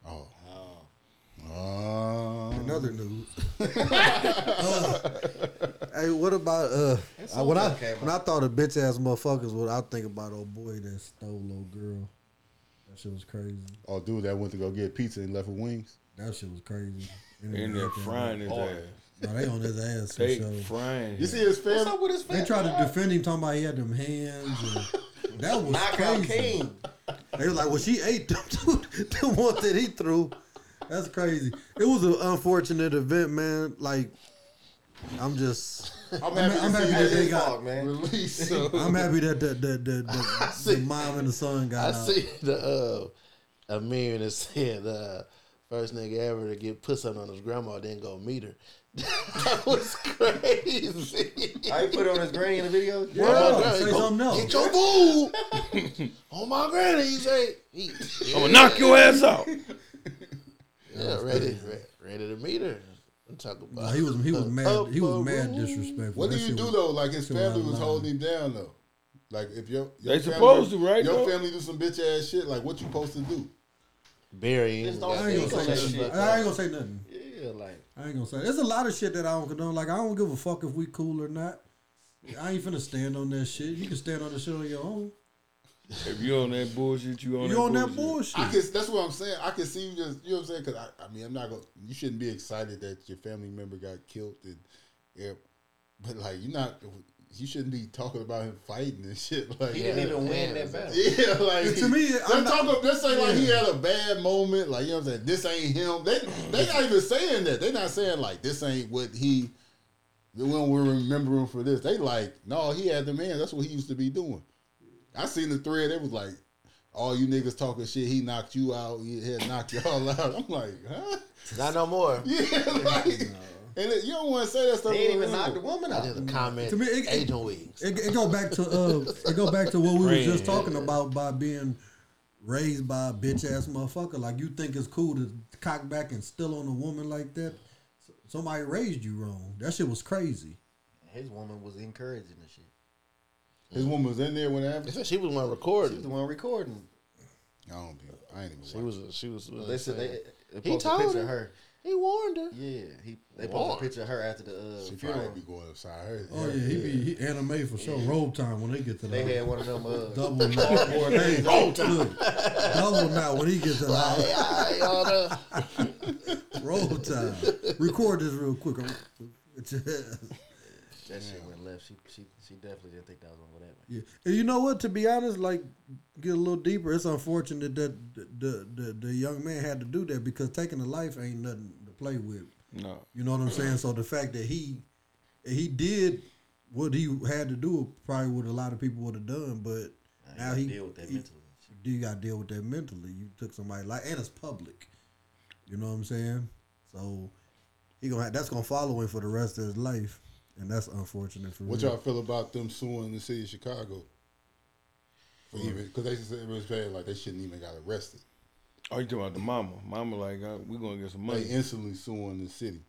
Oh. Oh. Another news. *laughs* Uh, *laughs* hey, what about uh? That uh, when I song came when I thought of bitch ass motherfuckers, what I think about old boy that stole old girl. That shit was crazy. Oh, dude that went to go get pizza and left with wings. That shit was crazy. In there frying his ass. No, they on his ass for They sure. frying. You see his family? What's up with his They tried to defend him, talking about he had them hands. And that was Knockout crazy. King. They were like, "Well, she ate them, *laughs* the one that he threw." That's crazy. It was an unfortunate event, man. Like, I'm just, I'm I'm, happy I'm happy that that they got. Fuck, man. Release. So. *laughs* I'm happy that the the the, the, *laughs* see. the mom and the son got I out. see *laughs* the uh, a meme that said uh, first nigga ever to get put something on his grandma, then go meet her. that was crazy. How you put it on his granny in the video? Yeah, Oh, my say go something else. Get your boo. oh my granny, he say. He, I'm gonna knock your ass out. Yeah, ready, ready to meet her. I'm talking Nah, about. he was he was mad he was mad disrespectful. What do you do though? Like his family was holding him down though. Like if your, your They family- supposed to, right, Your though? family do some bitch ass shit. Like what you supposed to do? Bury him. I ain't gonna say nothing. shit. I ain't gonna say nothing. Yeah, like I ain't gonna say. There's a lot of shit that I don't condone. Like I don't give a fuck if we cool or not. I ain't finna stand on that shit. You can stand on the shit on your own. If you on that bullshit, you on You that on bullshit. that bullshit? I can, that's what I'm saying. I can see you just, you know what I'm saying? Because I, I mean, I'm not going. to You shouldn't be excited that your family member got killed, and yeah, but like you're not. You shouldn't be talking about him fighting and shit. Like he didn't even win that battle. Yeah, like To me, let's I'm talk. not- About, let's say like he had a bad moment. Like you know what I'm saying. This ain't him. They they not even saying that. They not saying like this ain't what he. When We don't remember him for this. They like no, he had the man. That's what he used to be doing. I seen the thread. It was like, all you niggas talking shit. He knocked you out. He had knocked y'all out. I'm like, huh? Not no more. *laughs* Yeah, *laughs* like, and it, you don't want to say that stuff. He ain't even on knocked the woman out. just a comment. To me, it- it- Agent Wings. It, it go back to uh, *laughs* it go back to what we were just talking about by being raised by a bitch ass motherfucker. Like you think it's cool to cock back and still on a woman like that. Somebody raised you wrong. That shit was crazy. His woman was encouraging the shit. His woman was in there when that They happened. said she was the one recording. She was the one recording. I don't be. I ain't even. She watch. was. She was. They said they, they He posted a told picture her. of her. He warned her. Yeah, he they Warned. posted a picture of her after the uh, She funeral. probably be going upside her. Oh yeah, he be he anime for sure. Robe time when they get to the They had one of them uh, *laughs* double knot. cardboard Hey, things. robe time. *laughs* double knot when he gets to the house. Hey, hey, all the- *laughs* Roll time. Record this real quick. That shit went left. She she she definitely didn't think that was gonna go that way. Yeah, and you know what? To be honest, like get a little deeper. It's unfortunate that the the, the, the young man had to do that because taking a life ain't nothing to play with. No. You know what I'm saying? So the fact that he he did what he had to do, probably what a lot of people would have done, but Now now he deal with that he- mentally. You got to deal with that mentally. You took somebody like, and it's public. You know what I'm saying? So he gonna have, that's gonna follow him for the rest of his life, and that's unfortunate for What real. y'all feel about them suing the city of Chicago? For even because they said it was saying like they shouldn't even got arrested. Oh, you talking about the mama? Mama like uh, we gonna get some money. They money. instantly suing the city.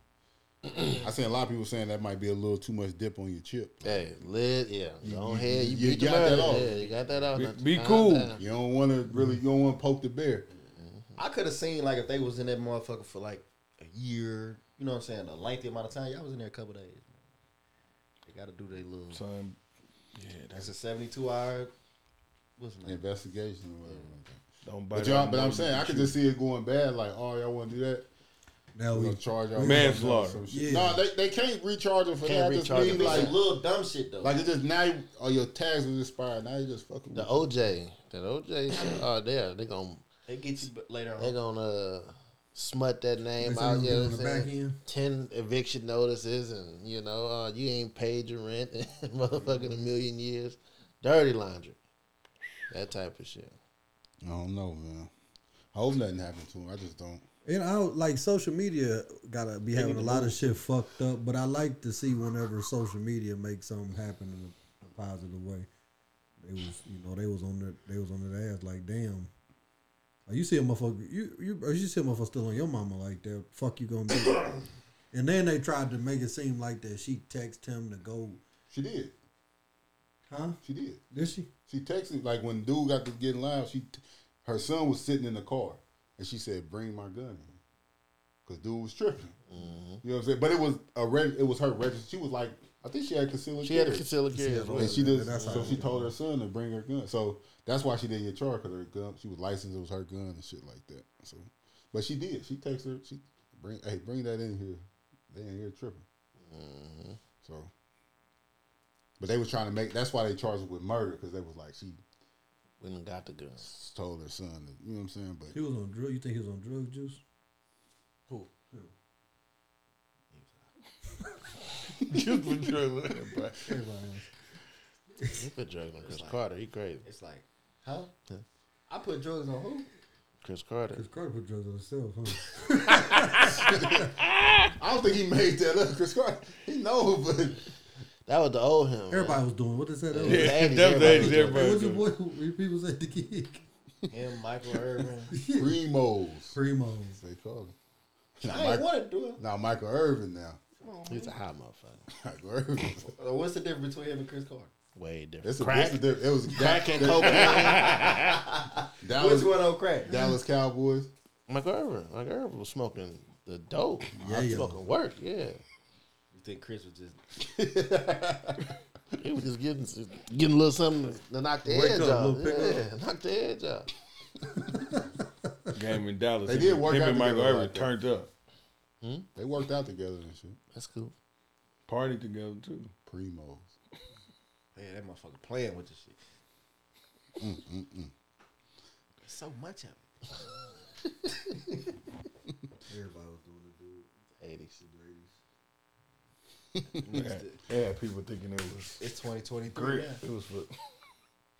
I seen a lot of people saying that might be a little too much dip on your chip. Hey, lid, yeah. Go ahead. You, you beat the got that off. Yeah, you got that off. Be- Now be cool. down. You don't want to really, you don't want to poke the bear. I could have seen like if they was in that motherfucker for like a year. You know what I'm saying? A lengthy amount of time. Y'all was in there a couple days. Man. They got to do their little. Son, yeah, That's that's a 72 hour. What's name? Investigation or whatever. like don't bite. But y'all, off but I'm saying I could just see it going bad. Like, oh, y'all want to do that? now We're gonna charge y'all Manslaughter. some. Yeah. No, they, they can't recharge them for Can't that. Just recharge mean them like Like little dumb shit though. like it just now you, oh your tags was expired. Now you just fucking. The with OJ, that OJ shit. Oh, there they gonna they get you b- later they on. gonna uh, smut that name out. we You know what I'm saying? Ten eviction notices, and you know uh, you ain't paid your rent, in *laughs* motherfucking a million years. Dirty laundry, that type of shit. I don't know, man. I hope nothing happened to him. I just don't. And I don't- like social media gotta be having a lot of shit fucked up, but I like to see whenever social media makes something happen in a, a positive way. They was, you know, they was on their, they was on their ass like, damn, Like, you see a motherfucker, you you or you see a motherfucker still on your mama like that. Fuck you gonna do? *coughs* and then they tried to make it seem like that she texted him to go. She did. Huh? She did. Did she? She texted like when dude got to getting loud. She, her son was sitting in the car, and she said, "Bring my gun in," because dude was tripping. Mm-hmm. You know what I'm saying? But it was a reg- it was her register. She was like, I think she had concealed She had a carry. concealed carry as well. and she Yeah, just that's so she told her son to bring her gun. So that's why she didn't get charged because her gun. She was licensed. It was her gun and shit like that. So, but she did. She texted her. She bring hey bring that in here. They in here tripping. Mm-hmm. So, but they was trying to make. That's why they charged her with murder because they was like she Went and got the gun. told her son. To, you know what I'm saying? But He was on drug. You think he was on drug juice? Who? Who? *laughs* *laughs* Just for drugs. Everybody else. He put drugs on Cris like- Carter. He crazy. It's like, huh? Yeah. I put drugs on who? Cris Carter. Cris Carter put drugs on himself, huh? *laughs* I don't think he made that up. Cris Carter, he know, but That was the old him. Everybody was doing what they said. *laughs* That was, Yeah, that was everybody the was age doing Hey, everybody what's your boy? who- People said the gig. Him, Michael Irvin. primos. Primos. They call him. Now, I ain't Michael, want to do it. now Michael Irvin. Now He's a hot motherfucker. Michael *laughs* Irvin. What's the difference between him and Cris Carter? Way different. It's a, Crack. it's a it was Crack and that- cocaine. Dallas, *laughs* Which one on crack? Dallas Cowboys. Michael Irvin. Michael Irvin was smoking the dope. Yeah, Yeah, yeah. smoking work. Yeah. You think Cris was just He was just getting getting a little something to knock the Wake edge up, off. little pick Yeah, knock the edge off. *laughs* Game in Dallas. They did work Him out and Michael Irvin turned up. They worked out together and shit. That's cool. Party together too. Primos. *laughs* Man, that motherfucker playing with the shit. Mm, mm, mm. There's so much of it. *laughs* Everybody was doing it, dude. Eighties. They *laughs* had, they had people thinking it was It's 2023. great. now. It was for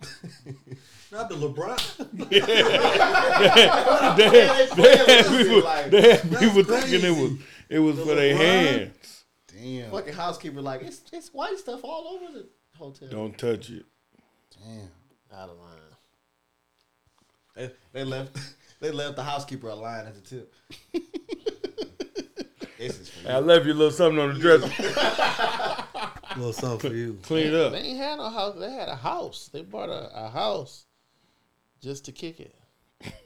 *laughs* Not the LeBron. *laughs* they had, they had people, Like, they had people thinking it was crazy. it was for their LeBron? hands. Damn. Fucking housekeeper, like it's it's white stuff all over the hotel. Don't touch it. Damn. Out of line. They, they left *laughs* they left the housekeeper a line at the tip. this is for I you. left you a little something on the dresser. A little something for you. Clean it up. They ain't had no house. They had a house. They bought a, a house just to kick it.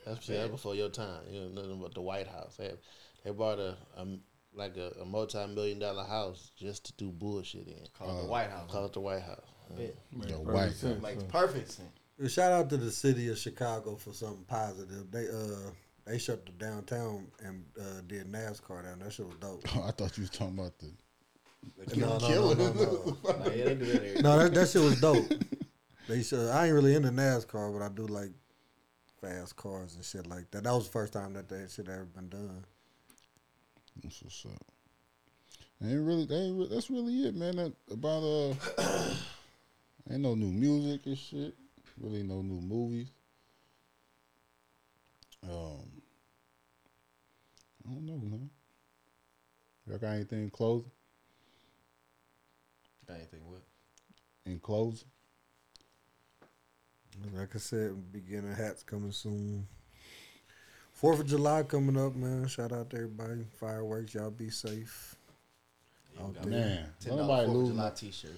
That's yeah, that's before your time. You know nothing but the White House. They, had, they bought a, a like a, a multi million dollar house just to do bullshit in. Call it the White House. Call it the White House. Bet. The white. sense, Makes perfect sense. Shout out to the city of Chicago for something positive. They uh they shut the downtown and uh, did NASCAR down. That shit was dope. *laughs* I thought you was talking about the No, no, no, killing. no, *laughs* no. Yeah, they do that every No, that, that shit was dope. *laughs* They should. I ain't really into NASCAR, but I do like fast cars and shit like that. That was the first time that that shit ever been done. That's what's up. Ain't really, that ain't re- that's really it, man. That, about uh, *coughs* ain't no new music and shit. Really, no new movies. Um, I don't know, man. Y'all got anything in closing? Got anything with? In closing? Like I said, beginner hats coming soon. Fourth of July coming up, man. Shout out to everybody. Fireworks, y'all be safe. Out there. Man, Ten don't dollar nobody Fourth of lose. July T-shirt.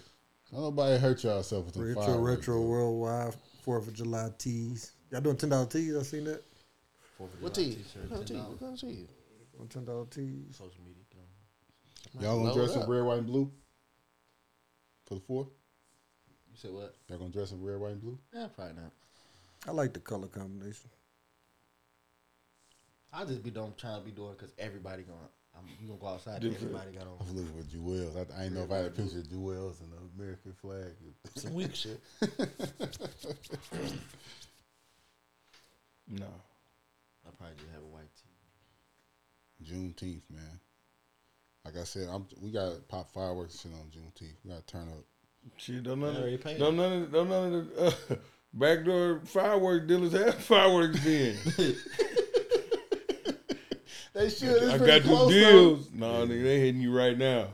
Don't nobody hurt y'allself with them Retro, fireworks, retro, though. worldwide. Fourth of July tees. Y'all doing ten dollar tees? I seen that. Fourth of What July tea? T-shirt. What tea? $10. What kind of tea? On ten dollar tees. Social media. Y'all gonna dress in up. red, white, and blue for the fourth? You said what? Y'all gonna dress in red, white, and blue? Yeah, probably not. I like the color combination. I'll just be doing trying to be doing because everybody going. I'm you gonna go outside. Different. Everybody got on. I on. was looking for jewels. I, I didn't know if I had a picture of jewels and the American flag. *laughs* Some weak shit. *laughs* No. I probably just have a white tee. Juneteenth, man. Like I said, I'm, we got to pop fireworks shit on Juneteenth. We got to turn up. Shit, don't none, They already of, paid don't none, of, don't none of the uh, *laughs* backdoor fireworks dealers have *laughs* fireworks then. *laughs* They should. I got them deals. No, nigga, they hitting you right now.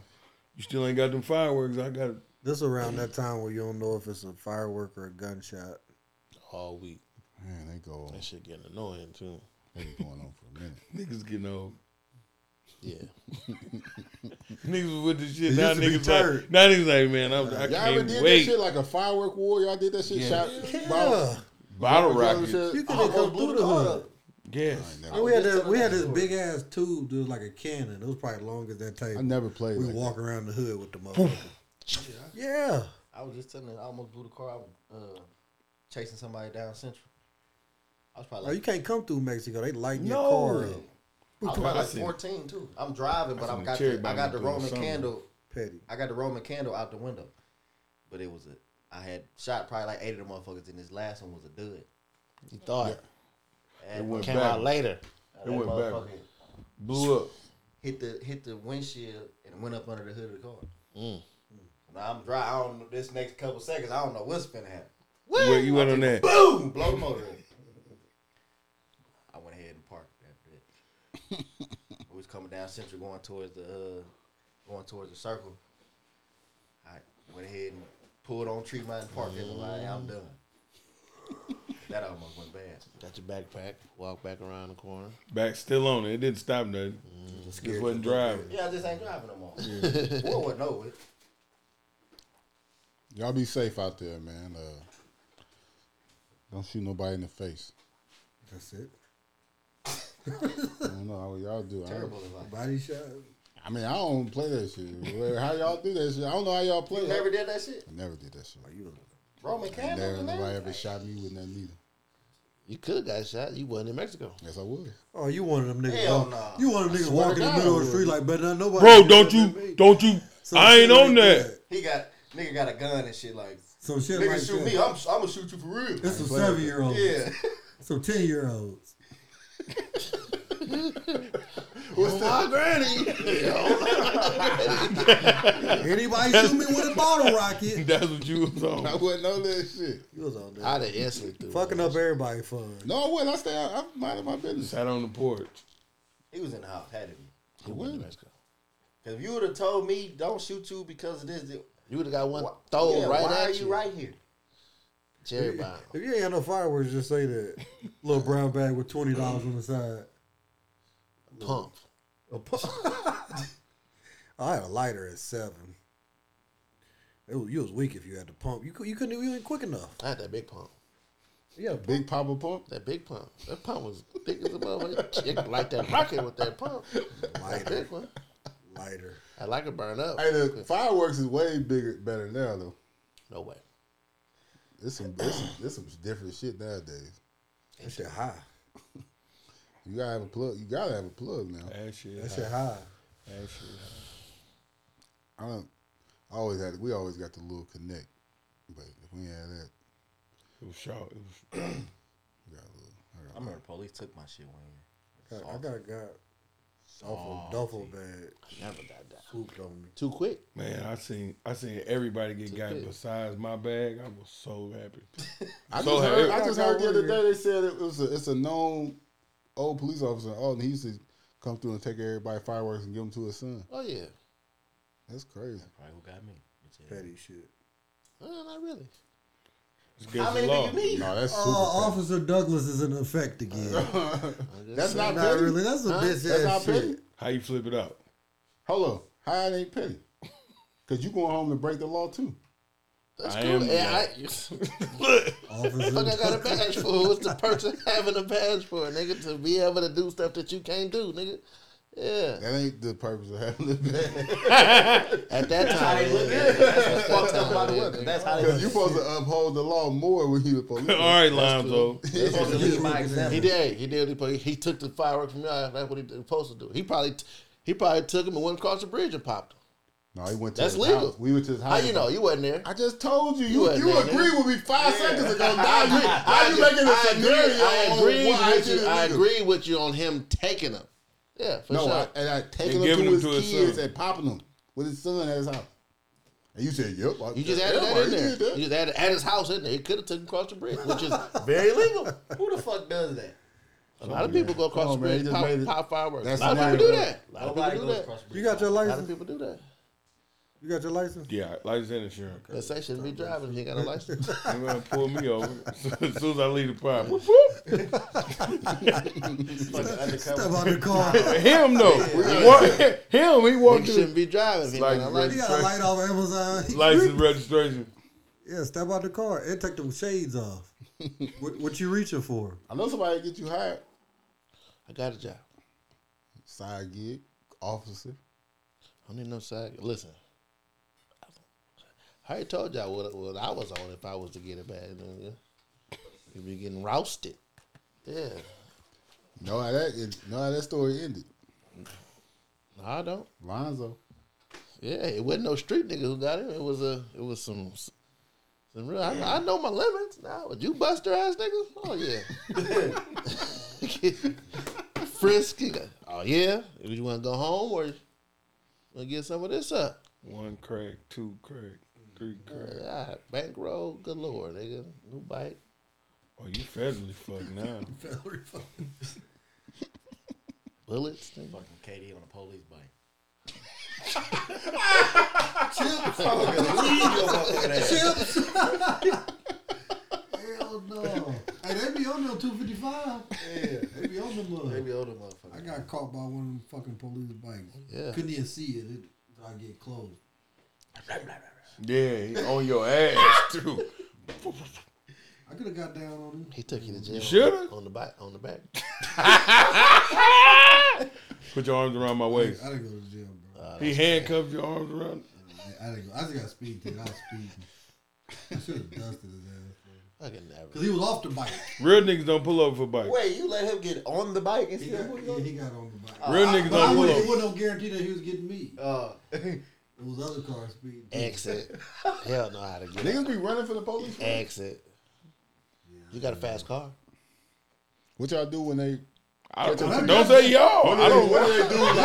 You still ain't got them fireworks. I got This around that time where you don't know if it's a firework or a gunshot. All week. Man, they go. That shit getting annoying too. They been going on for a minute. Niggas getting old. Yeah. *laughs* niggas was with the shit. It Now used to niggas like, turned. now niggas like, man, I'm, I Y'all ever can't did wait. that shit like a firework war? Y'all did that shit? Yeah. Shot Yeah. bottle, Bottle rockets. You could have come through the hood. Yes. And we had this, we had this big ass tube, that was like a cannon. It was probably long as that table. I never played We like walk around the hood with the motherfucker. yeah. I was just telling you, I almost blew the car. I was uh, chasing somebody down Central. I was probably Oh, you can't come through Mexico. They lighten your car up. I was probably I like seen- 14 too. I'm driving, but I I got the, I got the Roman candle. Petty. I got the Roman candle out the window, but it was a. I had shot probably like eight of the motherfuckers, and this last one was a dud. You thought And It went came back. out later. It went back. Blew up. Hit the hit the windshield and went up under the hood of the car. Mm. Now I'm dry. I don't know this next couple seconds. I don't know what's gonna happen. Where you went on that? Boom! Blow the motor. in. I went ahead and parked after that. we was coming down Central, going towards the uh, going towards the circle. I went ahead and pulled on Tree Mountain Park. and was like, I'm done. *laughs* that almost went bad. Got your backpack. Walk back around the corner. Back still on it. It didn't stop nothing. Just wasn't driving. Yeah, I just ain't driving no more. Yeah. *laughs* Boy, wasn't over it. Y'all be safe out there, man. Uh, don't shoot nobody in the face. That's it. I don't know how y'all do. Terrible advice. Body shot. I mean, I don't play that shit. How y'all do that shit? I don't know how y'all play. You that. never did that shit? I never did that shit. Oh, you Roman candle. never, nobody ever shot me with nothing either. You could have got shot. You wasn't in Mexico. Yes, I was. Oh, you one of them niggas. Hell walk- nah. You one of them I niggas swear walking in the middle of the street like better than nobody. Bro, do don't you, don't you, Some I ain't on like that. He got nigga got a gun and shit like. Some shit nigga like shoot that. me. I'm I'm gonna shoot you for real. It's some seven year olds. Yeah. Some ten year olds. *laughs* What's my granny? *laughs* Anybody shoot me with a bottle rocket? That's what you was on. I wasn't on that shit. You was on that. I'd there. have instantly threw Fucking up everybody fun. No, I wasn't. I stay out. I'm minding my business. Sat on the porch. He was in the house. Had to be. He wasn't in Mexico. Cause if you would have told me don't shoot you because of this, then- You would have got one why, thrown yeah, right why at are you. you right here? Cherry bomb. If you ain't got no fireworks, just say that. *laughs* Little brown bag with twenty dollars on the side. Pump. A pu- *laughs* I had a lighter at seven. It was, you was weak if you had to pump. You you couldn't you ain't quick enough. I had that big pump. Yeah, Big Papa Pump. That big pump. That pump was thick as a motherfucker. You could light that rocket with that pump. That lighter, one. lighter. I like it burn up. Hey, the fireworks is way bigger, better now though. No way. It's some, it's some, some different shit nowadays. That shit high. You gotta have a plug. You gotta have a plug now. That shit. That high. shit high. That shit. high. I don't. I always had. We always got the little connect, but if we had that, It was short. It was. *clears throat* we got a little. I I got remember police took my shit one year. I got, I got got duffel, duffel bag Never got that. swooped on me. Too quick. Man, I seen I seen everybody get got big. besides my bag. I was so happy. *laughs* I So just have- heard, I I just heard the other day they said it was a, it's a known old police officer. Oh, and he used to come through and take everybody fireworks and give them to his son. Oh yeah. That's crazy. That's Probably who got me. Petty shit. Uh, not really. How many the do you need? No, that's super. Oh. Officer Douglas is in effect again. *laughs* That's not not petty. really. That's a Huh? bitch That's ass not petty. shit. How you flip it out? Hold on. How it ain't petty? Cause you going home to break the law too. That's I cool. am Yeah, I, *laughs* *laughs* Officer. Fuck, I got a badge for. What's the perks *laughs* of having a badge for, nigga? To be able to do stuff that you can't do, nigga. Yeah. That ain't the purpose of having the bag. At that time. That's how time, they look at it. That's fucked up about the weather. That's how they Because look you at it. supposed to uphold the law more when you the police. All right, Lonzo. They're supposed to lead by he did. He did. He, he took the fireworks from me. That's what he was supposed to do. He probably, he probably took him and went across the bridge and popped him. No, he went to That's his legal. house. We went to his How house. you know? You wasn't there. I just told you. You You wasn't you, agreed with me five seconds ago. *laughs* Now you, now I you making a I agree, scenario. I agree why with you. I agree with you on him taking them. Yeah, for No, sure. I, and I taking And him to them to his kids son. and popping them with his son at his house. And you said, "Yep." I- You just yeah, added that in there. did that. You just added at his house in there. He could have taken across the bridge, which is very legal. Who the fuck does that? A lot of people go across Come the on, man, bridge, he pop, just made it- pop fireworks. A lot of people do that. A lot of people do that. You got your A lot of people do that. You got your license? Yeah, license and insurance. That say shouldn't be driving if you got a license. *laughs* I'm gonna pull me over *laughs* as soon as I leave the park. Whoop, whoop. *laughs* Step out the car. Him though, Wa- him he walked Nigga through shouldn't be driving he like got a license. You got a light off Amazon. license registration. Yeah, step out the car and take them shades off. what, what you reaching for? I know somebody get you hired. I got a job. Side gig, officer. I don't need no side. Listen, I told y'all what, what I was on if I was to get it back. nigga. You'd be getting roasted. Yeah. Know how that is, know how that story ended. No, I don't. Lonzo. Yeah, it wasn't no street nigga who got him. It was a, it was some, some real. I, I know my limits. Now, would you buster ass nigga? Oh yeah. *laughs* Frisky. Oh yeah. If You want to go home or want to get some of this up? One crack, two crack, three uh, crack. Yeah, bankroll. Good lord, nigga. New bike. Oh, you federally fucked now. *laughs* Federally fucked. Bullets. nigga. Fucking KD on a police bike. Chips. Chips. Hell no. Hey, they be on there 255. Yeah, they be on the mud. They be on the motherfucker. I got caught by one of them fucking police bikes. Yeah. Couldn't even see it. it I get close. Yeah, he on your ass *laughs* too. I could have got down on him. He took you to jail. shoulda. on the back. On the back. *laughs* Put your arms around my waist. I didn't go to jail, bro. He handcuffed your arms around. I didn't go. I just got speed ticket. I was speeding. I should have dusted his ass. I can never. Because he was off the bike. Real niggas don't pull over for bikes. Wait, you let him get on the bike and He still got, yeah, he got on the bike. Real niggas But I don't wouldn't, pull it over. wasn't no guarantee that he was getting me. Uh, *laughs* It was other cars speeding. Exit. Hell know how to get it. *laughs* Niggas be running for the police. Exit. You got a fast car. What y'all do when they? I don't, don't say y'all. I don't. What do they do? Like,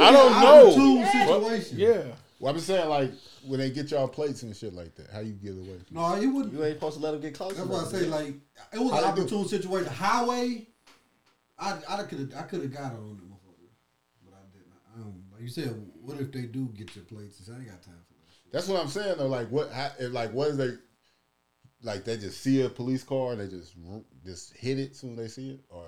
I don't know. opportune What- situation. Yeah. well, I'm just saying, like when they get y'all plates and shit like that. How you get away? From No, you wouldn't. you ain't supposed to let them get close. That's what I enough. say like it was How an they do? opportune situation. Highway, I I could have I could have got on them, motherfucker, but I didn't. I don't, like you said, what if they do get your plates? I ain't got time for that. That's what I'm saying though. Like what? How, if, like what is they? Like they just see a police car and they just just hit it soon as they see it, or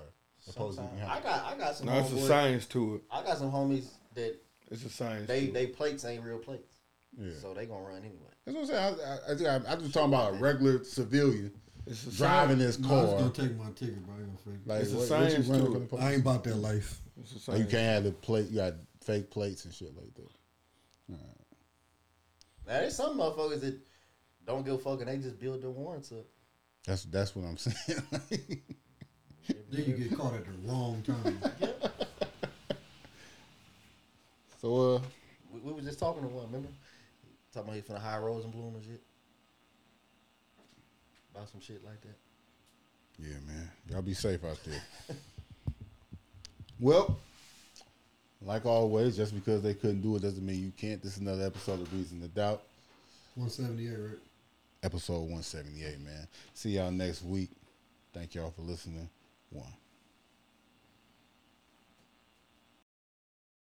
opposed to Sometimes. I got, I got some. No, it's a science to it. I got some homies that It's a science. they to it. they plates ain't real plates, Yeah. so they gonna run anyway. That's what I'm saying. I, I, I, I'm just talking about a regular civilian It's driving science. this No, I was car. gonna take my ticket, but I ain't gonna. Like It's a what, what science you running to for it. the police? I ain't about that life. It's a Like, science. you can't have the plate. You got fake plates and shit like that. Now there's some motherfuckers that don't give a fuck and they just build their warrants up. That's that's what I'm *laughs* saying. Then you get caught at the wrong time. *laughs* so uh, We, we was just talking to one, remember? Talking about he finna hire Rosenblum and shit. About some shit like that. yeah, man, y'all be safe out there. *laughs* well, like always, just because they couldn't do it doesn't mean you can't. This is another episode of Reason to Doubt. One seventy eight, right? episode 178, man. See y'all next week. Thank y'all for listening. One.